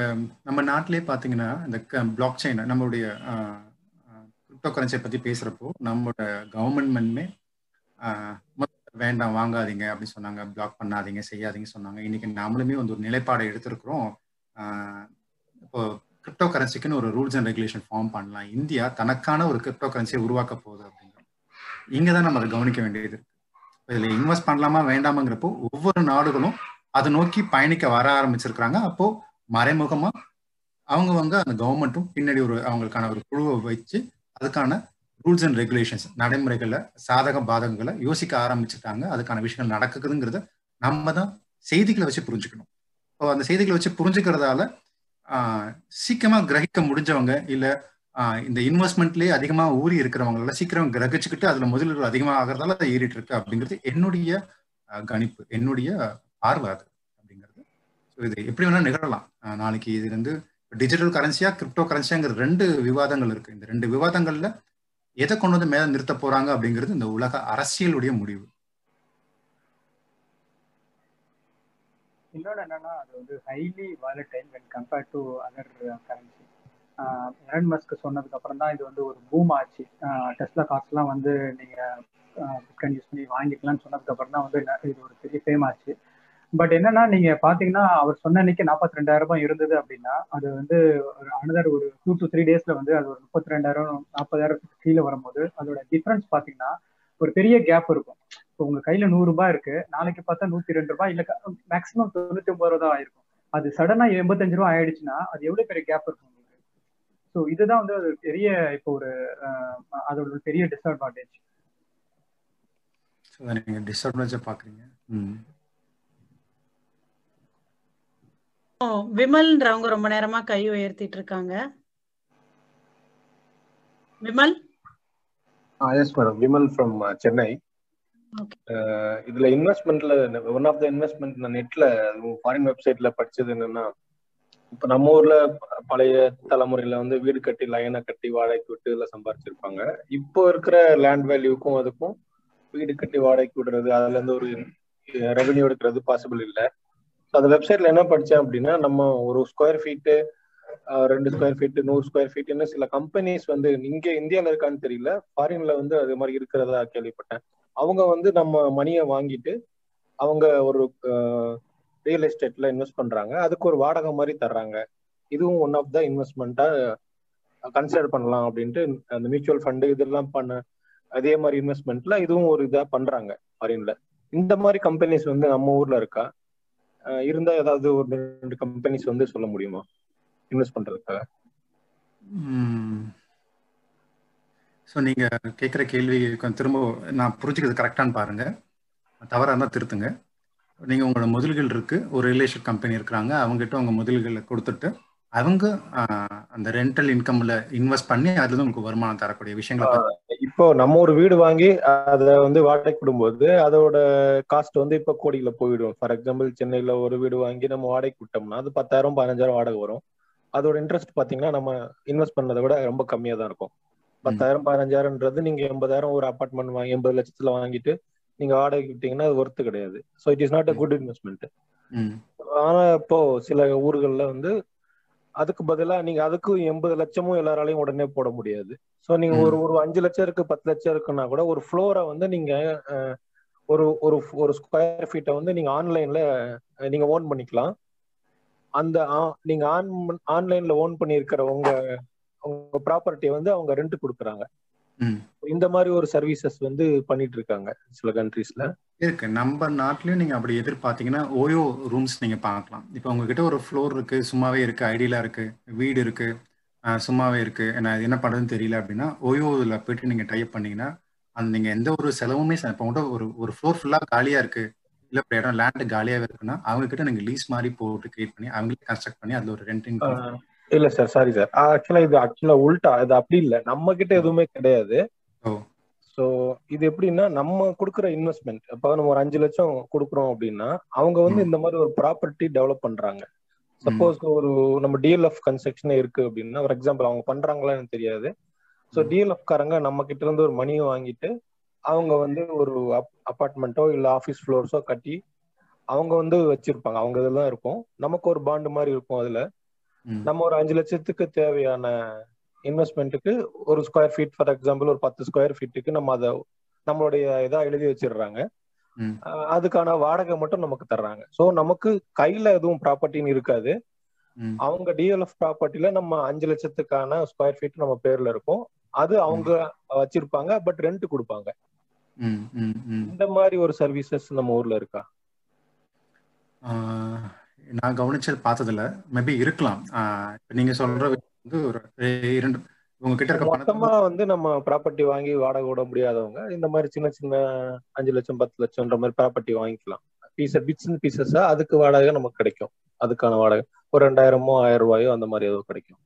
நம்ம நாட்டிலே பாத்தீங்கன்னா இந்த பிளாக் செயின் நம்மளுடைய கிரிப்டோ கரன்சியை பத்தி பேசுறப்போ நம்மளோட கவர்மெண்ட்மெண்ட்மே வேண்டாம் வாங்காதீங்க அப்படின்னு சொன்னாங்க பிளாக் பண்ணாதீங்க செய்யாதீங்க சொன்னாங்க. இன்னைக்கு நாமளுமே வந்து ஒரு நிலைப்பாடை எடுத்திருக்கிறோம். இப்போ கிரிப்டோ கரன்சிக்குன்னு ஒரு ரூல்ஸ் அண்ட் ரெகுலேஷன் ஃபார்ம் பண்ணலாம். இந்தியா தனக்கான ஒரு கிரிப்டோ கரன்சியை உருவாக்க போகுது அப்படிங்கிறோம். இங்கே தான் நம்ம அதை கவனிக்க வேண்டியது இருக்கு. இதில் இன்வெஸ்ட் பண்ணலாமா வேண்டாமாங்கிறப்போ ஒவ்வொரு நாடுகளும் அதை நோக்கி பயணிக்க வர ஆரம்பிச்சிருக்கிறாங்க. அப்போ மறைமுகமா அவங்க வந்து அந்த கவர்மெண்ட்டும் பின்னாடி ஒரு அவங்களுக்கான ஒரு குழுவை வச்சு அதுக்கான ரூல்ஸ் அண்ட் ரெகுலேஷன்ஸ் நடைமுறைகளை சாதக பாதகங்களை யோசிக்க ஆரம்பிச்சுட்டாங்க. அதுக்கான விஷயங்கள் நடக்குதுங்கிறத நம்ம தான் செய்திகளை வச்சு புரிஞ்சுக்கணும். இப்போ அந்த செய்திகளை வச்சு புரிஞ்சுக்கிறதால சீக்கிரமா கிரகிக்க முடிஞ்சவங்க இல்ல இந்த இன்வெஸ்ட்மெண்ட்லயே அதிகமா ஊறி இருக்கிறவங்களால சீக்கிரம் கிரகிச்சுக்கிட்டு அதுல முதலீடு அதிகமாக ஆகிறதால அதை ஏறிட்டு இருக்கு அப்படிங்கிறது என்னுடைய கணிப்பு என்னுடைய ஆர்வம் அது அப்படிங்கிறது. ஸோ இது எப்படி வேணால் நிகழலாம். நாளைக்கு இது வந்து டிஜிட்டல் கரன்சியா கிரிப்டோ கரன்சியாங்கிற ரெண்டு விவாதங்கள் இருக்கு. இந்த ரெண்டு விவாதங்கள்ல எதை கொண்டு வந்து மேலே நிறுத்த போறாங்க அப்படிங்கிறது இந்த உலக அரசியலுடைய முடிவு. இன்னொன்று என்னன்னா அது வந்து highly volatile when compared to other currency Elon Musk சொன்னதுக்கு அப்புறம் தான் இது வந்து ஒரு பூம் ஆச்சு. டெஸ்லா காஸ்ட்லாம் வந்து நீங்க பிட்காயின் யூஸ் பண்ணி வாங்கிக்கலாம்னு சொன்னதுக்கு அப்புறம் தான் வந்து இது ஒரு பெரிய ஃபேம் ஆச்சு. பட் என்னன்னா நீங்க பாத்தீங்கன்னா அவர் சொன்ன அன்னைக்கு நாற்பத்தி ரெண்டாயிரம் ரூபாய் இருந்தது அப்படின்னா அது வந்து ஒரு அனதர் ஒரு டூ டு த்ரீ டேஸ்ல வந்து அது ஒரு முப்பத்தி ரெண்டாயிரம் நாற்பதாயிரத்துக்கு கீழே வரும்போது அதோட டிஃபரன்ஸ் பாத்தீங்கன்னா ஒரு பெரிய கேப் இருக்கும். இப்போ உங்க கையில நூறு ரூபாய் இருக்கு நாளைக்கு பார்த்தா நூத்தி ரெண்டு ரூபாய் இல்ல மேக்ஸிமம் தொண்ணூத்தி ஒன்பது ரூபா தான் ஆயிருக்கும். அது சடனா எண்பத்தஞ்சு ரூபா ஆயிடுச்சுன்னா அது எவ்வளவு பெரிய கேப் இருக்கும் உங்களுக்கு? ஸோ இதுதான் வந்து ஒரு பெரிய இப்போ ஒரு அதோட ஒரு பெரிய டிஸ்அட்வான்டேஜ் நீங்க டிஸ்அட்வான்டேஜ் பாக்குறீங்க. விமல்ன்றவங்க ரொம்ப நேரமா கை உயர்த்திட்டு இருக்காங்க. Vimal? Yes madam Vimal from Chennai. இதுல இன்வெஸ்ட்மெண்ட்ல ஒன் ஆஃப் த இன்வெஸ்ட்மெண்ட் நான் நெட்ல ஃபாரின் வெப்சைட்ல படிச்சது என்னன்னா இப்ப நம்ம ஊர்ல பழைய தலைமுறையில வந்து வீடு கட்டி லைனை கட்டி வாடகைக்கு விட்டு இதுல சம்பாரிச்சிருப்பாங்க. இப்போ இருக்கிற லேண்ட் வேல்யூக்கும் அதுக்கும் வீடு கட்டி வாடகைக்கு விடுறது அதுல இருந்து ஒரு ரெவன்யூ எடுக்கிறது பாசிபிள் இல்லை. அந்த வெப்சைட்ல என்ன படிச்சேன் அப்படின்னா நம்ம ஒரு ஸ்கொயர் ஃபீட்டு ரெண்டு ஸ்கொயர் ஃபீட் நூறு ஸ்கொயர் ஃபீட்னு சில கம்பெனிஸ் வந்து இங்க இந்தியால இருக்கான்னு தெரியல ஃபாரின்ல வந்து அது மாதிரி இருக்கிறதா கேள்விப்பட்டேன். அவங்க வந்து நம்ம மணியை வாங்கிட்டு அவங்க ஒரு ரியல் எஸ்டேட்ல இன்வெஸ்ட் பண்றாங்க. அதுக்கு ஒரு வாடகை மாதிரி தர்றாங்க. இதுவும் ஒன் ஆஃப் த இன்வெஸ்ட்மெண்ட்டா கன்சிடர் பண்ணலாம் அப்படின்ட்டு அந்த மியூச்சுவல் ஃபண்டு இதெல்லாம் பண்ண அதே மாதிரி இன்வெஸ்ட்மெண்ட்ல இதுவும் ஒரு இதா பண்றாங்க ஃபாரின்ல இந்த மாதிரி கம்பெனிஸ் வந்து நம்ம ஊர்ல இருக்கா? இருந்தா ஏதாவது ஒரு ரெண்டு கம்பெனிஸ் வந்து சொல்ல முடியுமா? இன்வெஸ்ட் பண்றதுக்காக. ஸோ நீங்க கேட்குற கேள்வி திரும்ப நான் புரிஞ்சுக்கிறது கரெக்டான்னு பாருங்க. தவறாக இருந்தால் திருத்துங்க. நீங்கள் உங்களோட முதல்கள் இருக்கு. ஒரு ரிலேஷன் கம்பெனி இருக்கிறாங்க. அவங்ககிட்ட உங்க முதல்களை கொடுத்துட்டு அவங்க அந்த ரெண்டல் இன்கம்ல இன்வெஸ்ட் பண்ணி அதுல உங்களுக்கு வருமானம் தரக்கூடிய விஷயங்களை இப்போ நம்ம ஒரு வீடு வாங்கி அதை வந்து வாடகைக்கு விடும்போது அதோட காஸ்ட் வந்து இப்போ கோடியில போயிடும். ஃபார் எக்ஸாம்பிள் சென்னையில ஒரு வீடு வாங்கி நம்ம வாடகைக்கு விட்டோம்னா அது பத்தாயிரம் பதினஞ்சாயிரம் வாடகை வரும். அதோட இன்ட்ரெஸ்ட் பாத்தீங்கன்னா நம்ம இன்வெஸ்ட் பண்ணதை விட ரொம்ப கம்மியா தான் இருக்கும். பத்தாயிரம் பதினஞ்சாயிரம்ன்றது நீங்க எண்பதாயிரம் ஒரு அபார்ட்மெண்ட் வாங்கி எண்பது லட்சத்துல வாங்கிட்டு நீங்க வாடகைக்கு விட்டீங்கன்னா அது ஒர்த்து கிடையாது. So it is not a good investment ஆனா இப்போ சில ஊர்கள்ல வந்து அதுக்கு பதிலா நீங்க அதுக்கும் எண்பது லட்சமும் எல்லாராலையும் உடனே போட முடியாது. ஸோ நீங்க ஒரு ஒரு அஞ்சு லட்சம் இருக்கு பத்து லட்சம் இருக்குன்னா கூட ஒரு ஃப்ளோரை வந்து நீங்க ஒரு ஒரு ஒரு ஸ்கொயர் ஃபீட்டை வந்து நீங்க ஆன்லைன்ல நீங்க ஓன் பண்ணிக்கலாம். அந்த நீங்க ஆன் ஆன்லைன்ல ஓன் பண்ணி இருக்கிற உங்க உங்க ப்ராப்பர்ட்டியை வந்து அவங்க ரெண்ட் கொடுக்குறாங்க. இந்த மாதிரி ஒரு சர்வீசஸ் வந்து பண்ணிட்டு இருக்காங்க சில கண்ட்ரீஸ்ல இருக்கு. நம்ம நாட்டிலயும் நீங்க அப்படி எதிர்பார்த்தீங்கன்னா ஓயோ ரூம்ஸ் நீங்க பார்க்கலாம். இப்போ உங்ககிட்ட ஒரு ஃப்ளோர் இருக்கு சும்மாவே இருக்கு ஐடியலா இருக்கு வீடு இருக்கு சும்மாவே இருக்கு. நான் என்ன பண்றதுன்னு தெரியல அப்படின்னா ஓயோவில் போயிட்டு நீங்க டைப் பண்ணீங்கன்னா அந்த நீங்க எந்த ஒரு செலவுமே இப்போ கூட ஒரு ஒரு ஃப்ளோர் ஃபுல்லா காலியா இருக்கு இல்ல இப்போ இடம் லேண்ட் காலியாவே இருக்குன்னா அவங்க கிட்ட நீங்க லீஸ் மாதிரி போட்டு கிரியேட் பண்ணி அவங்களே கன்ஸ்ட்ரக்ட் பண்ணி அதுல ஒரு ரெண்டிங் இல்ல சார் சாரி சார் ஆக்சுவலா இது ஆக்சுவலா உல்டா இது அப்படி இல்ல. நம்ம கிட்ட எதுவுமே கிடையாது. சோ இது எப்படின்னா நம்ம கொடுக்குற இன்வெஸ்ட்மெண்ட் இப்போ நம்ம ஒரு அஞ்சு லட்சம் கொடுக்குறோம் அப்படின்னா அவங்க வந்து இந்த மாதிரி ஒரு ப்ராப்பர்ட்டி டெவலப் பண்றாங்க. சப்போஸ் ஒரு நம்ம டிஎல்எஃப் கன்ஸ்ட்ரக்ஷன் இருக்கு அப்படின்னா ஃபார் எக்ஸாம்பிள் அவங்க பண்றாங்களா எனக்கு தெரியாது. ஸோ டிஎல்எஃப் காரங்க நம்ம கிட்ட இருந்து ஒரு மணியை வாங்கிட்டு அவங்க வந்து ஒரு அப்பார்ட்மெண்ட்டோ இல்ல ஆஃபீஸ் ஃப்ளோர்ஸோ கட்டி அவங்க வந்து வச்சிருப்பாங்க. அவங்க இதெல்லாம் இருக்கும். நமக்கு ஒரு பாண்டு மாதிரி இருக்கும் அதுல. நம்ம ஒரு அஞ்சு லட்சத்துக்கு தேவையான இன்வெஸ்ட்மெண்ட்டுக்கு ஒரு ஸ்கொயர் ஃபீட் ஃபார் எக்ஸாம்பிள் ஒரு பத்து ஸ்கொயர் ஃபீட்டுக்கு நம்ம அதை நம்மளுடைய இதா எழுதி வச்சிடுறாங்க. அதுக்கான வாடகை மட்டும் நமக்கு தர்றாங்க. ஸோ நமக்கு கையில எதுவும் ப்ராப்பர்ட்டின்னு இருக்காது. அவங்க டிஎல்எஃப் ப்ராப்பர்ட்டில நம்ம அஞ்சு லட்சத்துக்கான ஸ்கொயர் ஃபீட் நம்ம பேர்ல இருக்கும். அது அவங்க வச்சிருப்பாங்க பட் ரெண்ட் கொடுப்பாங்க. இந்த மாதிரி ஒரு சர்வீசஸ் நம்ம ஊர்ல இருக்கா? நான் கவனிச்சது பார்த்ததுல மேபி இருக்கலாம். நீங்க சொல்ற வந்து ஒரு இரண்டு உங்ககிட்ட இருக்க மொத்தமா வந்து நம்ம ப்ராப்பர்ட்டி வாங்கி வாடகை விட முடியாதவங்க இந்த மாதிரி சின்ன சின்ன அஞ்சு லட்சம் பத்து லட்சம்ன்ற மாதிரி ப்ராப்பர்ட்டி வாங்கிக்கலாம். பீஸ் பிட்ஸ் பீசஸா அதுக்கு வாடகை நமக்கு கிடைக்கும். அதுக்கான வாடகை. ஒரு ரெண்டாயிரமோ ஆயிரம் ரூபாயோ அந்த மாதிரி ஏதோ கிடைக்கும்.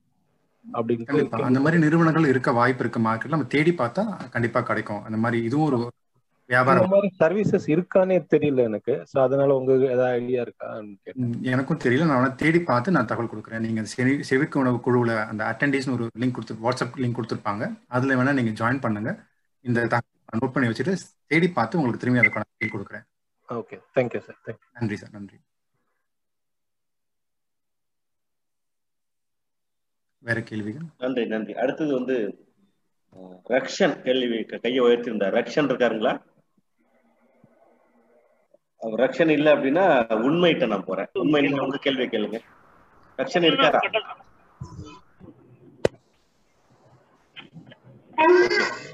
அப்படின்னு அந்த மாதிரி நிறுவனங்கள் இருக்க வாய்ப்பு இருக்கு. மார்க்கெட்ல நம்ம தேடி பார்த்தா கண்டிப்பா கிடைக்கும். அந்த மாதிரி இதுவும் ஒரு சர்வீசஸ் இருக்கானே தெரியல எனக்கு. சோ அதனால உங்களுக்கு ஏதாவது ஐடியா இருக்கா? எனக்கும் தெரியல. நான் தேடி பார்த்து நான் தகவல் கொடுக்குறேன். நீங்க செவி செவிக்கு உணவு குழுவில் அந்த அட்டெண்டீஸ்னு ஒரு லிங்க் கொடுத்து வாட்ஸ்அப் லிங்க் கொடுத்துருப்பாங்க. அதுல வேணா நீங்க ஜாயின் பண்ணுங்க. இந்த தகவல் நோட் பண்ணி வச்சுட்டு தேடி பார்த்து உங்களுக்கு திரும்பி அதுக்கான லிங்க் கொடுக்குறேன். Okay thank you sir thank you நன்றி சார் நன்றி. வேற கேள்விகள்? நன்றி நன்றி. அடுத்தது வந்து ரக்ஷன் கேள்வி கையை உயர்த்திருந்தார் ரக்ஷன் இருக்காருங்களா? ரக்ஷன் இல்ல அப்படின்னா உண்மைகிட்ட நான் போறேன். உண்மை நீங்க உங்க கேள்வி கேளுங்க. ரக்ஷன் இருக்காரா?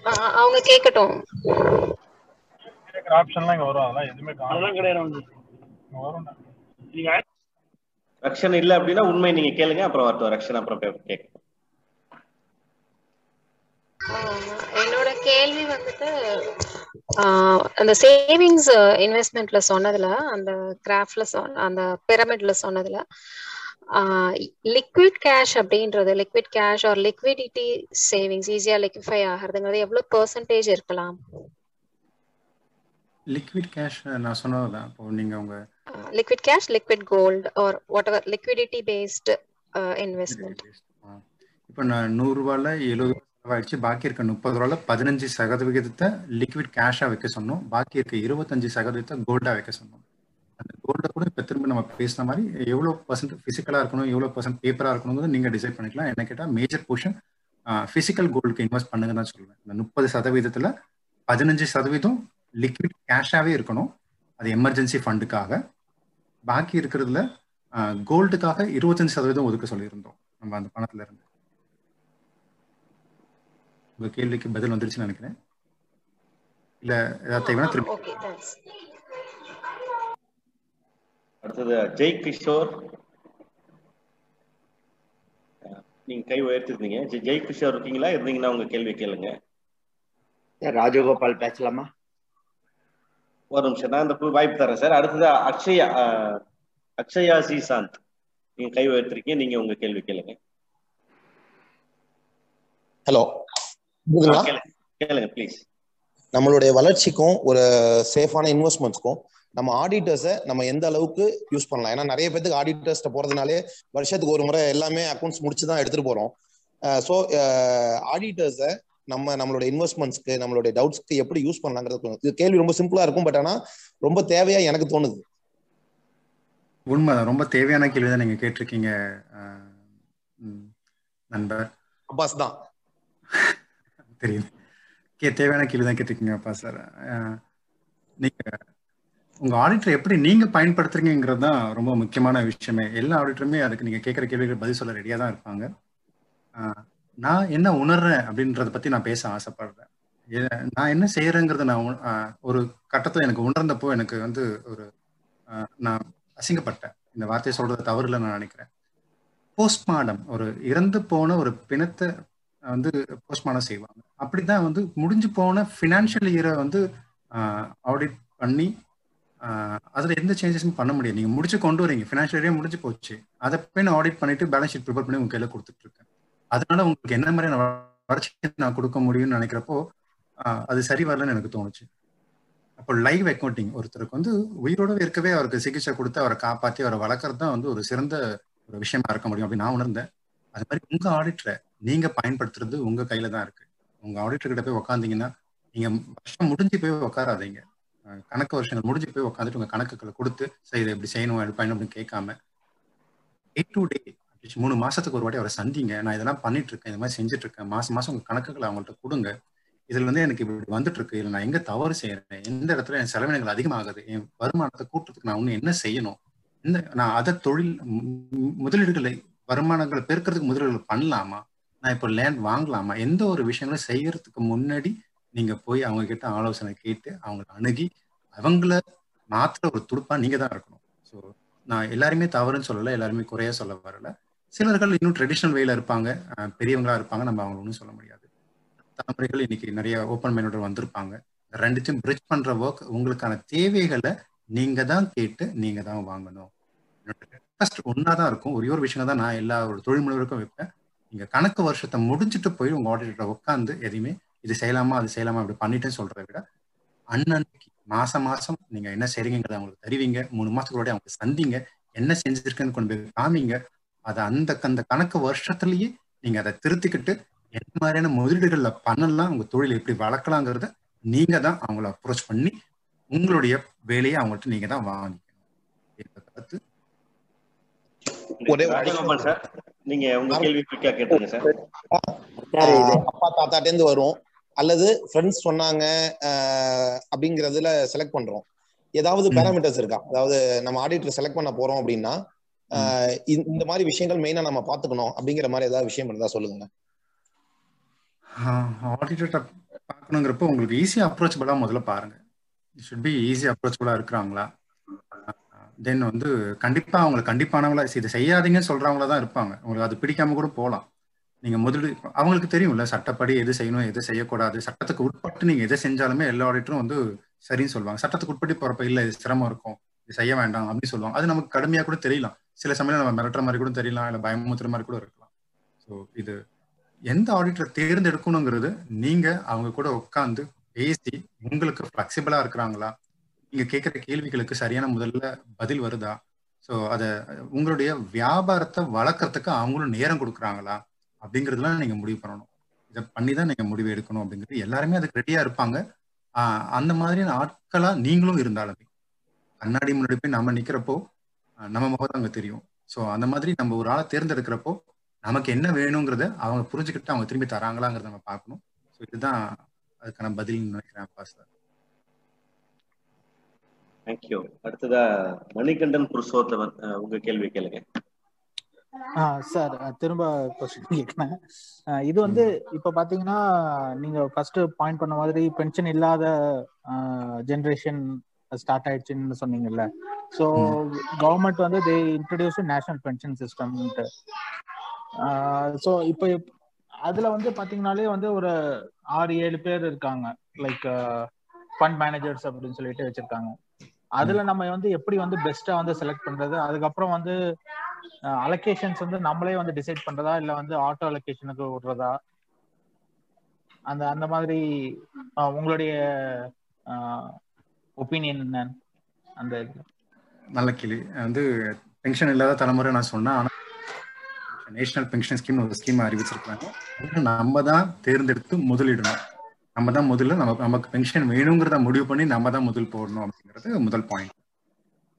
ஆஹ் அவங்க கேட்கட்டும் கேட்குற ஆப்ஷன்லாம் இங்க வரும். அதெல்லாம் எதுவுமே அதெல்லாம் கிடையாது வரும். ரக்ஷன் இல்ல அப்படின்னா உண்மை நீங்க கேளுங்க. அப்புறம் வரட்டும். ரக்ஷன் அப்புறம் கேட்க ஆஹ் என்னோட கேள்வி வந்துட்டு அந்த சேவிங்ஸ் இன்வெஸ்ட்மெண்ட்ல சொன்னதுல அந்த கிராஃப்ட்ல அந்த பிரமிட்ல சொன்னதுல லிக்விட் கேஷ் அப்படின்றது liquid cash or liquidity savings ஈஸியா லிக்விஃபை ஆகிறதுங்கிறது எவ்வளவு பெர்சன்டேஜ் இருக்கலாம்? லிக்விட் கேஷ் நான் சொன்னதுதான் இப்போ நீங்க உங்க liquid cash liquid gold or whatever liquidity based investment இப்போ நான் நூறு ரூபாயில எழுபது செலவாயிடுச்சு பாக்கி இருக்க முப்பது ரூபாயில் பதினஞ்சு சதவிகிதத்தை லிக்விட் கேஷாக வைக்க சொன்னோம். பாக்கி இருக்க இருபத்தஞ்சு சதவீதத்தை கோல்டாக வைக்க சொன்னோம். அந்த கோல்டை கூட இப்போ திரும்ப நம்ம பேசின மாதிரி எவ்வளோ பர்சன்ட் ஃபிசிக்கலாக இருக்கணும் எவ்வளோ பர்சன்ட் பேப்பராக இருக்கணுங்கிறது நீங்கள் டிசைட் பண்ணிக்கலாம். என்ன கேட்டால் மேஜர் போர்ஷன் ஃபிசிக்கல் கோல்டுக்கு இன்வெஸ்ட் பண்ணுங்க தான் சொல்லுவேன். இந்த முப்பது சதவீதத்தில் பதினஞ்சு சதவீதம் லிக்விட் கேஷாகவே இருக்கணும். அது எமர்ஜென்சி ஃபண்டுக்காக பாக்கி இருக்கிறதுல கோல்டுக்காக இருபத்தஞ்சு சதவீதம் ஒதுக்க சொல்லியிருந்தோம். நம்ம அந்த பணத்துல இருந்து. உங்க கேள்விக்கு பதில் வந்துருச்சுன்னு நினைக்கிறேன். இல்ல ஏதாவது தேவைன்னா திரும்பி அடுத்தது ஜெய் கிஷோர். நீங்க கை உயர்த்திருந்தீங்க. ஜெய் கிஷோர் இருக்கீங்களா? இருந்தீங்கன்னா உங்க கேள்வி கேளுங்க. ராஜகோபால் பேசலாமா? ஒரு நிமிஷம் நான் இந்த வாய்ப்பு தரேன் சார். அடுத்தது அக்ஷயா அக்ஷயா ஸ்ரீசாந்த் நீங்க கை உயர்த்திருக்கீங்க நீங்க உங்க கேள்வி கேளுங்க. ஹலோ. கேளுங்க கேளுங்க ப்ளீஸ் நம்மளுடைய வளர்ச்சிக்கும் ஒரு சேஃபான இன்வெஸ்ட்மெண்ட்ஸ்க்கும் நம்ம ஆடிட்டர்ஸை நம்ம எந்த அளவுக்கு யூஸ் பண்ணலாம்? ஏன்னா நிறைய பேத்துக்கு ஆடிட்டர்ஸ்ட்ட போறதுனாலே வருஷத்துக்கு ஒரு முறை எல்லாமே அக்கௌண்ட்ஸ் முடிச்சு தான் எடுத்துட்டு போறோம். ஸோ ஆடிட்டர்ஸை நம்ம நம்மளோட இன்வெஸ்ட்மெண்ட்ஸ்க்கு நம்மளுடைய டவுட்ஸ்க்கு எப்படி யூஸ் பண்ணலாங்கிறது இது கேள்வி ரொம்ப சிம்பிளா இருக்கும் பட் ஆனா ரொம்ப தேவையா எனக்கு தோணுது. உண்மை ரொம்ப தேவையான கேள்வி தான் நீங்க கேட்டிருக்கீங்க நண்பர். அப்பாஸ் தான். தெரியுது. கே தேவையான கேள்வி தான் கேட்டிருக்கீங்க அப்பா சார் நீங்க உங்க ஆடிட்டர் எப்படி நீங்க பயன்படுத்துறீங்கிறது தான் ரொம்ப முக்கியமான விஷயமே. எல்லா ஆடிட்டருமே அதுக்கு நீங்க கேட்குற கேள்விகள் பதில் சொல்ல ரெடியாக தான் இருப்பாங்க. நான் என்ன உணர்றேன் அப்படின்றத பத்தி நான் பேச ஆசைப்படுறேன். ஏ- நான் என்ன செய்யறேங்கிறத நான் ஒரு கட்டத்தில் எனக்கு உணர்ந்தப்போ எனக்கு வந்து ஒரு நான் அசிங்கப்பட்டேன். இந்த வார்த்தையை சொல்றது தவறு இல்லை நான் நினைக்கிறேன். போஸ்ட்மார்டம் ஒரு இறந்து போன ஒரு பிணத்தை வந்து போஸ்ட்மார்டம் செய்வாங்க. அப்படிதான் வந்து முடிஞ்சு போன ஃபினான்ஷியல் இயரை வந்து ஆடிட் பண்ணி அதில் எந்த சேஞ்சஸும் பண்ண முடியாது. நீங்கள் முடிச்சு கொண்டு வரீங்க. ஃபினான்ஷியல் இயரே முடிஞ்சு போச்சு. அதை போய் நான் ஆடிட் பண்ணிட்டு பேலன்ஸ் ஷீட் ப்ரிப்பேர் பண்ணி உங்கள் கையில் கொடுத்துட்டு இருக்கேன் அதனால உங்களுக்கு என்ன மாதிரியான வளர்ச்சி நான் கொடுக்க முடியும்னு நினைக்கிறப்போ அது சரி வரலன்னு எனக்கு தோணுச்சு. அப்போ லைவ் அக்கௌண்டிங் ஒருத்தருக்கு வந்து உயிரோடவே இருக்கவே அவருக்கு சிகிச்சை கொடுத்து அவரை காப்பாற்றி அவரை வளர்க்கறது தான் வந்து ஒரு சிறந்த ஒரு விஷயமா இருக்க முடியும் அப்படின்னு நான் உணர்ந்தேன். அது மாதிரி உங்கள் ஆடிட்டரை நீங்க பயன்படுத்துறது உங்க கையில தான் இருக்கு. உங்க ஆடிட்டர் கிட்ட போய் உக்காந்தீங்கன்னா நீங்க வருஷம் முடிஞ்சு போய் உட்காராதீங்க கணக்கு வருஷங்கள் முடிஞ்சு போய் உட்காந்துட்டு உங்க கணக்குகளை கொடுத்து சரி இதை இப்படி செய்யணும் அப்படி பண்ணணும் அப்படின்னு கேட்காம டே டு டே மூணு மாசத்துக்கு ஒரு வாட்டி அவரை சந்திங்க. நான் இதெல்லாம் பண்ணிட்டு இருக்கேன் இந்த மாதிரி செஞ்சுட்டு இருக்கேன் மாசம் மாசம் உங்க கணக்குகளை அவங்கள்ட்ட கொடுங்க. இதுல இருந்து எனக்கு இப்படி வந்துட்டு இருக்கு இல்லை நான் எங்க தவறு செய்யறேன்? எந்த இடத்துல என் செலவினங்கள் அதிகமாகுது? என் வருமானத்தை கூட்டுறதுக்கு நான் இன்னும் என்ன செய்யணும்? இந்த நான் அதை தொழில் முதலீடுகளை வருமானங்களை பெருக்கிறதுக்கு முதலீடுகள் பண்ணலாமா? நான் இப்போ லேண்ட் வாங்கலாமா? எந்த ஒரு விஷயங்களும் செய்யறதுக்கு முன்னாடி நீங்க போய் அவங்க கிட்ட ஆலோசனை கேட்டு அவங்களை அணுகி அவங்கள மாத்திர ஒரு துடுப்பா நீங்க தான் இருக்கணும். ஸோ நான் எல்லாருமே தவறுன்னு சொல்லல எல்லாருமே குறைய சொல்ல வரல. சிலர்கள் இன்னும் ட்ரெடிஷ்னல் வேல இருப்பாங்க. பெரியவங்களா இருப்பாங்க. நம்ம அவங்கள ஒன்றும் சொல்ல முடியாது. தலைமுறைகள் இன்னைக்கு நிறைய ஓப்பன் மைண்டோட வந்திருப்பாங்க. ரெண்டுத்தையும் பிரிட்ஜ் பண்ற ஒர்க் உங்களுக்கான தேவைகளை நீங்க தான் கேட்டு நீங்க தான் வாங்கணும். ஃபர்ஸ்ட் ஒன்னா தான் இருக்கும். ஒரே ஒரு விஷயம் தான் நான் எல்லா ஒரு தொழில் முனைவருக்கும் வைப்பேன். நீங்க கணக்கு வருஷத்தை முடிஞ்சுட்டு போய் உங்க ஆடிட்டரை உட்காந்து எதையுமே இது செய்யலாமா அது செய்யலாமா அப்படி பண்ணிட்டேன்னு சொல்றதை விட அன்னன்னைக்கு மாசம் மாசம் நீங்க என்ன செய்றீங்கிறத அவங்களுக்கு தருவீங்க. மூணு மாசத்துக்கு அவங்களுக்கு சந்திங்க. என்ன செஞ்சிருக்குன்னு கொண்டு போய் காமிங்க. அதை அந்த அந்த கணக்கு வருஷத்துலயே நீங்க அதை திருத்திக்கிட்டு என்ன மாதிரியான முதலீடுகள்ல பண்ணலாம் உங்க தொழில் எப்படி வளர்க்கலாங்கிறத நீங்க தான் அவங்கள அப்ரோச் பண்ணி உங்களுடைய வேலையை அவங்கள்ட்ட நீங்க தான் வாங்கிக்கணும். ஒரே சார். நீங்க உங்க கேள்வி குயிக்கா கேட்டுங்க சார். அப்பா தாத்தாட்டே இருந்து வரும். அல்லது ஃப்ரெண்ட்ஸ் சொன்னாங்க அப்படிங்கறதுல செலக்ட் பண்றோம். ஏதாவது பேராமீட்டர்ஸ் இருக்கா? அதாவது நம்ம ஆடிட்டர் செலக்ட் பண்ண போறோம் அப்படின்னா இந்த மாதிரி விஷயங்கள் மெயினா நம்ம பாத்துக்கணும் அப்படிங்கிற மாதிரி ஏதாவது விஷயம் இருந்தா சொல்லுங்க. ஆடிட்டர்கிட்ட பார்க்கணுங்கிறப்ப உங்களுக்கு ஈஸியா அப்ரோச்சபிளா முதல்ல பாருங்க. ஷுட் பி ஈஸி அப்ரோச்சபிளா இருக்கிறாங்களா? தென் வந்து கண்டிப்பா அவங்களுக்கு கண்டிப்பானவங்களா இதை செய்யாதீங்கன்னு சொல்றவங்களா தான் இருப்பாங்க. உங்களுக்கு அது பிடிக்காம கூட போகலாம் நீங்க முதலீடு அவங்களுக்கு தெரியும்ல சட்டப்படி எது செய்யணும் எது செய்யக்கூடாது. சட்டத்துக்கு உட்பட்டு நீங்க எதை செஞ்சாலுமே எல்லா ஆடிட்டரும் வந்து சரின்னு சொல்லுவாங்க. சட்டத்துக்கு உட்பட்டு போறப்ப இல்ல இது சிரமம் இருக்கும். இது செய்ய வேண்டாம் அப்படின்னு சொல்லுவாங்க. அது நமக்கு கடுமையா கூட தெரியலாம். சில சமயம் நம்ம மிரட்டுற மாதிரி கூட தெரியலாம். இல்ல பயமுத்துற மாதிரி கூட இருக்கலாம். ஸோ இது எந்த ஆடிட்டரை தேர்ந்தெடுக்கணுங்கிறது நீங்க அவங்க கூட உட்காந்து பேசி உங்களுக்கு ஃபிளெக்சிபிளா இருக்கிறாங்களா? நீங்க கேட்குற கேள்விகளுக்கு சரியான முதல்ல பதில் வருதா? ஸோ அதை உங்களுடைய வியாபாரத்தை வளர்க்கறதுக்கு அவங்களும் நேரம் கொடுக்குறாங்களா? அப்படிங்கிறதுலாம் நீங்க முடிவு பண்ணணும். இதை பண்ணி தான் நீங்க முடிவு எடுக்கணும் அப்படிங்கிறது எல்லாருமே அதுக்கு ரெடியா இருப்பாங்க. அந்த மாதிரியான ஆட்களா நீங்களும் இருந்தாலுமே கண்ணாடி முன்னாடி போய் நம்ம நிக்கிறப்போ நம்ம முகம் அங்க தெரியும். ஸோ அந்த மாதிரி நம்ம ஒரு ஆளை தேர்ந்தெடுக்கிறப்போ நமக்கு என்ன வேணுங்கிறத அவங்க புரிஞ்சுக்கிட்டு அவங்க திரும்பி தராங்களாங்கிறத நம்ம பார்க்கணும். ஸோ இதுதான் அதுக்கான பதில் நினைக்கிறேன் அப்பா சார். தேங்க்யூ அடுத்ததா மணிகண்டன் புருஷோத்தவன் உங்க கேள்வி கேளுங்க. சார் திரும்ப கொஸ்டின் கேட்கிறேன் இது வந்து இப்ப பாத்தீங்கன்னா நீங்க ஃபர்ஸ்ட் பாயிண்ட் பண்ண மாதிரி பென்ஷன் இல்லாத ஜென்ரேஷன் ஸ்டார்ட் ஆயிடுச்சுன்னு சொன்னீங்கல்ல. ஸோ கவர்மெண்ட் வந்து they introduce national pension system so இப்போ அதுல வந்து பாத்தீங்கன்னாலே வந்து ஒரு ஆறு ஏழு பேர் இருக்காங்க. லைக் ஃபண்ட் மேனேஜர்ஸ் அப்படின்னு சொல்லிட்டு வச்சிருக்காங்க. அதுல நம்ம வந்து எப்படி வந்து பெஸ்டா வந்து செலக்ட் பண்றது? அதுக்கப்புறம் வந்து அலோகேஷன்ஸ் வந்து நம்மளே வந்து டிசைட் பண்றதா? இல்ல வந்து ஆட்டோ அலோகேஷனுக்கு விடுறதா? அந்த அந்த மாதிரி உங்களுடைய ஒப்பீனியன் என்ன? அந்த நல்ல கேள்வி. வந்து பென்ஷன் இல்லாத தலைமுறை நான் சொன்னேன். ஆனா நேஷனல் பென்ஷன் ஸ்கீம் ஒரு ஸ்கீம் அறிவிச்சிருக்காங்க நம்ம தான் தேர்ந்தெடுத்து முதலிடணும். நம்ம தான் முதல்ல நம்ம நமக்கு பென்ஷன் வேணுங்கிறத முடிவு பண்ணி நம்ம தான் முதல் போடணும் அப்படிங்கிறது முதல் பாயிண்ட்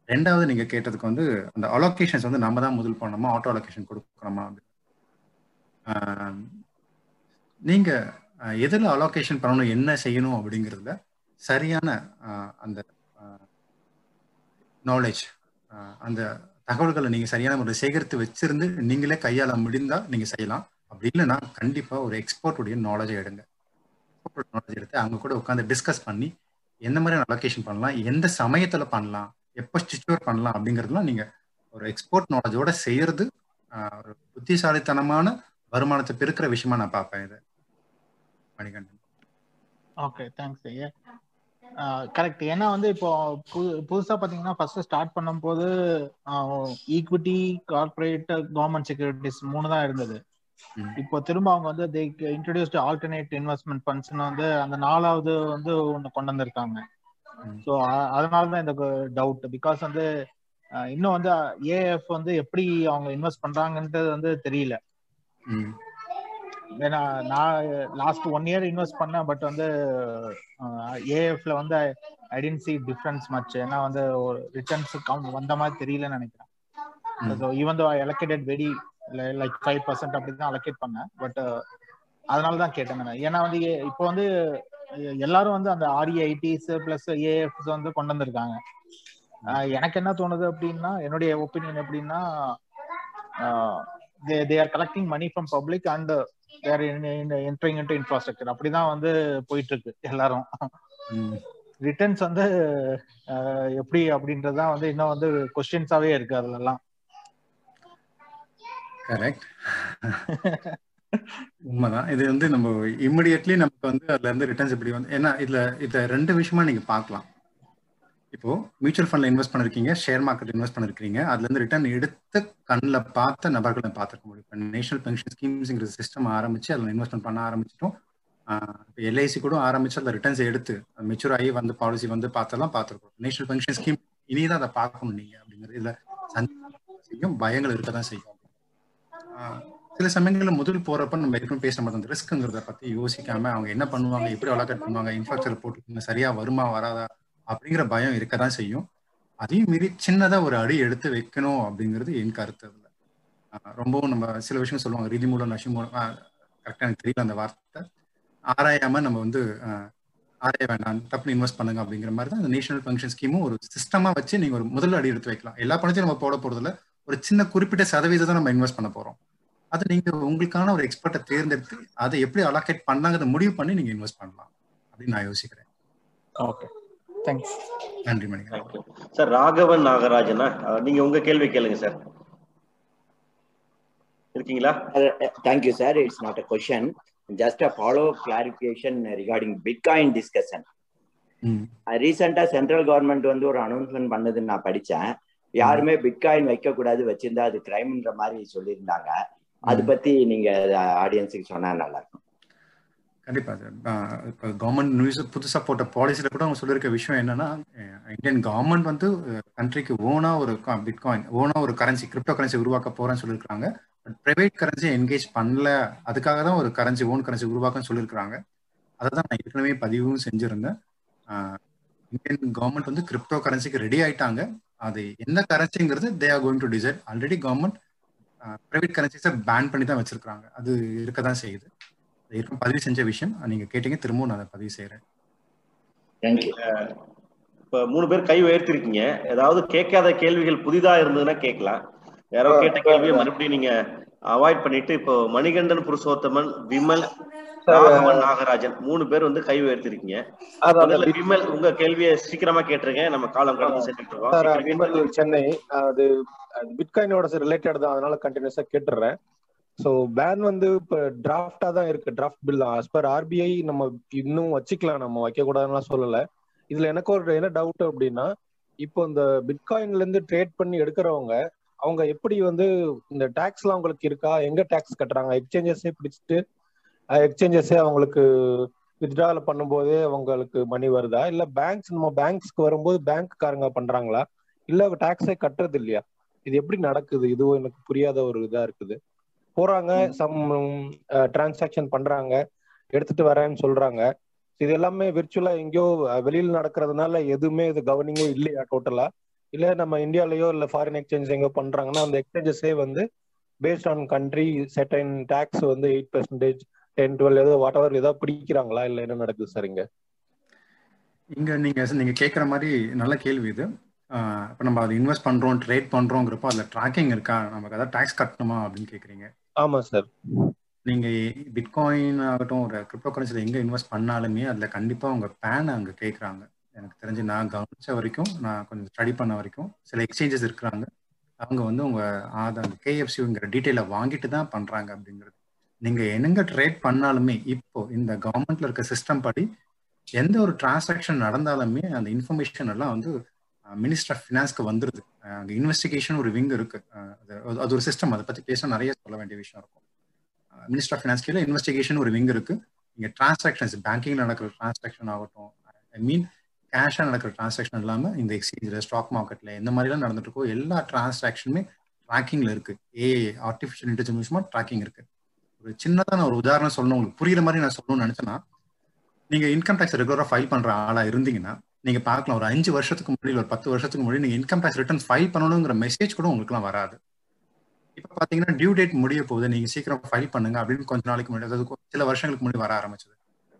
ரெண்டாவது நீங்க கேட்டதுக்கு வந்து அந்த அலோகேஷன்ஸ் வந்து நம்ம தான் முதல் பண்ணணுமா ஆட்டோ அலோகேஷன் கொடுக்கணுமா? நீங்க எதில் அலோகேஷன் பண்ணணும் என்ன செய்யணும் அப்படிங்கிறதுல சரியான அந்த நாலேஜ் அந்த தகவல்களை நீங்க சரியான முறையில் சேகரித்து வச்சிருந்து நீங்களே கையாள முடிந்தா நீங்க செய்யலாம். அப்படி இல்லைன்னா கண்டிப்பா ஒரு எக்ஸ்போர்ட்டுடைய நாலேஜை எடுங்க. நாலேஜ் எடுத்து அவங்க கூட உட்காந்து டிஸ்கஸ் பண்ணி எந்த மாதிரியான அலோகேஷன் பண்ணலாம் எந்த சமயத்துல பண்ணலாம் எப்போ ஸ்டிச்சோர் பண்ணலாம் அப்படிங்கிறதுலாம் நீங்க ஒரு எக்ஸ்போர்ட் நாலேஜோட செய்யறது ஒரு புத்திசாலித்தனமான வருமானத்தை பெருக்கிற விஷயமா நான் பார்ப்பேன் இதை. மணிகண்டன். ஓகே தேங்க்ஸ் ஐயா. கரெக்ட் ஏன்னா வந்து இப்போ புது புதுசா பாத்தீங்கன்னா ஃபர்ஸ்ட் ஸ்டார்ட் பண்ணும்போது ஈக்விட்டி கார்பரேட் கவர்மெண்ட் செக்யூரிட்டிஸ் மூணு தான் இருந்தது. இப்போ திரும்ப அவங்க வந்து தே இன்ட்ரடியூஸ்ட் ஆல்டர்னேட் இன்வெஸ்ட்மெண்ட் ஃபண்ட்ஸ்னு வந்து அந்த நாலாவது வந்து ஒன்று கொண்டு வந்திருக்காங்க. ஸோ அதனால தான் இந்த டவுட் பிகாஸ் வந்து இன்னும் வந்து ஏஎஃப் வந்து எப்படி அவங்க இன்வெஸ்ட் பண்றாங்கன்றது வந்து தெரியல. ஏன்னா நான் லாஸ்ட் ஒன் இயர் இன்வெஸ்ட் பண்ணேன் பட் வந்து ஏஎஃப்ல வந்து I didn't see difference much ஏன்னா வந்து ஒரு ரிட்டர்ன்ஸ் கம் வந்த மாதிரி தெரியலன்னு நினைக்கிறேன். Even though allocated very like five percent அப்படி தான் அலோகேட் பண்ணேன். பட் அதனால தான் கேட்டேன் நான். ஏன்னா வந்து இப்போ வந்து எல்லாரும் வந்து அந்த ஆர்இஐடிஸ் பிளஸ் ஏஎஃப்ஸ் வந்து கொண்டு வந்திருக்காங்க. எனக்கு என்ன தோணுது அப்படின்னா என்னுடைய ஒப்பீனியன் எப்படின்னா they are collecting money from public and their entering into infrastructure அப்படிதான் வந்து போயிட்டு இருக்கு எல்லாரும் ரிட்டர்ன்ஸ் வந்து எப்படி அப்படின்றதுதான் வந்து இன்னும் வந்து கொஸ்டின்ஸாவே இருக்கு அதுல எல்லாம் கரெக்ட் உண்மைதான். இது வந்து நம்ம இம்மிடியட்லி நமக்கு வந்து அதுல இருந்து ரிட்டர்ன்ஸ் எப்படி வந்து ஏன்னா இதுல இத ரெண்டு விஷயமா நீங்க பாக்கலாம் இப்போ மியூச்சுவல் ஃபண்ட்ல இன்வெஸ்ட் பண்ணிருக்கீங்க ஷேர் மார்க்கெட் இன்வெஸ்ட் பண்ணிருக்கீங்க அதுல இருந்து ரிட்டர்ன் எடுத்து கண்ணில் பார்த்த நபர்களை பார்த்துருக்க முடியும். இப்போ நேஷனல் பென்ஷன் ஸ்கீம்ஸ்ங்கிற சிஸ்டம் ஆரம்பிச்சு அதில் இன்வெஸ்ட்மெண்ட் பண்ண ஆரம்பிச்சிட்டோம். எல்ஐசி கூட ஆரம்பிச்சு அதில் ரிட்டர்ன்ஸ் எடுத்து மெச்சூர் ஆகி வந்து பாலிசி வந்து பார்த்தெல்லாம் பார்த்துருக்கோம். நேஷனல் பென்ஷன் ஸ்கீம் இனிதான் அதை பார்க்கணும் நீங்க அப்படிங்கிறது இதில் செய்யும் பயங்கள் இருக்க தான் செய்யும். சில சமயங்களில் முதல் போறப்ப நம்ம ஏற்கனவே பேச மாட்டோம். அந்த ரிஸ்க்குங்கிறத பத்தி யோசிக்காம அவங்க என்ன பண்ணுவாங்க எப்படி அலோகேட் பண்ணுவாங்க இன்ஃப்ராஸ்ட்ரக்சர் போட்டு சரியா வருமா வராதா அப்படிங்கிற பயம் இருக்க தான் செய்யும். அதையும் மீறி சின்னதா ஒரு அடி எடுத்து வைக்கணும் அப்படிங்கிறது என் கருத்து அதுல. ரொம்பவும் நம்ம சில விஷயம் சொல்லுவாங்க ரீதி மூலம் நஷி மூலம் கரெக்டாக எனக்கு தெரியல அந்த வார்த்தை. ஆராயாம நம்ம வந்து ஆராய வேண்டாம் தப்பு இன்வெஸ்ட் பண்ணுங்க அப்படிங்கிற மாதிரி தான் அந்த நேஷனல் ஃபங்க்ஷன் ஸ்கீமும் ஒரு சிஸ்டமா வச்சு நீங்க ஒரு முதல் அடி எடுத்து வைக்கலாம். எல்லா பணத்தையும் நம்ம போட போறதுல ஒரு சின்ன குறிப்பிட்ட சதவீதம் தான் நம்ம இன்வெஸ்ட் பண்ண போறோம். அது நீங்க உங்களுக்கான ஒரு எக்ஸ்பர்ட்டை தேர்ந்தெடுத்து அதை எப்படி அலோகேட் பண்ணாங்கிறத முடிவு பண்ணி நீங்க இன்வெஸ்ட் பண்ணலாம் அப்படின்னு நான் யோசிக்கிறேன். ஓகே தேங்க்ஸ் நன்றி மணிகண்டன். சார் ராகவன் நாகராஜனா? நீங்க உங்க கேள்வி கேளுங்க சார் இருக்கீங்களா? Thank you sir it's not a question just a follow clarification regarding bitcoin discussion ரீசெண்டா சென்ட்ரல் கவர்மெண்ட் வந்து ஒரு அனௌன்ஸ்மெண்ட் பண்ணதுன்னு நான் படிச்சேன். யாருமே பிட்காயின் வைக்க கூடாது வச்சிருந்தா அது கிரைம்ன்ற மாதிரி சொல்லியிருந்தாங்க. அது பத்தி நீங்க ஆடியன்ஸுக்கு சொன்னா நல்லா இருக்கும் கண்டிப்பா சார். இப்போ கவர்மெண்ட் நியூஸ் புதுசா போட்ட பாலிசியில கூட அவங்க சொல்லியிருக்க விஷயம் என்னன்னா இந்தியன் கவர்மெண்ட் வந்து கண்ட்ரிக்கு ஓனா ஒரு பிட்காயின் ஓனா ஒரு கரன்சி கிரிப்டோ கரன்சி உருவாக்க போறேன்னு சொல்லியிருக்காங்க பட் பிரைவேட் கரன்சி என்கேஜ் பண்ணல. அதுக்காக தான் ஒரு கரன்சி ஓன் கரன்சி உருவாக்கன்னு சொல்லியிருக்காங்க அதை தான் நான் ஏற்கனவே பதிவும் செஞ்சிருந்தேன். இந்தியன் கவர்மெண்ட் வந்து கிரிப்டோ கரன்சிக்கு ரெடி ஆயிட்டாங்க. அது எந்த கரன்சிங்கிறது they are going to decide already government private கரன்சிஸை ban பண்ணி தான் வச்சிருக்காங்க அது இருக்க தான் செய்யுது. ஏற்கனவே பதிவு செஞ்ச விஷயம். நீங்க கேட்டீங்க திரும்பவும் நான் அதை பதிவு செய்யறேன் இப்ப மூணு பேர் கை உயர்த்திருக்கீங்க. ஏதாவது கேட்காத கேள்விகள் புதிதா இருந்ததுன்னா கேட்கலாம். யாரோ கேட்ட கேள்வியை மறுபடியும் நீங்க அவாய்ட் பண்ணிட்டு இப்போ மணிகண்டன் புருஷோத்தமன் விமல் ராகவன் நாகராஜன் மூணு பேர் வந்து கை உயர்த்திருக்கீங்க. விமல் உங்க கேள்வியை சீக்கிரமா கேட்டிருக்கேன் நம்ம காலம் கடந்து விமல் சென்னை அது பிட்காயினோட ரிலேட்டட் தான். அதனால கண்டினியூஸா கேட்டுறேன். ஸோ பேன் வந்து இப்போ டிராஃப்டா தான் இருக்கு. Draft bill as per RBI நம்ம இன்னும் வச்சுக்கலாம். நம்ம வைக்க கூடாதுன்னு சொல்லல. இதுல எனக்கு ஒரு என்ன டவுட் அப்படின்னா இப்போ இந்த பிட்காயின்ல இருந்து ட்ரேட் பண்ணி எடுக்கிறவங்க அவங்க எப்படி வந்து இந்த டாக்ஸ்லாம் அவங்களுக்கு இருக்கா? எங்க டாக்ஸ் கட்டுறாங்க? எக்ஸ்சேஞ்சஸே பிடிச்சிட்டு எக்ஸ்சேஞ்சஸே அவங்களுக்கு வித்ட்ராவல் பண்ணும்போதே அவங்களுக்கு மணி வருதா? இல்ல பேங்க்ஸ் நம்ம பேங்க்ஸ்க்கு வரும்போது பேங்க்காரங்க பண்றாங்களா? இல்ல டாக்ஸே கட்டுறது இல்லையா இது எப்படி நடக்குது? இதுவும் எனக்கு புரியாத ஒரு இதா இருக்குது. போறாங்க சம் டிரான்சாக்ஷன் பண்றாங்க. எடுத்துட்டு வரேன்னு சொல்றாங்க. இது எல்லாமே விர்ச்சுவலா எங்கேயோ வெளியில நடக்கிறதுனால எதுவுமே இது கவர்னிங்கே இல்லையா டோட்டலா இல்ல நம்ம இந்தியாலயோ இல்ல ஃபாரின் எக்ஸ்சேஞ்ச் எங்கோ பண்றாங்கன்னா அந்த எக்ஸ்சேஞ்சஸே வந்து based on country certain tax வந்து எயிட் பெர்சன்டேஜ் டென் டுவெல் ஏதோ வாட் எவர் ஏதாவது பிடிக்கிறாங்களா? இல்ல என்ன நடக்குது சார் இங்க? இங்க நீங்க நீங்க கேட்குற மாதிரி நல்ல கேள்வி இது. இப்போ நம்ம அதை இன்வெஸ்ட் பண்றோம் ட்ரேட் பண்றோங்கிறப்போ அதுல ட்ராக்கிங் இருக்கா? நமக்கு அதாவது டாக்ஸ் கட்டணுமா அப்படின்னு கேக்குறீங்க. ஆமா சார் நீங்க பிட்காயின் ஆகட்டும் ஒரு கிரிப்டோ கரன்சில எங்க இன்வெஸ்ட் பண்ணாலுமே அதுல கண்டிப்பா உங்க பேன் அங்க கேட்குறாங்க எனக்கு தெரிஞ்சு நான் கவனிச்ச வரைக்கும் நான் கொஞ்சம் ஸ்டடி பண்ண வரைக்கும் சில எக்ஸ்சேஞ்சஸ் இருக்கிறாங்க. அவங்க வந்து உங்க ஆதார் கேஎஃப்சிங்கிற டீட்டெயிலை வாங்கிட்டு தான் பண்றாங்க அப்படிங்கிறது. நீங்க என்னங்க ட்ரேட் பண்ணாலுமே இப்போ இந்த கவர்மெண்ட்ல இருக்க சிஸ்டம் படி எந்த ஒரு டிரான்சாக்ஷன் நடந்தாலுமே அந்த இன்ஃபர்மேஷன் எல்லாம் வந்து மினிஸ்டர் ஆஃப் ஃபினான்ஸ்க்கு வந்துருது. அங்கே இன்வெஸ்டிகேஷன் ஒரு விங் இருக்கு. அது ஒரு சிஸ்டம் அதை பத்தி பேச நிறைய சொல்ல வேண்டிய விஷயம் இருக்கும். மினிஸ்டர் ஆஃப் ஃபினான்ஸ் கீழே இன்வெஸ்டிகேஷன் ஒரு விங் இருக்கு. இங்க டிரான்சாக்ஷன்ஸ் பேங்கிங்ல நடக்கிற டிரான்சாக்ஷன் ஆகட்டும். ஐ மீன் கேஷா நடக்கிற டிரான்சாக்ஷன் இல்லாம இந்த எக்ஸ்சேஞ்சில் ஸ்டாக் மார்க்கெட்ல எந்த மாதிரிலாம் நடந்துட்டு இருக்கோ எல்லா டிரான்சாக்ஷனுமே ட்ராக்கிங்ல இருக்கு. ஏ ஆர்டிஃபிஷியல் இன்டெலிஜென்ஸ் மூலமா ட்ராக்கிங் இருக்கு. ஒரு சின்னதான ஒரு உதாரணம் சொல்லணும். உங்களுக்கு புரியுற மாதிரி நான் சொல்லணும்னு நினைச்சேன்னா நீங்க இன்கம் டேக்ஸ் ரெகுலரா ஃபைல் பண்ற ஆளா இருந்தீங்கன்னா நீங்க பார்க்கலாம். ஒரு அஞ்சு வருஷத்துக்கு முன்னாடி ஒரு பத்து வருஷத்துக்கு முன்னாடி நீங்க இன்கம் டேக்ஸ் ரிட்டர்ன் ஃபைல் பண்ணணுங்கிற மெசேஜ் கூட உங்களுக்குலாம் வராது. இப்போ பாத்தீங்கன்னா டியூ டேட் முடிய போகுது. நீங்க சீக்கிரம் ஃபைல் பண்ணுங்க அப்படின்னு கொஞ்ச நாளைக்கு முன்னாடி அதாவது சில வருஷங்களுக்கு முன்னாடி வர ஆரம்பிச்சது.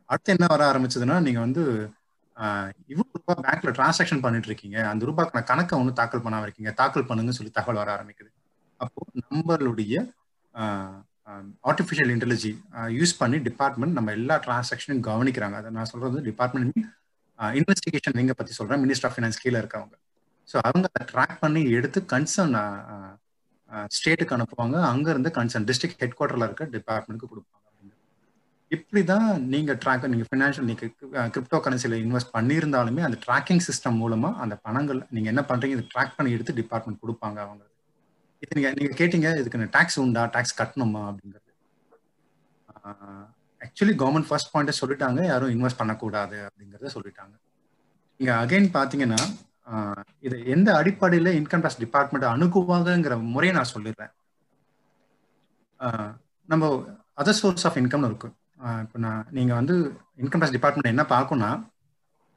அடுத்து என்ன வர ஆரம்பிச்சதுன்னா நீங்க வந்து இவ்வளவு ரூபாய் பேங்க்ல டிரான்சாக்ஷன் பண்ணிட்டு இருக்கீங்க. அந்த ரூபாய்க்கான கணக்கை ஒன்று தாக்கல் பண்ணாம இருக்கீங்க. தாக்கல் பண்ணுங்கன்னு சொல்லி தகவல் வர ஆரம்பிக்குது. அப்போ நம்மளுடைய ஆர்டிஃபிஷியல் இன்டெலிஜி யூஸ் பண்ணி டிபார்ட்மெண்ட் நம்ம எல்லா டிரான்சாக்ஷனையும் கவனிக்கிறாங்க. அதை நான் சொல்றது டிபார்ட்மெண்ட் இன்வெஸ்டிகேஷன் நீங்க பத்தி சொல்றேன். மினிஸ்டர் ஆஃப் ஃபினான்ஸ் கீழே இருக்கவங்க. ஸோ அவங்க அதை ட்ராக் பண்ணி எடுத்து கன்சர்ன் ஸ்டேட்டுக்கு அனுப்புவாங்க அங்க இருந்து கன்சர்ன் டிஸ்ட்ரிக்ட் ஹெட் குவார்டர்ல இருக்க டிபார்ட்மெண்ட்டுக்கு கொடுப்பாங்க இப்படி தான் நீங்கள் ட்ராக் நீங்கள் ஃபினான்ஷியல் நீங்கள் கிரிப்டோ கரன்சியில் இன்வெஸ்ட் பண்ணியிருந்தாலுமே அந்த ட்ராக்கிங் சிஸ்டம் மூலமாக அந்த பணங்கள் நீங்கள் என்ன பண்ணுறீங்க இதை ட்ராக் பண்ணி எடுத்து டிபார்ட்மெண்ட் கொடுப்பாங்க அவங்க நீங்க நீங்க கேட்டீங்க இதுக்கு டாக்ஸ் உண்டா? டாக்ஸ் கட்டணுமா? அப்படிங்கிறது. ஆக்சுவலி கவர்மெண்ட் ஃபர்ஸ்ட் பாயிண்ட்டை சொல்லிட்டாங்க யாரும் இன்வெஸ்ட் பண்ணக்கூடாது அப்படிங்கிறத சொல்லிட்டாங்க. இங்க அகைன் பாத்தீங்கன்னா இது எந்த அடிப்படையில இன்கம் டேக்ஸ் டிபார்ட்மெண்ட் அணுகுவாங்கங்கிற முறையை நான் சொல்லிடுறேன். நம்ம அதர் சோர்ஸ் ஆஃப் இன்கம்னு இருக்கு. இப்போ நான் நீங்க வந்து இன்கம் டேக்ஸ் டிபார்ட்மெண்ட் என்ன பார்க்கணும்னா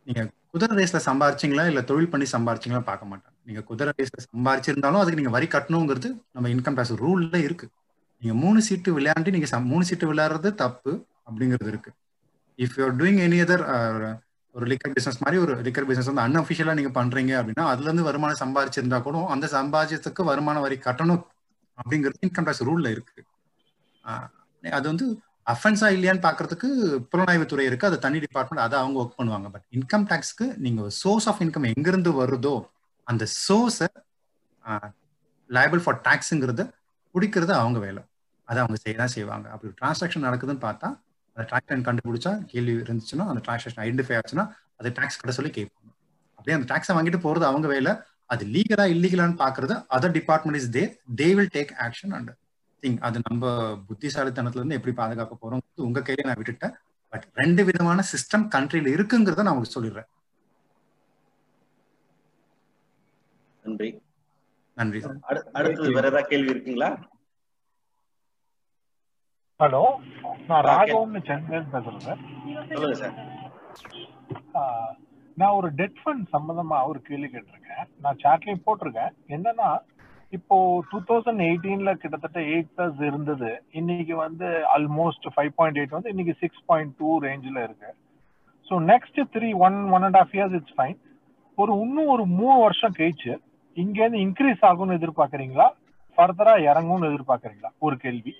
நீங்க குதிரை ரேஸ்ல சம்பாரிச்சிங்களா இல்ல தொழில் பண்ணி சம்பாரிச்சிங்களா பார்க்க மாட்டாங்க நீங்க குதிரை ரேஸ்ல சம்பாரிச்சிருந்தாலும் அதுக்கு நீங்க வரி கட்டணுங்கிறது நம்ம இன்கம் டேக்ஸ் ரூல்ல இருக்கு. நீங்க மூணு சீட்டு விளையாண்டு நீங்க சம்- மூணு சீட்டு விளையாடுறது தப்பு அப்படிங்கிறது இருக்கு. If you are doing any other ஒரு லிக்கர் பிசினஸ் மாதிரி ஒரு லிக்கர் பிசினஸ் வந்து அன்அஃபிஷியலா நீங்க பண்றீங்க அப்படின்னா அதுல இருந்து வருமானம் சம்பாதிச்சிருந்தா கூட அந்த சம்பாதிச்சதுக்கு வருமான வரி கட்டணும் அப்படிங்கிறது இன்கம் டேக்ஸ் ரூல்ல இருக்கு. அது வந்து அஃபென்ஸா இல்லையான்னு பாக்குறதுக்கு புலனாய்வுத்துறை இருக்கு. அது தனி டிபார்ட்மெண்ட் அதை அவங்க ஒர்க் பண்ணுவாங்க. பட் இன்கம் டேக்ஸ்க்கு நீங்க சோர்ஸ் ஆஃப் இன்கம் எங்கிருந்து வருதோ அந்த சோர்ஸை லைபிள் ஃபார் டாக்ஸுங்கிறத பிடிக்கிறது அவங்க வேலை. அதை அவங்க செய்ய தான் செய்வாங்க. அப்படி டிரான்சாக்ஷன் நடக்குதுன்னு பார்த்தா அந்த டிரான்சாக்ஷன் கண்டுபிடிச்சா கேள்வி இருந்துச்சுன்னா அந்த டிரான்சாக்ஷன் ஐடென்டிஃபை ஆச்சுன்னா அது டாக்ஸ் கட்ட சொல்லி கேட்பாங்க. அப்படியே அந்த டாக்ஸை வாங்கிட்டு போகிறது அவங்க வேலை. அது லீகலா இல்லீகலான்னு பாக்குறது other department is they they will take action and thing அது நம்ம புத்திசாலித்தனத்துல இருந்து எப்படி பாதுகாக்க போறோம் உங்க கையில நான் விட்டுட்டேன். பட் ரெண்டு விதமான சிஸ்டம் கண்ட்ரியில் இருக்குங்கிறத நான் உங்களுக்கு சொல்லிடுறேன். நன்றி. நன்றி அடுத்தது வேற ஏதாவது கேள்வி இருக்குங்களா? ஹலோ நான் ராகவன் சென்னையில பேசுறேன் சார். சொல்லுங்க சார். ஆஹ், நான் ஒரு டெட் ஃபண்ட் சம்பந்தமா ஒரு கேள்வி கேட்டிருக்கேன். நான் சாட்லயும் போட்டிருக்கேன். என்னன்னா இப்போ டூ தௌசண்ட் எயிட்டீன்ல கிட்டத்தட்ட எயிட் பிளஸ் இருந்தது. இன்னைக்கு வந்து ஆல்மோஸ்ட் ஃபைவ் பாயிண்ட் எயிட் வந்து இன்னைக்கு சிக்ஸ் பாயிண்ட் டூ ரேஞ்சில் இருக்கு. So next three one one and half years it's fine ஒரு இன்னும் ஒரு மூணு வருஷம் கழிச்சு இங்கேருந்து இன்க்ரீஸ் ஆகும்னு எதிர்பார்க்கறீங்களா? ஃபர்தரா இறங்கும்னு எதிர்பார்க்கறீங்களா? ஒரு கேள்வி.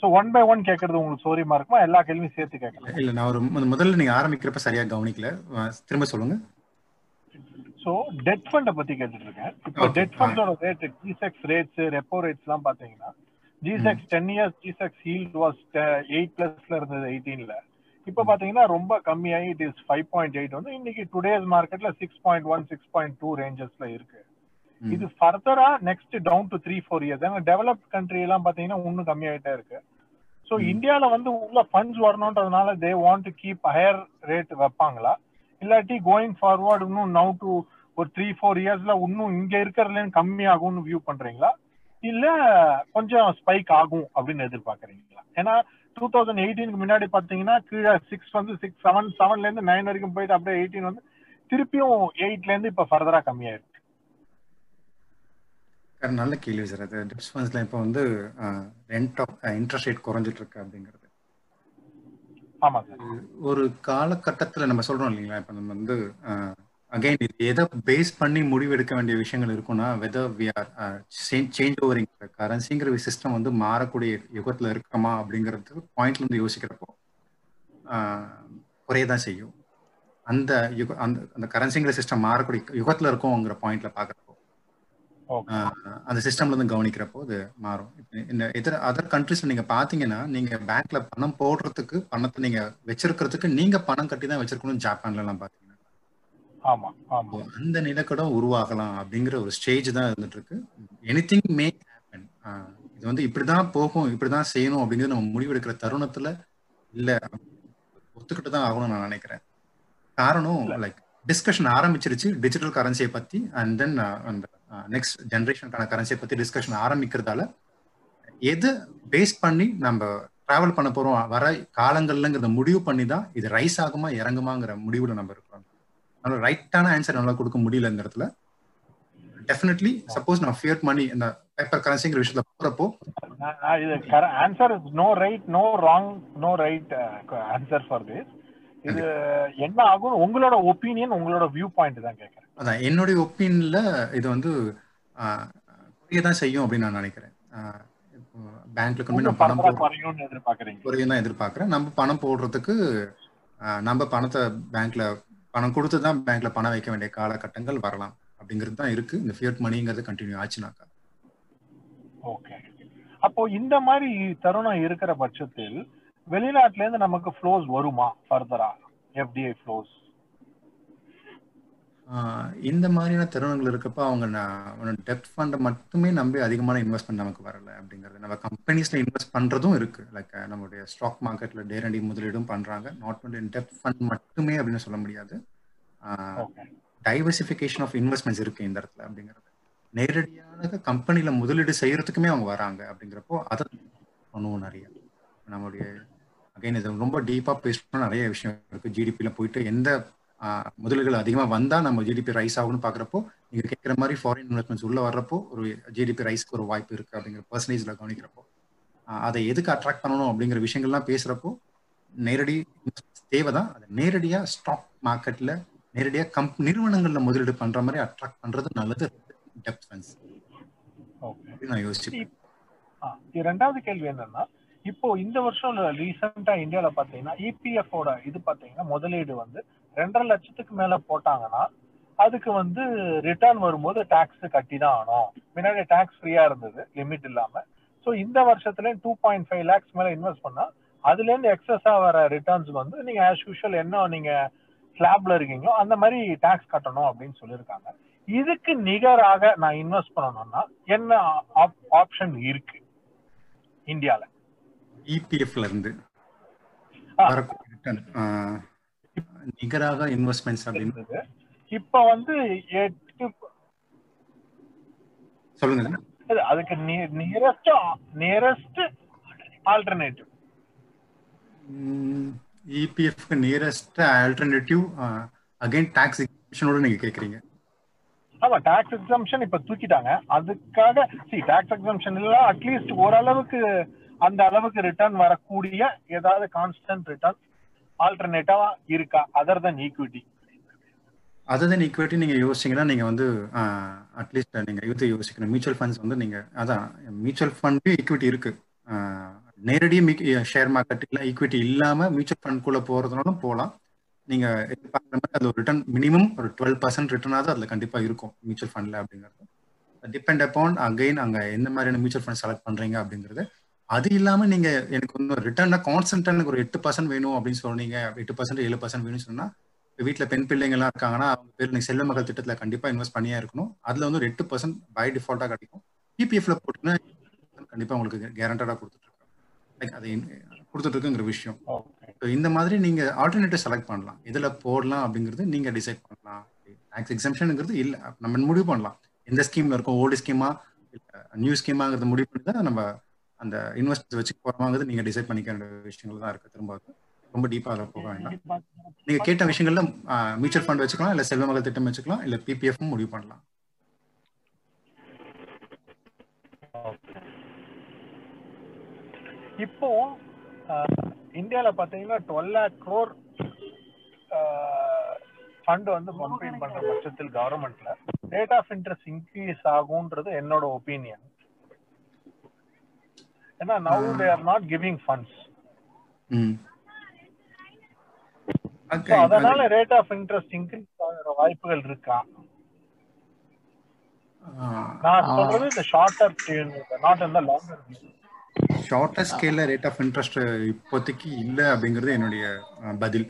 ஸோ ஒன் பை ஒன் கேட்கறது உங்களுக்கு சௌரியமா இருக்குமா? எல்லா கேள்வியும் சேர்த்து கேட்கலாம். இல்ல நான் ஒரு முதல்ல நீங்க ஆரம்பிக்கிறப்ப சரியா கவனிக்கல. திரும்ப சொல்லுங்க. ஸோ டெட் ஃபண்டை பத்தி கேட்டுட்டு இருக்கேன் இப்போ. Debt ஃபண்டோட rate G secs rates repo rates எல்லாம் பாத்தீங்கன்னா G secs ten years G secs yield was eight பிளஸ்ல இருந்தது எயிட்டீன்ல இப்போ பாத்தீங்கன்னா ரொம்ப கம்மியாகி it is five point eight வந்து இன்னைக்கு டுடேஸ் மார்க்கெட்ல six point one six point two ரேஞ்சஸ்ல இருக்கு. இது ஃபர்தரா next down to three four years ஏன்னா டெவலப்ட் கண்ட்ரி எல்லாம் பாத்தீங்கன்னா இன்னும் கம்மியாயிட்டே இருக்கு. ஸோ இந்தியால வந்து உள்ள funds வரணுன்றதுனால they want to keep higher rate வைப்பாங்களா? இல்லாட்டி கோயிங் ஃபார்வர்ட் இன்னும் நவ் டு ஒரு த்ரீ ஃபோர் இயர்ஸ்ல இன்னும் இங்க இருக்கிறதுல கம்மி ஆகும்னு வியூ பண்றீங்களா? இல்ல கொஞ்சம் ஸ்பைக் ஆகும் அப்படின்னு எதிர்பார்க்கறீங்களா? ஏன்னா டூ தௌசண்ட் எயிட்டீனுக்கு முன்னாடி பாத்தீங்கன்னா கீழே சிக்ஸ் வந்து சிக்ஸ் செவன் செவன்ல இருந்து நைன் வரைக்கும் போயிட்டு அப்படியே எயிட்டீன் வந்து திருப்பியும் எயிட்ல இருந்து இப்ப ஃபர்தரா கம்மியாயிருக்கு. சார், நல்ல கேள்வி சார் அது டிப்ஸ் ஃபண்ட்ஸ்ல இப்போ வந்து ரெண்ட் ஆஃப் இன்ட்ரெஸ்ட் ரேட் குறைஞ்சிட்டு இருக்கு அப்படிங்கிறது. ஒரு காலகட்டத்துல நம்ம சொல்றோம் இல்லைங்களா? இப்ப நம்ம வந்து அகைன் இது எதை பேஸ் பண்ணி முடிவு எடுக்க வேண்டிய விஷயங்கள் இருக்கும்னா whether we are change overing கரன்சிங்கிற system வந்து மாறக்கூடிய யுகத்துல இருக்கமா அப்படிங்கிறது பாயிண்ட்ல இருந்து யோசிக்கிறப்போ குறையதான் செய்யும். அந்த யுக அந்த அந்த கரன்சிங்கிற சிஸ்டம் மாறக்கூடிய யுகத்துல இருக்கோங்கிற பாயிண்ட்ல ஆஹ் அந்த சிஸ்டம்ல இருந்து கவனிக்கிறப்போ அது மாறும். இந்த இதர அதர் கண்ட்ரிஸ்ல நீங்க பாத்தீங்கன்னா நீங்க பேங்க்ல பணம் போடுறதுக்கு பணத்தை நீங்க வச்சிருக்கிறதுக்கு நீங்க பணம் கட்டி தான் வச்சிருக்கணும் ஜப்பான்ல எல்லாம் பாத்தீங்கன்னா. அந்த நிலக்கடம் உருவாகலாம் அப்படிங்கிற ஒரு ஸ்டேஜ் தான் இருந்துட்டு இருக்கு. எனிதிங் மே ஹேப்பன் இது வந்து இப்படிதான் போகும் இப்படிதான் செய்யணும் அப்படிங்கிறது நம்ம முடிவெடுக்கிற தருணத்துல இல்ல. ஒத்துக்கிட்டு தான் ஆகணும்னு நான் நினைக்கிறேன். காரணம் லைக் டிஸ்கஷன் ஆரம்பிச்சிருச்சு டிஜிட்டல் கரன்சியை பத்தி அண்ட் தென் அந்த நெக்ஸ்ட் ஜென்ரேஷனுக்கான கரன்சியை பத்தி டிஸ்கஷன் ஆரம்பிக்கிறதால எது பேஸ் பண்ணி நம்ம டிராவல் பண்ண போறோம் வர காலங்கள்லங்கிறத முடிவு பண்ணி தான் இது ரைஸ் ஆகுமா இறங்குமாங்கிற முடிவுல நம்ம இருக்கிறோம். அதனால ரைட்டான ஆன்சர் நல்லா கொடுக்க முடியலங்கிறதுல டெஃபினெட்லி சப்போஸ் நான் ஃபியர் மணி இந்த பேப்பர் கரன்சிங்கிற விஷயத்துல போறப்போ இது answer no right no wrong no right answer for this இது என்ன ஆகும் உங்களோட ஒப்பீனியன் உங்களோட வியூ பாயிண்ட் தான் கேட்கறேன். அதான் என்னுடைய ஒப்பீனியன்ல இது வந்து குறைய தான் செய்யும் அப்படின்னு நான் நினைக்கிறேன். பேங்க்ல கொண்டு நம்ம பணம் குறையும்னு எதிர்பார்க்கறீங்க. குறையும் தான் எதிர்பார்க்கறேன். நம்ம பணம் போடுறதுக்கு நம்ம பணத்தை பேங்க்ல பணம் கொடுத்து தான் பேங்க்ல பணம் வைக்க வேண்டிய காலகட்டங்கள் வரலாம். அப்படிங்கிறது தான் இருக்கு. இந்த ஃபியட் மணிங்கிறது கண்டினியூ ஆச்சுனாக்கா. ஓகே அப்போ இந்த மாதிரி தருணம் இருக்கிற பட்சத்தில் வெளிநாட்டுல இருந்து நமக்கு ஃப்ளோஸ் வருமா ஃபர்தரா எஃப்டிஐ ஃப்ளோஸ் இந்த மாதிரியான தருணங்கள் இருக்கப்ப அவங்க நான் டெப்ட் ஃபண்டை மட்டுமே நம்பி அதிகமான இன்வெஸ்ட்மெண்ட் நமக்கு வரல அப்படிங்கிறது. நம்ம கம்பெனிஸ்ல இன்வெஸ்ட் பண்றதும் இருக்கு. லைக் நம்மளுடைய ஸ்டாக் மார்க்கெட்ல நேரடி முதலீடும் பண்றாங்க. நாட் ஒன்லி டெப்ட் ஃபண்ட் மட்டுமே அப்படின்னு சொல்ல முடியாது. டைவர்சிஃபிகேஷன் ஆஃப் இன்வெஸ்ட்மெண்ட்ஸ் இருக்கு இந்த இடத்துல அப்படிங்கிறது. நேரடியாக கம்பெனில முதலீடு செய்யறதுக்குமே அவங்க வராங்க அப்படிங்கிறப்போ அதை பண்ணுவோம் நிறைய. நம்மளுடைய அகைன் இது ரொம்ப டீப்பா பேசணும் நிறைய விஷயம் இருக்கு. ஜிடிபியில போயிட்டு எந்த ஆஹ், முதலீடுகள் அதிகமா வந்தா நம்ம ஜிடிபி ரைஸ் ஆகும்னு பாக்குறப்போ நீங்க கேட்குற மாதிரி ஃபாரின் இன்வெஸ்ட்மெண்ட்ஸ் உள்ள வர்றப்போ ஒரு ஜிடிபி ரைஸ்க்கு ஒரு வாய்ப்பு இருக்கு அப்படிங்கிற பர்சன்டேஜ்ல கவனிக்கிறப்போ அதை எதுக்கு அட்ராக்ட் பண்ணணும் அப்படிங்கிற விஷயங்கள்லாம் பேசுறப்போ நேரடி தேவைதான். அதை நேரடியா ஸ்டாக் மார்க்கெட்ல நேரடியா கம்ப் நிறுவனங்கள்ல முதலீடு பண்ற மாதிரி அட்ராக்ட் பண்றது நல்லது. டெப்த் ஃபண்ட்ஸ் நான் இது ரெண்டாவது கேள்வி என்னன்னா இப்போ இந்த வருஷம் ரீசெண்டா இந்தியால பாத்தீங்கன்னா இபிஎஃப் இது பாத்தீங்கன்னா முதலீடு வந்து ரெண்டரை லட்சத்துக்கு மேல போட்டாங்கன்னா அதுக்கு வந்து ரிட்டர்ன் வரும்போது டாக்ஸ் கட்டி தான் ஆகணும். முன்னாடி டாக்ஸ் ஃப்ரீயா இருந்தது லிமிட் இல்லாம. ஸோ இந்த வருஷத்துல டூ பாயிண்ட் ஃபைவ் லேக்ஸ் மேல இன்வெஸ்ட் பண்ணா அதுல இருந்து எக்ஸஸா வர ரிட்டர்ன்ஸ் வந்து நீங்க ஆஸ் யூஷுவல் என்ன நீங்க ஸ்லாப்ல இருக்கீங்களோ அந்த மாதிரி டாக்ஸ் கட்டணும் அப்படின்னு சொல்லியிருக்காங்க. இதுக்கு நிகராக நான் இன்வெஸ்ட் பண்ணணும்னா என்ன ஆப்ஷன் இருக்கு? இந்தியாவில் இபிஎஃப்ல இருந்து வரக்கூடிய ரிட்டர்ன் நிகராக இன்வெஸ்ட்மெண்ட்ஸ் அப்படின்னு. இப்ப வந்து எட்டு சொல்லுங்க அது அதுக்கு நியரஸ்ட் நியரஸ்ட் ஆல்டர்னேட்டிவ் இபிஎஃப்க்கு நியரஸ்ட் ஆல்டர்னேட்டிவ் அகைன் டாக்ஸ் எக்ஸிபிஷனோட நீங்க கேக்குறீங்க. ஆமா டாக்ஸ் எக்ஸம்ஷன் இப்ப தூக்கிட்டாங்க. அதுக்காக சி டாக்ஸ் எக்ஸம்ஷன் இல்ல அட்லீஸ்ட் ஓரளவுக்கு அந்த அளவுக்கு ரிட்டர்ன் வரக்கூடிய ஏதாவது கான்ஸ்டன்ட் ரிட்டர்ன் ஆல்டர்னேட்டிவா இருக்கா? Other than equity other than equity நீங்க யோசிச்சீங்கன்னா நீங்க வந்து அட்லீஸ்ட் நீங்க இது யோசிக்கணும். மியூச்சுவல் ஃபண்ட்ஸ் வந்து நீங்க அதான் மியூச்சுவல் ஃபண்ட் ஈக்விட்டி இருக்கு. நேரடியாக நேரடி ஷேர் மார்க்கெட்ல ஈக்விட்டி இல்லாம மியூச்சுவல் ஃபண்ட் குள்ள போறதுனாலும் போகலாம் நீங்க எதிர்பார்க்குற மாதிரி அது ஒரு ரிட்டர்ன் மினிமம் ஒரு டுவெல் பர்சன்ட் ரிட்டர்னாவது அதுல கண்டிப்பா இருக்கும் மியூச்சுவல் ஃபண்ட்ல அப்படிங்கிறது. டிபெண்ட் அப்பான் அகைன் அங்க எந்த மாதிரியான மியூச்சுவல் ஃபண்ட் செலக்ட் பண்றீங்க அப்படிங்கிறது. அது இல்லாம நீங்க எனக்கு வந்து ரிட்டர்னா கான்ஸ்டன்டா எனக்கு ஒரு எட்டு பர்சன்ட் வேணும் அப்படின்னு சொன்னீங்க. எட்டு பர்சன்ட் ஏழு பர்சன்ட் வேணும்னு சொன்னா வீட்டில் பெண் பிள்ளைங்க எல்லாம் இருக்காங்கன்னா அவங்க பேர் நீங்க செல்வ மகள் திட்டத்தில் கண்டிப்பா இன்வெஸ்ட் பண்ணியே இருக்கணும். அதுல வந்து ஒரு எட்டு பர்சன்ட் பை டிஃபால்ட்டா கிடைக்கும். பிபிஎஃப்ல போட்டீங்கன்னா கண்டிப்பா உங்களுக்கு கேரண்டடா கொடுத்துட்டு இருக்கோம் லைக் அது கொடுத்துட்டு இருக்குங்கிற விஷயம். ஸோ இந்த மாதிரி நீங்க ஆல்டர்னேட்டிவ் செலக்ட் பண்ணலாம். இதுல போடலாம் அப்படிங்கிறது நீங்க டிசைட் பண்ணலாம். டாக்ஸ் எக்ஸம்ஷனுங்கிறது இல்லை நம்ம முடிவு பண்ணலாம். எந்த ஸ்கீம்ல இருக்கும்? ஓல்டு ஸ்கீமா நியூ ஸ்கீமாங்கிறத முடிவு பண்ணி தான் நம்ம அந்த இன்வெஸ்ட் வச்சு போறோமாங்கிறது நீங்க டிசைட் பண்ணிக்க வேண்டிய விஷயங்கள் தான் இருக்கு. திரும்ப ரொம்ப டீப்பா அதில் போக வேண்டாம். நீங்க கேட்ட விஷயங்கள்ல மியூச்சுவல் ஃபண்ட் வச்சுக்கலாம் இல்ல செல்வ மகள் திட்டம் வச்சுக்கலாம் இல்ல பிபிஎஃப் முடிவு பண்ணலாம். இப்போ இந்தியால பாத்தீங்கன்னா டுவெல் லேக் க்ரோர் ஃபண்ட் வந்து கம்பைன் பண்ற பட்சத்தில் கவர்மெண்ட்ல ரேட் ஆஃப் இன்ட்ரெஸ்ட் இன்க்ரீஸ் ஆகும்ன்றது என்னோட ஒப்பீனியன் ஏன்னா now they are not giving funds அதனால ரேட் ஆஃப் இன்ட்ரெஸ்ட் இன்க்ரீஸ் ஆகிற வாய்ப்புகள் இருக்கா? நான் சொல்றது இந்த ஷார்ட்டர் நாட் இந்த லாங்கர் ஷார்ட்டர் ஸ்கேல்ல ரேட் ஆஃப் இன்ட்ரெஸ்ட் இப்போதைக்கு இல்லை அப்படிங்கிறது என்னுடைய பதில்.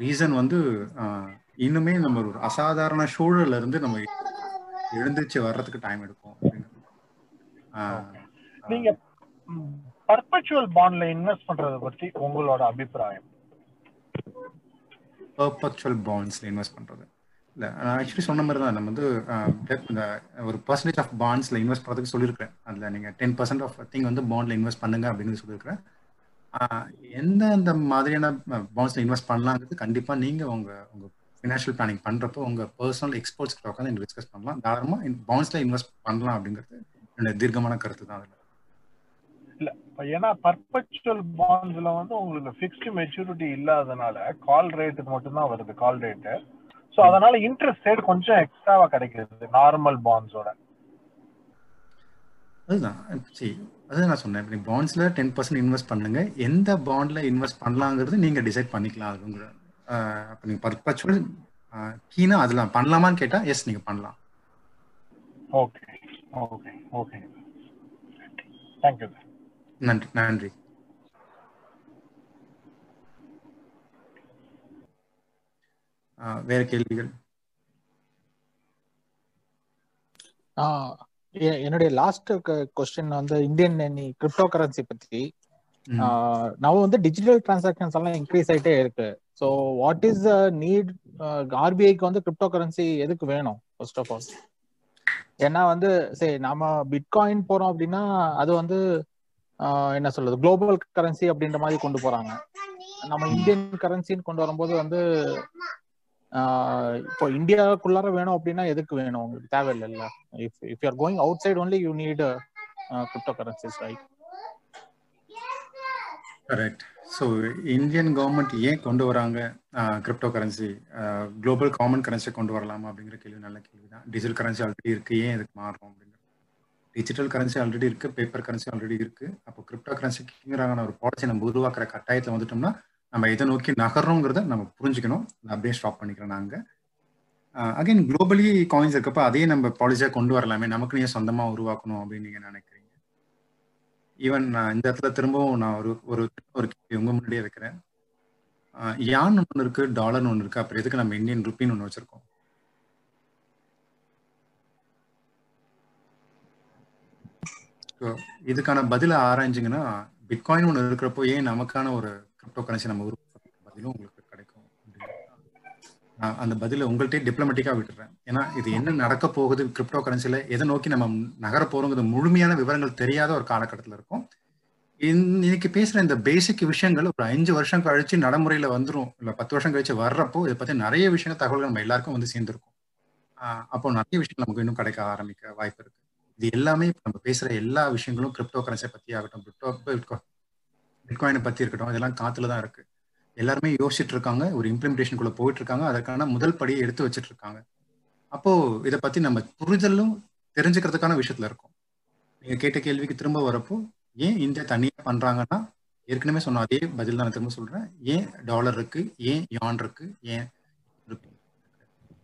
ரீசன் வந்து இன்னுமே நம்ம ஒரு அசாதாரண சூழல்ல இருந்து நம்ம எழுந்திருச்சு வர்றதுக்கு டைம் எடுக்கும் நீங்க பர்பச்சுவல் பாண்ட்ல இன்வெஸ்ட் பண்றத பத்தி உங்களோட அபிப்பிராயம்? பர்பச்சுவல் பாண்ட்ஸ்ல இன்வெஸ்ட் பண்றது. இல்ல நான் ஆக்சுவலி சொன்ன மாதிரி தான். நம்ம வந்து இந்த ஒரு பர்சன்டேஜ் ஆஃப் பாண்ட்ஸ்ல இன்வெஸ்ட் பண்ணுறதுக்கு சொல்லியிருக்கேன் அதுல நீங்க டென் பர்சன்ட் ஆஃப் திங் வந்து பாண்ட்ல இன்வெஸ்ட் பண்ணுங்க அப்படின்னு சொல்லியிருக்கிறேன். எந்த அந்த மாதிரியான பாண்ட்ஸ்ல இன்வெஸ்ட் பண்ணலாங்கிறது கண்டிப்பா நீங்க உங்க உங்க ஃபினான்ஷியல் பிளானிங் பண்றப்போ உங்க பர்சனல் எக்ஸ்போர்ட்ஸ் உட்காந்து டிஸ்கஸ் பண்ணலாம். தாராளமா பாண்ட்ஸ்ல இன்வெஸ்ட் பண்ணலாம் அப்படிங்கிறது என்னோட தீர்க்கமான கருத்து தான் அதுல. ஏன்னா பர்பச்சுவல் பாண்ட்ஸ்ல வந்து உங்களுக்கு ஃபிக்ஸ்டு மெச்சூரிட்டி இல்லாதனால கால் ரேட் மட்டும்தான் வருது கால் ரேட்டு ஸோ அதனால இன்ட்ரெஸ்ட் ரேட் கொஞ்சம் எக்ஸ்ட்ராவா கிடைக்கிறது நார்மல் பாண்ட்ஸோட அதுதான். சரி அதுதான் நான் சொன்னேன். இப்போ பாண்ட்ஸ்ல டென் பர்சன்ட் இன்வெஸ்ட் பண்ணுங்க. எந்த பாண்ட்ல இன்வெஸ்ட் பண்ணலாங்கிறது நீங்க டிசைட் பண்ணிக்கலாம் அதுங்கிற அப்போ நீங்க பர்பச்சுவல் கீனா அதுல பண்ணலாமான்னு கேட்டா எஸ் நீங்க பண்ணலாம். ஓகே ஓகே ஓகே தேங்க்யூ நன்றி நன்றி. வேற கேள்விகள்? என்னுடைய லாஸ்ட் கொஸ்டின் வந்து இந்தியன் கிரிப்டோ கரன்சி பத்தி. நம்ம வந்து டிஜிட்டல் டிரான்சாக்ஷன்ஸ் எல்லாம் இன்க்ரீஸ் ஆயிட்டே இருக்கு. So what is the need ஆர்பிஐக்கு வந்து கிரிப்டோ கரன்சி எதுக்கு வேணும் ஃபர்ஸ்ட் ஆஃப் ஆல் ஏன்னா வந்து சரி நாம பிட்காயின் போறோம் அப்படின்னா அது வந்து என்ன சொல்றது? குளோபல் கரன்சி அப்படின்ற மாதிரி கொண்டு போறாங்க. நம்ம இந்தியன் கரன்சின்னு கொண்டு வரும்போது வந்து இப்போ இந்தியாவுக்குள்ளார வேணும் அப்படின்னா எதுக்கு வேணும்? உங்களுக்கு தேவையில்லைல்ல. If if you are going outside only you need crypto currencies right correct so Indian government ஏன் கொண்டு வராங்க? Crypto currency global common currency கொண்டு வரலாமா அப்படிங்கிற கேள்வி நல்ல கேள்வி தான் டிஜிட்டல் கரன்சி ஆல்ரெடி இருக்கு. ஏன் இதுக்கு மாறும்? டிஜிட்டல் கரன்சி ஆல்ரெடி இருக்கு பேப்பர் கரன்சி ஆல்ரெடி இருக்கு. அப்போ கிரிப்டோ கரன்சிங்கிறான ஒரு பாலிசி நம்ம உருவாக்குற கட்டாயத்தில் வந்துட்டோம்னா நம்ம எதை நோக்கி நகரணுங்கிறத நம்ம புரிஞ்சுக்கணும். அப்படியே ஸ்டாப் பண்ணிக்கிறோம் நாங்கள் அகைன் குளோபலி காயின்ஸ் இருக்கப்ப அதே நம்ம பாலிசியாக கொண்டு வரலாமே. நமக்கு நீங்கள் சொந்தமாக உருவாக்கணும் அப்படின்னு நீங்கள் நினைக்கிறீங்க. ஈவன் நான் இந்த இடத்துல திரும்பவும் நான் ஒரு ஒரு ஒரு கேள்வி உங்க முன்னாடியே வைக்கிறேன். யான் ஒன்று இருக்கு டாலர்னு ஒன்று இருக்கு. அப்புறம் எதுக்கு நம்ம இந்தியன் ருப்பின்னு ஒன்று வச்சிருக்கோம்? இதுக்கான பதிலை ஆராய்ஞ்சிங்கன்னா பிட்காயின் ஒன்று இருக்கிறப்போ ஏன் நமக்கான ஒரு கிரிப்டோ கரன்சி நம்ம உருவாக்க பதிலும் உங்களுக்கு கிடைக்கும் அந்த பதில உங்கள்கிட்ட டிப்ளமேட்டிக்காக விட்டுறேன். ஏன்னா இது என்ன நடக்க போகுது கிரிப்டோ கரன்சியில் எதை நோக்கி நம்ம நகர போகிறோங்கிறது முழுமையான விவரங்கள் தெரியாத ஒரு காலகட்டத்தில் இருக்கும். இன்னைக்கு பேசுகிற இந்த பேசிக் விஷயங்கள் ஒரு அஞ்சு வருஷம் கழிச்சு நடைமுறையில் வந்துடும் இல்லை பத்து வருஷம் கழிச்சு வர்றப்போ இதை பற்றி நிறைய விஷயங்கள் தகவல்கள் நம்ம எல்லாருக்கும் வந்து சேர்ந்துருக்கும். அப்போ நிறைய விஷயங்கள் நமக்கு இன்னும் கிடைக்க ஆரம்பிக்க வாய்ப்பு இருக்கு. இது எல்லாமே இப்போ நம்ம பேசுகிற எல்லா விஷயங்களும் கிரிப்டோ கரன்சியை பற்றி ஆகட்டும் கிரிப்டோ பிட்காயினை பற்றி இருக்கட்டும் இதெல்லாம் காத்துல தான் இருக்கு. எல்லாருமே யோசிச்சுட்டு இருக்காங்க ஒரு இம்ப்ளிமெண்டேஷனுக்குள்ள போயிட்டு இருக்காங்க அதற்கான முதல் படியை எடுத்து வச்சுட்டு இருக்காங்க. அப்போ இதை பத்தி நம்ம புரிதலும் தெரிஞ்சுக்கிறதுக்கான விஷயத்துல இருக்கும். நீங்க கேட்ட கேள்விக்கு திரும்ப வரப்போ ஏன் இந்தியா தனியா பண்றாங்கன்னா ஏற்கனவே சொன்ன அதே பதில் தான் நான் திரும்ப சொல்றேன். ஏன் டாலர் இருக்கு ஏன் யான் இருக்கு ஏன்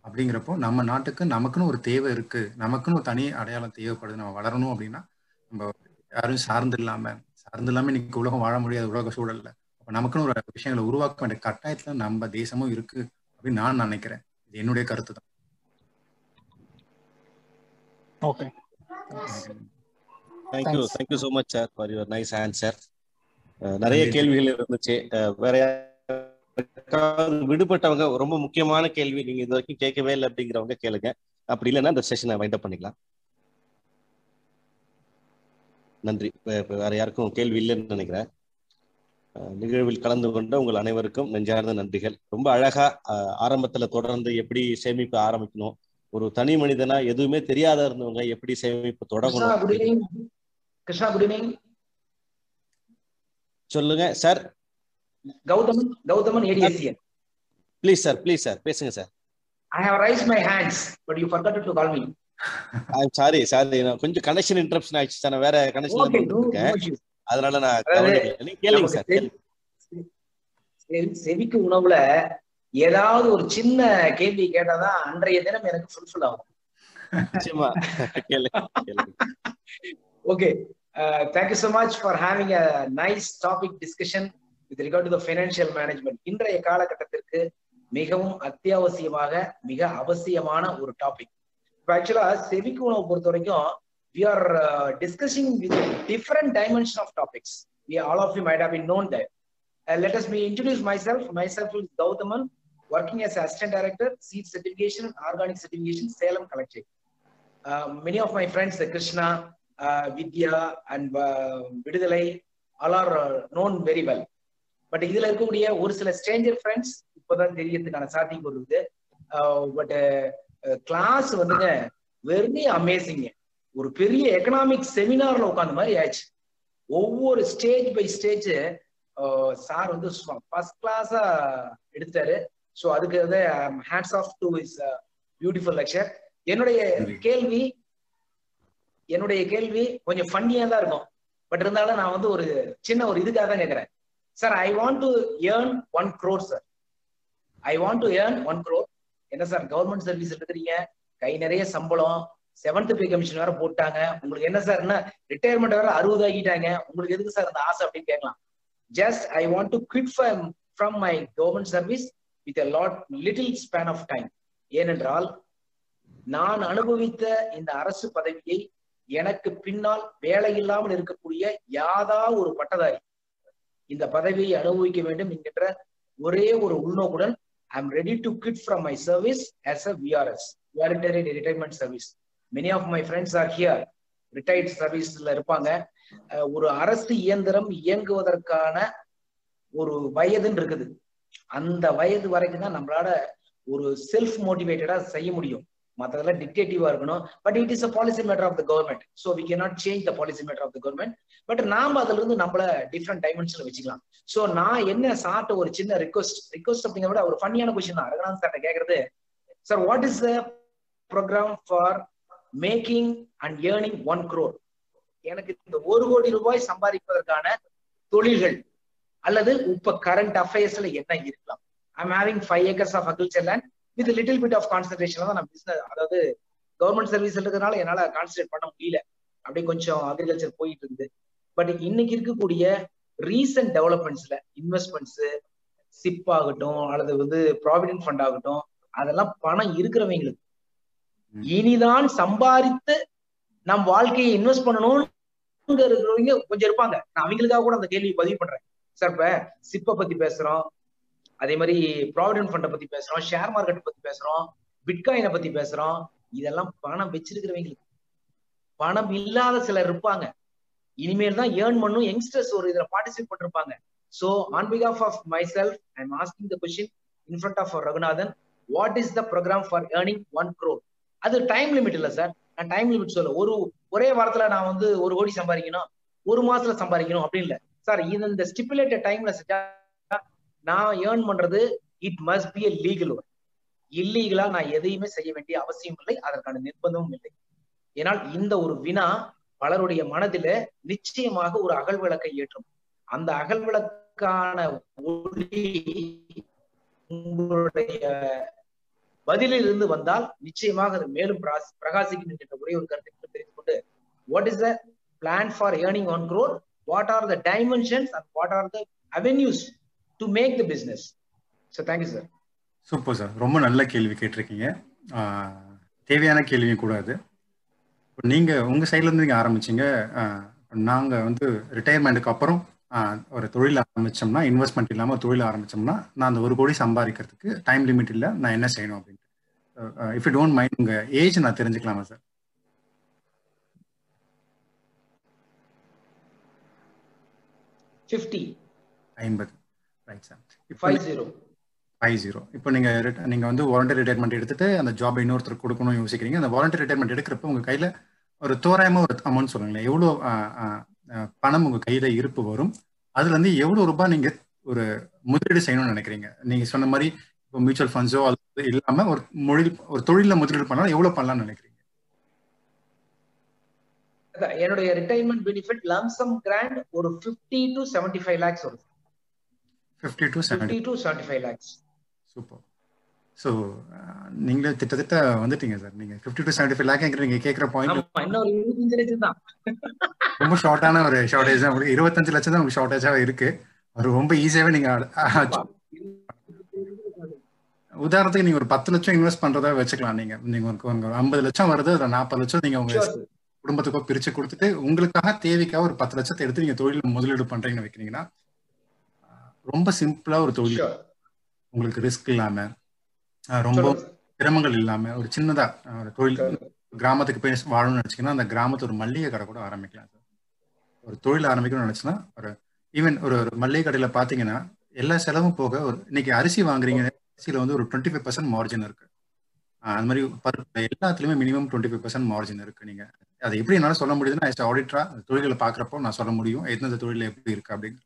அப்படிங்கிறப்போ நம்ம நாட்டுக்கு நமக்குன்னு ஒரு தேவை இருக்கு. நமக்குன்னு ஒரு தனி அடையாளம் தேவைப்படுது. நம்ம வளரணும் அப்படின்னா நம்ம யாரும் சார்ந்து இல்லாம சார்ந்து இல்லாம இன்னைக்கு உலகம் வாழ முடியாத உலக சூழல்ல. அப்ப நமக்குன்னு ஒரு விஷயங்களை உருவாக்க வேண்டிய கட்டாயத்துல நம்ம தேசமும் இருக்கு அப்படின்னு நான் நினைக்கிறேன். இது என்னுடைய கருத்து தான். Okay. Thank you thank you so much sir for your nice answer நிறைய கேள்விகள் இருந்துச்சு. வேற யாருக்காவது விடுபட்டவங்க ரொம்ப முக்கியமான கேள்வி நீங்க இது வரைக்கும் கேட்கவே இல்லை அப்படிங்கிறவங்க கேளுங்க. அப்படி இல்லைன்னா இந்த செஷனை வைண்ட் அப் பண்ணிக்கலாம். நன்றி. வேற யாருக்கும் கேள்வி இல்லைன்னு நினைக்கிறேன். நிகழ்வில் கலந்து கொண்ட உங்கள் அனைவருக்கும் நெஞ்சார்ந்த நன்றிகள். ரொம்ப அழகா ஆரம்பத்துல தொடர்ந்து எப்படி சேமிப்பு ஆரம்பிக்கணும் ஒரு தனி மனிதனா எதுவுமே தெரியாத இருந்தவங்க எப்படி சேமிப்பு தொடங்கணும் சொல்லுங்க sir Gauthaman Gauthaman ADSCN please sir please sir பேசுங்க sir I have rise my hands but you forgot to call me I am sorry sorry நான் கொஞ்சம் கனெக்ஷன் இன்டரப்ஷன் ஆயிடுச்சு சார் வேற கனெக்ஷன்ல இருக்கேன். அதனால நான் கேளுங்க சார் செவிக்கு உணவுல ஏதாவது ஒரு சின்ன கேள்வி கேட்டாதான் அன்றைய தினம் எனக்கு ஃபுல்ஃபில் ஆகும். நிச்சயமா. Okay thank you so much for having a nice topic discussion with regard to the financial management இன்றைய காலகட்டத்திற்கு மிகவும் அத்தியாவசியமாக மிக அவசியமான ஒரு டாபிக் இப்போ ஆக்சுவலா செவிக்கு உணவை பொறுத்த வரைக்கும் we are discussing with different dimension of topics we all of you might have been known that let us me introduce myself myself is Gauthaman working as assistant director, seed certification, and organic certification, Salem Collective. Uh, many of my Vidya and Viduthalai all are known very well. But இதுல இருக்கக்கூடிய ஒரு சில ஸ்ட்ரேஞ்சர் ஃப்ரெண்ட்ஸ் இப்போதான் தெரியறதுக்கான சாத்தியம் இருக்குது பட் கிளாஸ் வந்துங்க வெரி அமேசிங் ஒரு பெரிய எக்கனாமிக் செமினார்ல உட்காந்த மாதிரி ஆயிடுச்சு. ஒவ்வொரு ஸ்டேஜ் பை ஸ்டேஜ் சார் வந்து ஃபர்ஸ்ட் கிளாஸா எடுத்தாரு. ஸோ அதுக்கு வந்து hands off to is beautiful lecture என்னுடைய கேள்வி என்னுடைய கேள்வி கொஞ்சம் ஃபன்னியா தான் இருக்கும். பட் இருந்தாலும் நான் வந்து ஒரு சின்ன ஒரு இதுக்காக தான் கேட்கிறேன் sir I want to earn one crore sir I want to earn one crore என்ன சார் கவர்மெண்ட் சர்வீஸ் எடுக்கிறீங்க? கை நிறைய சம்பளம். செவன்த் பே கமிஷன் வேற போட்டாங்க. உங்களுக்கு என்ன சார் என்ன? ரிட்டையர்மெண்ட் வேற அறுபது ஆகிட்டாங்க உங்களுக்கு எதுக்கு சார் அந்த ஆசை அப்படின்னு கேட்கலாம். Just I want to quit from from my government service with lot little span of time ஏனென்றால் நான் அனுபவித்த இந்த அரசு பதவியை எனக்கு பின்னால் வேலை இல்லாமல் இருக்கக்கூடிய யாதா ஒரு பட்டதாரி இந்த பதவியை அனுபவிக்க வேண்டும் என்கின்ற ஒரே ஒரு உள்நோக்குடன் I am ready to get from my service as a VRS voluntary retirement service many of my friends are here retired சர்வீஸ்ல இருப்பாங்க. ஒரு அரசு இயந்திரம் இயங்குவதற்கான ஒரு வயதுன்னு இருக்குது. அந்த வயது வரைக்கும் தான் நம்மளால ஒரு செல்ஃப் மோட்டிவேட்டடா செய்ய முடியும். மற்றதெல்லாம் டிக்டேட்டிவா இருக்கணும். But it is a policy matter of the government so we can not change the policy matter of the government but நாம அதுல இருந்து நம்மள டிஃப்ரெண்ட் டைமென்ஷன்ல வச்சுக்கலாம். ஸோ நான் என்ன சார்ட்ட ஒரு சின்ன ரிக்வஸ்ட் ரிக்வஸ்ட் அப்படிங்கிற விட ஒரு ஃபன்னியான கொஸ்டின் தான். ரங்கநாத் சார்ட்ட கேட்கறது sir what is the programme for making and earning one crore எனக்கு இந்த ஒரு கோடி ரூபாய் சம்பாதிப்பதற்கான தொழில்கள் அல்லது இப்ப கரண்ட் அஃபேர்ஸ்ல என்ன இருக்கலாம்? I'm having five acres of agriculture land with little bit of concentration தான் நான் பிசினஸ் அதாவது கவர்மெண்ட் சர்வீஸ் இருக்கிறதுனால என்னால கான்சன்ட்ரேட் பண்ண முடியல. அப்படி கொஞ்சம் அக்ரிகல்ச்சர் போயிட்டு இருக்குது பட் இன்னைக்கு இருக்கக்கூடிய ரீசன்ட் டெவலப்மெண்ட்ஸ்ல இன்வெஸ்ட்மெண்ட்ஸ் சிப் ஆகட்டும் அல்லது வந்து ப்ராவிடென்ட் ஃபண்ட் ஆகட்டும் அதெல்லாம் பணம் இருக்கிறவங்களுக்கு. இனிதான் சம்பாதித்து நம் வாழ்க்கையை இன்வெஸ்ட் பண்ணணும் இருக்கிறவங்க கொஞ்சம் இருப்பாங்க. நான் அவங்களுக்காக கூட அந்த கேள்வி பதிவு பண்றேன். சார் இப்ப சிப்பை பத்தி பேசுறோம். அதே மாதிரி ப்ராவிடென்ட் ஃபண்டை பத்தி பேசுறோம் ஷேர் மார்க்கெட் பத்தி பேசுறோம் பிட்காயினை பத்தி பேசுறோம் இதெல்லாம் பணம் வச்சிருக்கிறவங்களுக்கு. பணம் இல்லாத சிலர் இருப்பாங்க. இனிமேல் தான் ஏர்ன் பண்ணும் யங்ஸ்டர்ஸ் ஒரு இதுல பார்ட்டிசிபேட் பண்ணிருப்பாங்க. So on because of of myself I am asking the question in front of Raghunathan what is the programme for earning one crore அது டைம் லிமிட் இல்ல சார் நான் டைம் லிமிட் சொல்ல ஒரு ஒரே வாரத்துல நான் வந்து ஒரு கோடி சம்பாதிக்கணும் ஒரு மாசத்துல சம்பாதிக்கணும் அப்படின்னு இல்ல. சார் இது இந்த ஸ்டிப்புலேட்டட் டைம்ல செஞ்சா நான் ஏர்ன் பண்றது it must be a legal work இல்லீகலா நான் எதையுமே செய்ய வேண்டிய அவசியம் இல்லை. அதற்கான நிர்பந்தமும் இல்லை. ஏனால் இந்த ஒரு வினா பலருடைய மனதில நிச்சயமாக ஒரு அகல் விளக்கை ஏற்றும். அந்த அகல் விளக்கான ஒளி உங்களுடைய பதிலில் இருந்து வந்தால் நிச்சயமாக அது மேலும் பிரகாசிக்கும் என்கின்ற ஒரே ஒரு கருத்தை தெரிந்து கொண்டு what is the plan for earning one crore what are the dimensions and what are the avenues to make the business so thank you sir super sir ரொம்ப நல்ல கேள்வி கேட்டிருக்கீங்க. தேவையான கேள்வியும் கூட அது. இப்போ நீங்க உங்க சைட்ல இருந்து நீங்க ஆரம்பிச்சீங்க. ஆஹ் நாங்க வந்து ரிட்டையர்மெண்ட்டுக்கு அப்புறம் ஒரு தொழில் ஆரம்பிச்சோம்னா இன்வெஸ்ட்மெண்ட் இல்லாம ஒரு தொழில் ஆரம்பிச்சோம்னா நான் அந்த ஒரு கோடி சம்பாதிக்கிறதுக்கு டைம் லிமிட் இல்லை நான் என்ன செய்யணும் அப்படின்ட்டு. இஃப் யூ டோன்ட் மைண்ட் உங்க ஏஜ் நான் தெரிஞ்சுக்கலாமா சார் ஃபிஃப்டி ஐம்பது. ரைட் சார் இப்போ ஜீரோ ஃபைவ் ஜீரோ இப்போ நீங்க நீங்க வந்து வாலண்டரி ரிட்டையர்மெண்ட் எடுத்துட்டு அந்த ஜாப் இன்னொருத்தருக்கு கொடுக்கணும் யோசிக்கிறீங்க. அந்த வாலண்டரி ரிட்டையர்மெண்ட் எடுக்கிறப்ப உங்க கையில ஒரு தோராயமா ஒரு அமௌண்ட் சொல்லுங்களேன். எவ்வளோ ஆஹ், ஆஹ், ஆஹ், பணம் உங்க கையில இருப்பு வரும்? அதுல இருந்து எவ்வளவு ரூபாய் நீங்க ஒரு முதலீடு செய்யணும்னு நினைக்கிறீங்க? நீங்க சொன்ன மாதிரி இப்போ மியூச்சுவல் ஃபண்ட்ஸோ அது இல்லாம ஒரு மொழி ஒரு தொழில முதலீடு பண்ணாலும் எவ்வளவு பண்ணலாம்னு நினைக்கிறீங்க? என்னுடைய retirement benefit lump sum grant ஒரு fifty to seventy five lakhs வரும் fifty to seventy to seventy five lakhs super so நீங்களே திட்டத்திட்ட வந்துட்டீங்க சார் நீங்க fifty to seventy five lakh நீங்க கேட்குற பாயிண்ட் இன்னொரு இருபத்தஞ்சு லட்சம் தான். ரொம்ப ஷார்ட்டான ஒரு ஷார்டேஜ் தான். உங்களுக்கு இருபத்தஞ்சு லட்சம் தான் உங்களுக்கு ஷார்டேஜாக இருக்கு. அது ரொம்ப ஈஸியாவே நீங்க உதாரணத்துக்கு நீங்க ஒரு பத்து லட்சம் இன்வெஸ்ட் பண்றதா வச்சுக்கலாம் நீங்க. நீங்க உங்க ஐம்பது லட்சம் வருது அதுல நாற்பது லட்சம் நீங்க உங்க. குடும்பத்துக்கோ பிரிச்சு கொடுத்துட்டு உங்களுக்காக தேவைக்காக ஒரு பத்து லட்சத்தை எடுத்து நீங்க தொழில் முதலீடு பண்றீங்கன்னு வைக்கிறீங்கன்னா ரொம்ப சிம்பிளா ஒரு தொழில். உங்களுக்கு ரிஸ்க் இல்லாம ரொம்ப. சிரமங்கள் இல்லாம ஒரு சின்னதா ஒரு தொழில் கிராமத்துக்கு போய் வாழணும்னு நினைச்சீங்கன்னா அந்த கிராமத்து ஒரு மல்லிகை கடை கூட ஆரம்பிக்கலாம் சார். ஒரு தொழில் ஆரம்பிக்கணும்னு நினைச்சுன்னா ஒரு ஈவன் ஒரு ஒரு மல்லிகை கடையில பாத்தீங்கன்னா எல்லா செலவும் போக ஒரு இன்னைக்கு அரிசி வாங்குறீங்க அரிசியில வந்து ஒரு டுவெண்ட்டி ஃபைவ் பர்சன்ட் மார்ஜின் இருக்கு அது மாதிரி பருப்பு எல்லாத்துலயுமே minimum twenty five percent margin இருக்கு நீங்க. அது எப்படி என்னால சொல்ல முடியுதுன்னா ஆடிட்டரா தொழில்களை பாக்குறப்போ நான் சொல்ல முடியும் எந்தெந்த தொழில் எப்படி இருக்கு அப்படின்னு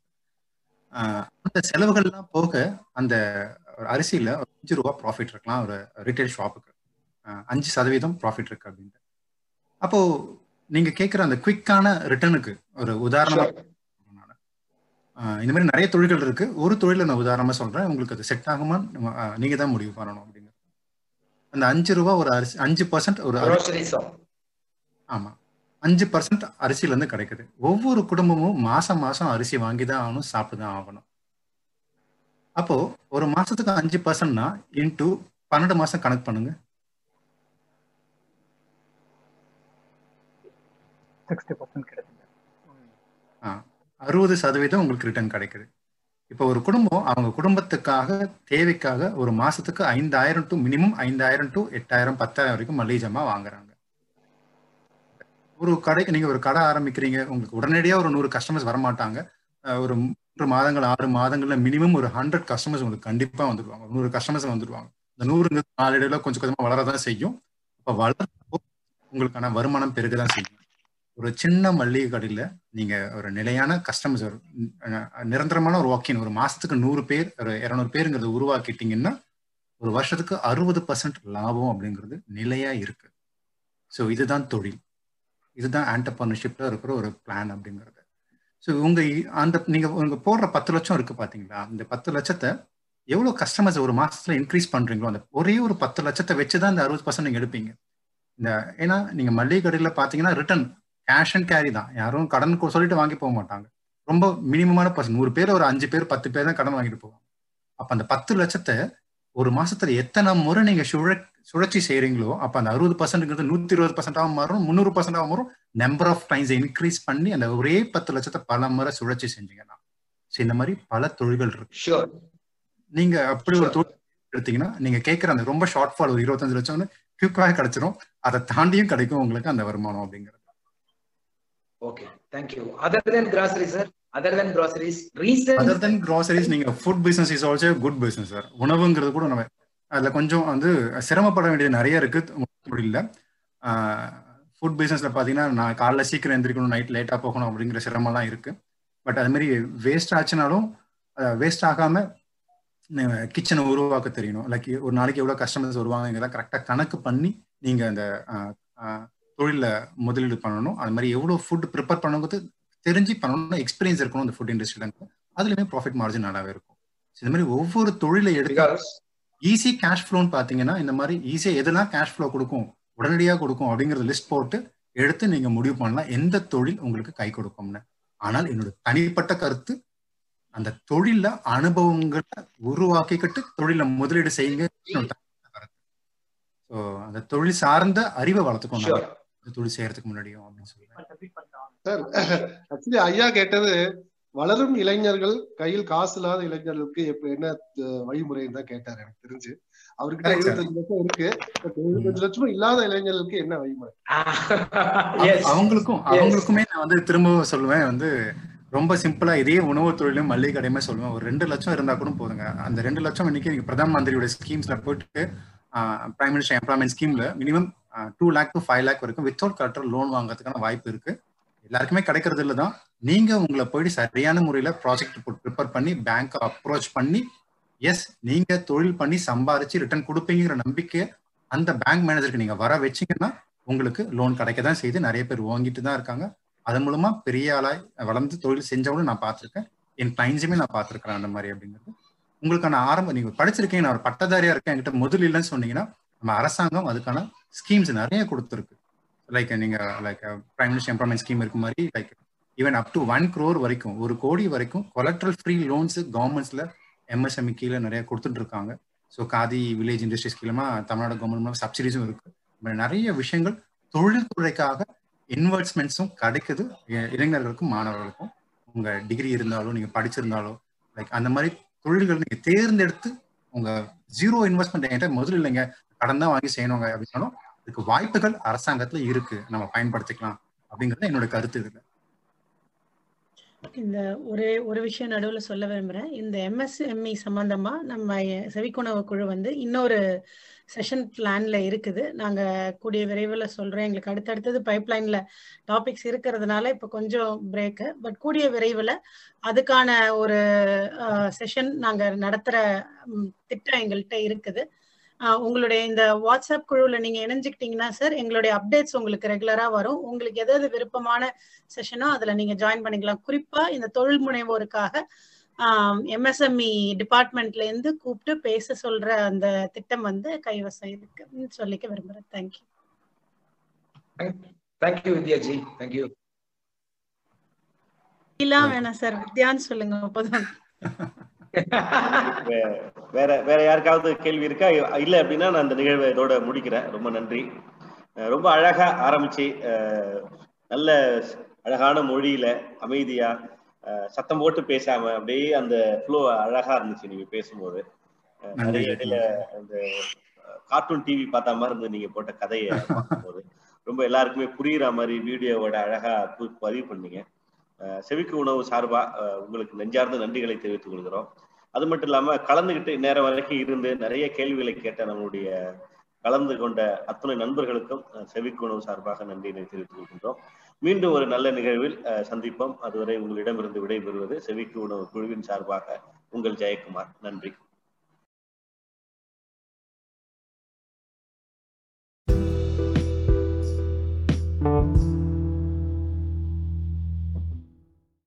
அந்த செலவுகள்லாம் போக அந்த அரிசியில ஒரு அஞ்சு ரூபா ப்ராஃபிட் இருக்கலாம் ஒரு ரீட்டைல் ஷாப்புக்கு அஞ்சு சதவீதம் ப்ராஃபிட் இருக்கு அப்படின்ட்டு. அப்போ நீங்க கேட்குற அந்த குவிக்கான ரிட்டர்னுக்கு ஒரு உதாரணமா இந்த மாதிரி நிறைய தொழில்கள் இருக்கு. ஒரு தொழில நான் உதாரணமா சொல்றேன். உங்களுக்கு அது செட் ஆகுமா? நீங்க தான் முடிவு பண்ணணும் அப்படிங்க அந்த அஞ்சு ரூபா ஒரு அரிசி அஞ்சு பர்சன்ட் ஒரு. ஆமா. அஞ்சு பர்சன்ட் அரிசியில இருந்து கிடைக்குது. ஒவ்வொரு குடும்பமும் மாசம் மாசம் அரிசி வாங்கி தான் ஆகணும். சாப்பிட்டு தான் ஆகணும் அப்போ ஒரு மாசத்துக்கு அஞ்சு பர்சன்ட்னா இன்டூ பன்னெண்டு மாசம் கணக்கு பண்ணுங்க. அறுபது சதவீதம் உங்களுக்கு ரிட்டர்ன் கிடைக்குது. இப்போ ஒரு குடும்பம் அவங்க குடும்பத்துக்காக தேவைக்காக ஒரு மாசத்துக்கு ஐந்தாயிரம் டு மினிமம் ஐந்தாயிரம் டு எட்டாயிரம் பத்தாயிரம் வரைக்கும் மளிகை ஜாமா வாங்குறாங்க. ஒரு கடைக்கு நீங்க ஒரு கடை ஆரம்பிக்கிறீங்க உங்களுக்கு உடனடியா ஒரு நூறு கஸ்டமர்ஸ் வரமாட்டாங்க. ஒரு மூன்று மாதங்கள் ஆறு மாதங்கள்ல மினிமம் ஒரு ஹண்ட்ரட் கஸ்டமர்ஸ் உங்களுக்கு கண்டிப்பா வந்துடுவாங்க நூறு கஸ்டமர்ஸ் வந்துடுவாங்க இந்த நூறுங்கிறது நாளடைவுல கொஞ்சம் கொஞ்சமா வளரதான் செய்யும். அப்ப வளர்ப்போ உங்களுக்கான வருமானம் பெருகதான் செய்யும். ஒரு சின்ன மளிகை கடையில நீங்க ஒரு நிலையான கஸ்டமர்ஸ் நிரந்தரமான ஒரு வாக்கின் ஒரு மாசத்துக்கு நூறு பேர் ஒரு இரநூறு பேருங்கிறத உருவாக்கிட்டீங்கன்னா ஒரு வருஷத்துக்கு அறுபது பர்சன்ட் லாபம் அப்படிங்கிறது நிலையா இருக்கு. ஸோ இதுதான் தொழில். இதுதான் ஆண்டர்பர்னர்ஷிப்ல இருக்கிற ஒரு பிளான் அப்படிங்கிறது. ஸோ உங்க அந்த நீங்க உங்க போடுற பத்து லட்சம் இருக்கு பாத்தீங்களா? அந்த பத்து லட்சத்தை எவ்வளவு கஸ்டமர்ஸ் ஒரு மாசத்துல இன்க்ரீஸ் பண்றீங்களோ அந்த ஒரே ஒரு பத்து லட்சத்தை வச்சுதான் இந்த அறுபது பர்சன்ட் நீங்க எடுப்பீங்க. இந்த ஏன்னா நீங்க மளிகை கடையில பாத்தீங்கன்னா ரிட்டர்ன் கேஷ் அண்ட் கேரி தான். யாரும் கடன் சொல்லிட்டு வாங்கி போக மாட்டாங்க. ரொம்ப மினிமமான பர்சன் நூறு பேர் ஒரு அஞ்சு பேர் பத்து பேர் தான் கடன் வாங்கிட்டு போவாங்க. அப்ப அந்த பத்து லட்சத்தை ஒரு மாசத்துல எத்தனை முறை நீங்க சுழ சுழற்சி செய்யறீங்களோ அப்ப அந்த அறுபது பர்சன்ட்ங்கிறது நூத்தி இருபது பர்சன்டாகவும் மாறும் முந்நூறு பர்சன்டாகவும் மாறும். நம்பர் ஆஃப் டைம்ஸ் இன்க்ரீஸ் பண்ணி அந்த ஒரே பத்து லட்சத்தை பல முறை சுழற்சி செஞ்சீங்கன்னா. இந்த மாதிரி பல தொழில்கள் இருக்கு. நீங்க அப்படி ஒரு தொழில் எடுத்தீங்கன்னா நீங்க கேட்கிற அந்த ரொம்ப ஷார்ட் ஃபால் ஒரு இருபத்தஞ்சு லட்சம்னு குயிக்காக கிடைச்சிரும். அதை தாண்டியும் கிடைக்கும் உங்களுக்கு அந்த வருமானம் அப்படிங்கிறது. Okay thank you other than grocery sir other than groceries reason other than groceries நீங்க food business is also good business sir உணவுங்கிறது கூட நம்ம அதுல கொஞ்சம் வந்து சிரமப்பட வேண்டியது நிறைய இருக்கு. முடியல ஃபுட் பிசினஸ்ல பாத்தீங்கன்னா நான் காலைல சீக்கிரம் எந்திரிக்கணும் நைட் லேட்டா போகணும் அப்படிங்கிற சிரமம்லாம் இருக்கு. பட் அது மாதிரி வேஸ்ட் ஆச்சுனாலும் வேஸ்ட் ஆகாம கிச்சனை உருவாக்க தெரியணும். லைக் ஒரு நாளைக்கு எவ்வளவு கஸ்டமர்ஸ் வருவாங்கிறத கரெக்டா கணக்கு பண்ணி நீங்க அந்த தொழில முதலீடு பண்ணணும். அது மாதிரி எவ்வளவு ஃபுட் ப்ரிப்பேர் பண்ணுங்கிறது தெரிஞ்சு பண்ணணும் எக்ஸ்பீரியன்ஸ் இருக்கணும் அந்த ஃபுட் இண்டஸ்ட்ரியில அதுலயுமே ப்ராஃபிட் மார்ஜின் நல்லாவே இருக்கும். இந்த மாதிரி ஒவ்வொரு தொழிலை எடுத்து ஈஸி கேஷ் ஃப்ளோன்னு பாத்தீங்கன்னா இந்த மாதிரி ஈஸியா எதெல்லாம் கேஷ் ஃப்ளோ கொடுக்கும் உடனடியாக கொடுக்கும் அப்படிங்கறத லிஸ்ட் போட்டு எடுத்து நீங்க முடிவு பண்ணலாம். எந்த தொழில் உங்களுக்கு கை கொடுக்கும்னு. ஆனால் என்னோட தனிப்பட்ட கருத்து அந்த தொழில அனுபவங்களை உருவாக்கிக்கிட்டு தொழில முதலீடு செய்யுங்க அந்த தொழில் சார்ந்த அறிவை வளர்த்துக்கணும் தொழில் செய்யறதுக்கு முன்னாடியும் அப்படின்னு சொல்லுவேன் சார் ஆக்சுவலி ஐயா கேட்டது வளரும் இளைஞர்கள் கையில் காசு இல்லாத இளைஞர்களுக்கு எப்ப என்ன வழிமுறைன்னு தான் கேட்டார் எனக்கு தெரிஞ்சு. அவர்கிட்ட எழுபத்தஞ்சு லட்சம் இருக்கு. எழுபத்தஞ்சு லட்சம் இல்லாத இளைஞர்களுக்கு என்ன வழிமுறை? அவங்களுக்கும் அவங்களுக்குமே நான் வந்து திரும்ப சொல்லுவேன் வந்து ரொம்ப சிம்பிளா இதே உணவு தொழிலும் மல்லிகை கடையுமே சொல்லுவேன். ஒரு ரெண்டு லட்சம் இருந்தா கூட போதுங்க. அந்த ரெண்டு லட்சம் இன்னைக்கு நீங்க பிரதம மந்திரியோட ஸ்கீம்ஸ்ல போயிட்டு prime minister employment ஸ்கீம்ல minimum two lakh to five lakh வரைக்கும் வித்தவுட் கலெக்டர் லோன் வாங்குறதுக்கான வாய்ப்பு இருக்கு. எல்லாருக்குமே கிடைக்கிறது இல்லை தான் நீங்க உங்களை போயிட்டு சரியான முறையில ப்ராஜெக்ட் ப்ரிப்பேர் பண்ணி பேங்க் அப்ரோச் பண்ணி எஸ் நீங்க தொழில் பண்ணி சம்பாரிச்சு ரிட்டர்ன் கொடுப்பீங்கிற நம்பிக்கை அந்த பேங்க் மேனேஜருக்கு நீங்க வர வச்சீங்கன்னா உங்களுக்கு லோன் கிடைக்க தான் செய்து நிறைய பேர் வாங்கிட்டு தான் இருக்காங்க. அதன் மூலமா பெரிய ஆளாய் வளர்ந்து தொழில் செஞ்சவங்களும் நான் பார்த்துருக்கேன். என் கிளைண்ட்ஸுமே நான் பார்த்துருக்கேன் அந்த மாதிரி அப்படிங்கிறது. உங்களுக்கான ஆரம்ப நீங்க படிச்சிருக்கீங்க நான் ஒரு பட்டதாரியா இருக்கேன் என்கிட்ட முதல் இல்லைன்னு சொன்னீங்கன்னா நம்ம அரசாங்கம் அதுக்கான ஸ்கீம்ஸ் நிறைய கொடுத்துருக்கு. லைக் நீங்க like prime minister employment scheme இருக்க மாதிரி like even up to one crore வரைக்கும் ஒரு கோடி வரைக்கும் கொலக்ட்ரல் ஃப்ரீ லோன்ஸ் கவர்மெண்ட்ஸ்ல எம்எஸ்எம்இ கீழே நிறைய கொடுத்துட்டு இருக்காங்க ஸோ காதி வில்லேஜ் இண்டஸ்ட்ரீஸ் கீழமா தமிழ்நாடு கவர்மெண்ட் சப்சிடிஸும் இருக்கு. நிறைய விஷயங்கள் தொழில்துறைக்காக இன்வெஸ்ட்மெண்ட்ஸும் கிடைக்குது. இளைஞர்களுக்கும் மாணவர்களுக்கும். உங்க டிகிரி இருந்தாலும் நீங்க படிச்சிருந்தாலும் லைக் அந்த மாதிரி தொழில்கள் நீங்க தேர்ந்தெடுத்து உங்க ஜீரோ இன்வெஸ்ட்மெண்ட் என்கிட்ட முதல்ல இல்லைங்க கடன் தான் வாங்கி செய்யணுங்க அப்படின்னாலும் இதுக்கு வாய்ப்புகள் அரசாங்கத்துல இருக்கு. நம்ம பயன்படுத்திக்கலாம் அப்படிங்கறது என்னோட கருத்து இதுல. இந்த ஒரே ஒரு விஷயம் நடுவில் சொல்ல விரும்புகிறேன் இந்த எம்எஸ்எம்இ சம்பந்தமா நம்ம செவிக்குணவு குழு வந்து இன்னொரு செஷன் பிளான்ல இருக்குது. நாங்கள் கூடிய விரைவில் சொல்றோம். எங்களுக்கு அடுத்தடுத்தது பைப்லைன்ல டாபிக்ஸ் இருக்கிறதுனால இப்போ கொஞ்சம் பிரேக்கு பட் கூடிய விரைவில் அதுக்கான ஒரு செஷன் நாங்கள் நடத்துகிற திட்டம் எங்கள்கிட்ட இருக்குது. உங்களுடைய இந்த வாட்ஸ்அப் குழுவில் நீங்க இணைஞ்சுக்கிட்டீங்கன்னா சார் எங்களுடைய அப்டேட்ஸ் உங்களுக்கு ரெகுலரா வரும். உங்களுக்கு எதாவது விருப்பமான செஷனோ அதுல நீங்க ஜாயின் பண்ணிக்கலாம். குறிப்பா இந்த தொழில் முனைவோருக்காக எம்எஸ்எம்இ டிபார்ட்மெண்ட்ல இருந்து கூப்பிட்டு பேச சொல்ற அந்த திட்டம் வந்து கைவசம் இருக்கு சொல்லிக்க விரும்புறேன். தேங்க்யூ தேங்க்யூ வித்யாஜி தேங்க்யூ எல்லாம் வேணாம் சார் வித்யான்னு சொல்லுங்க அப்போதான். வேற வேற யாருக்காவது கேள்வி இருக்கா? இல்ல அப்படின்னா நான் இந்த நிகழ்வை இதோட முடிக்கிறேன். ரொம்ப நன்றி. ரொம்ப அழகா ஆரம்பிச்சு நல்ல அழகான மொழியில அமைதியா சத்தம் போட்டு பேசாம அப்படியே அந்த ஃப்ளோ அழகா இருந்துச்சு நீங்க பேசும்போது. நிறைய இடையில அந்த கார்ட்டூன் டிவி பார்த்த மாதிரி இருந்து நீங்க போட்ட கதையை பார்க்கும்போது ரொம்ப எல்லாருக்குமே புரியுற மாதிரி வீடியோவோட அழகா பதிவு பண்ணீங்க. செவிக்கு உணவு சார்பா உங்களுக்கு நெஞ்சார்ந்த நன்றிகளை தெரிவித்துக் கொள்கிறோம். அது மட்டும் இல்லாம கலந்துகிட்டு நேரம் வரைக்கும் இருந்து நிறைய கேள்விகளை கேட்ட நம்மளுடைய கலந்து கொண்ட அத்துணை நண்பர்களுக்கும் செவிக்கு உணவு சார்பாக நன்றியை தெரிவித்துக் கொள்கின்றோம். மீண்டும் ஒரு நல்ல நிகழ்வில் சந்திப்போம். அதுவரை உங்களிடமிருந்து விடைபெறுவது செவிக்கு உணவு குழுவின் சார்பாக உங்கள் ஜெயக்குமார். நன்றி.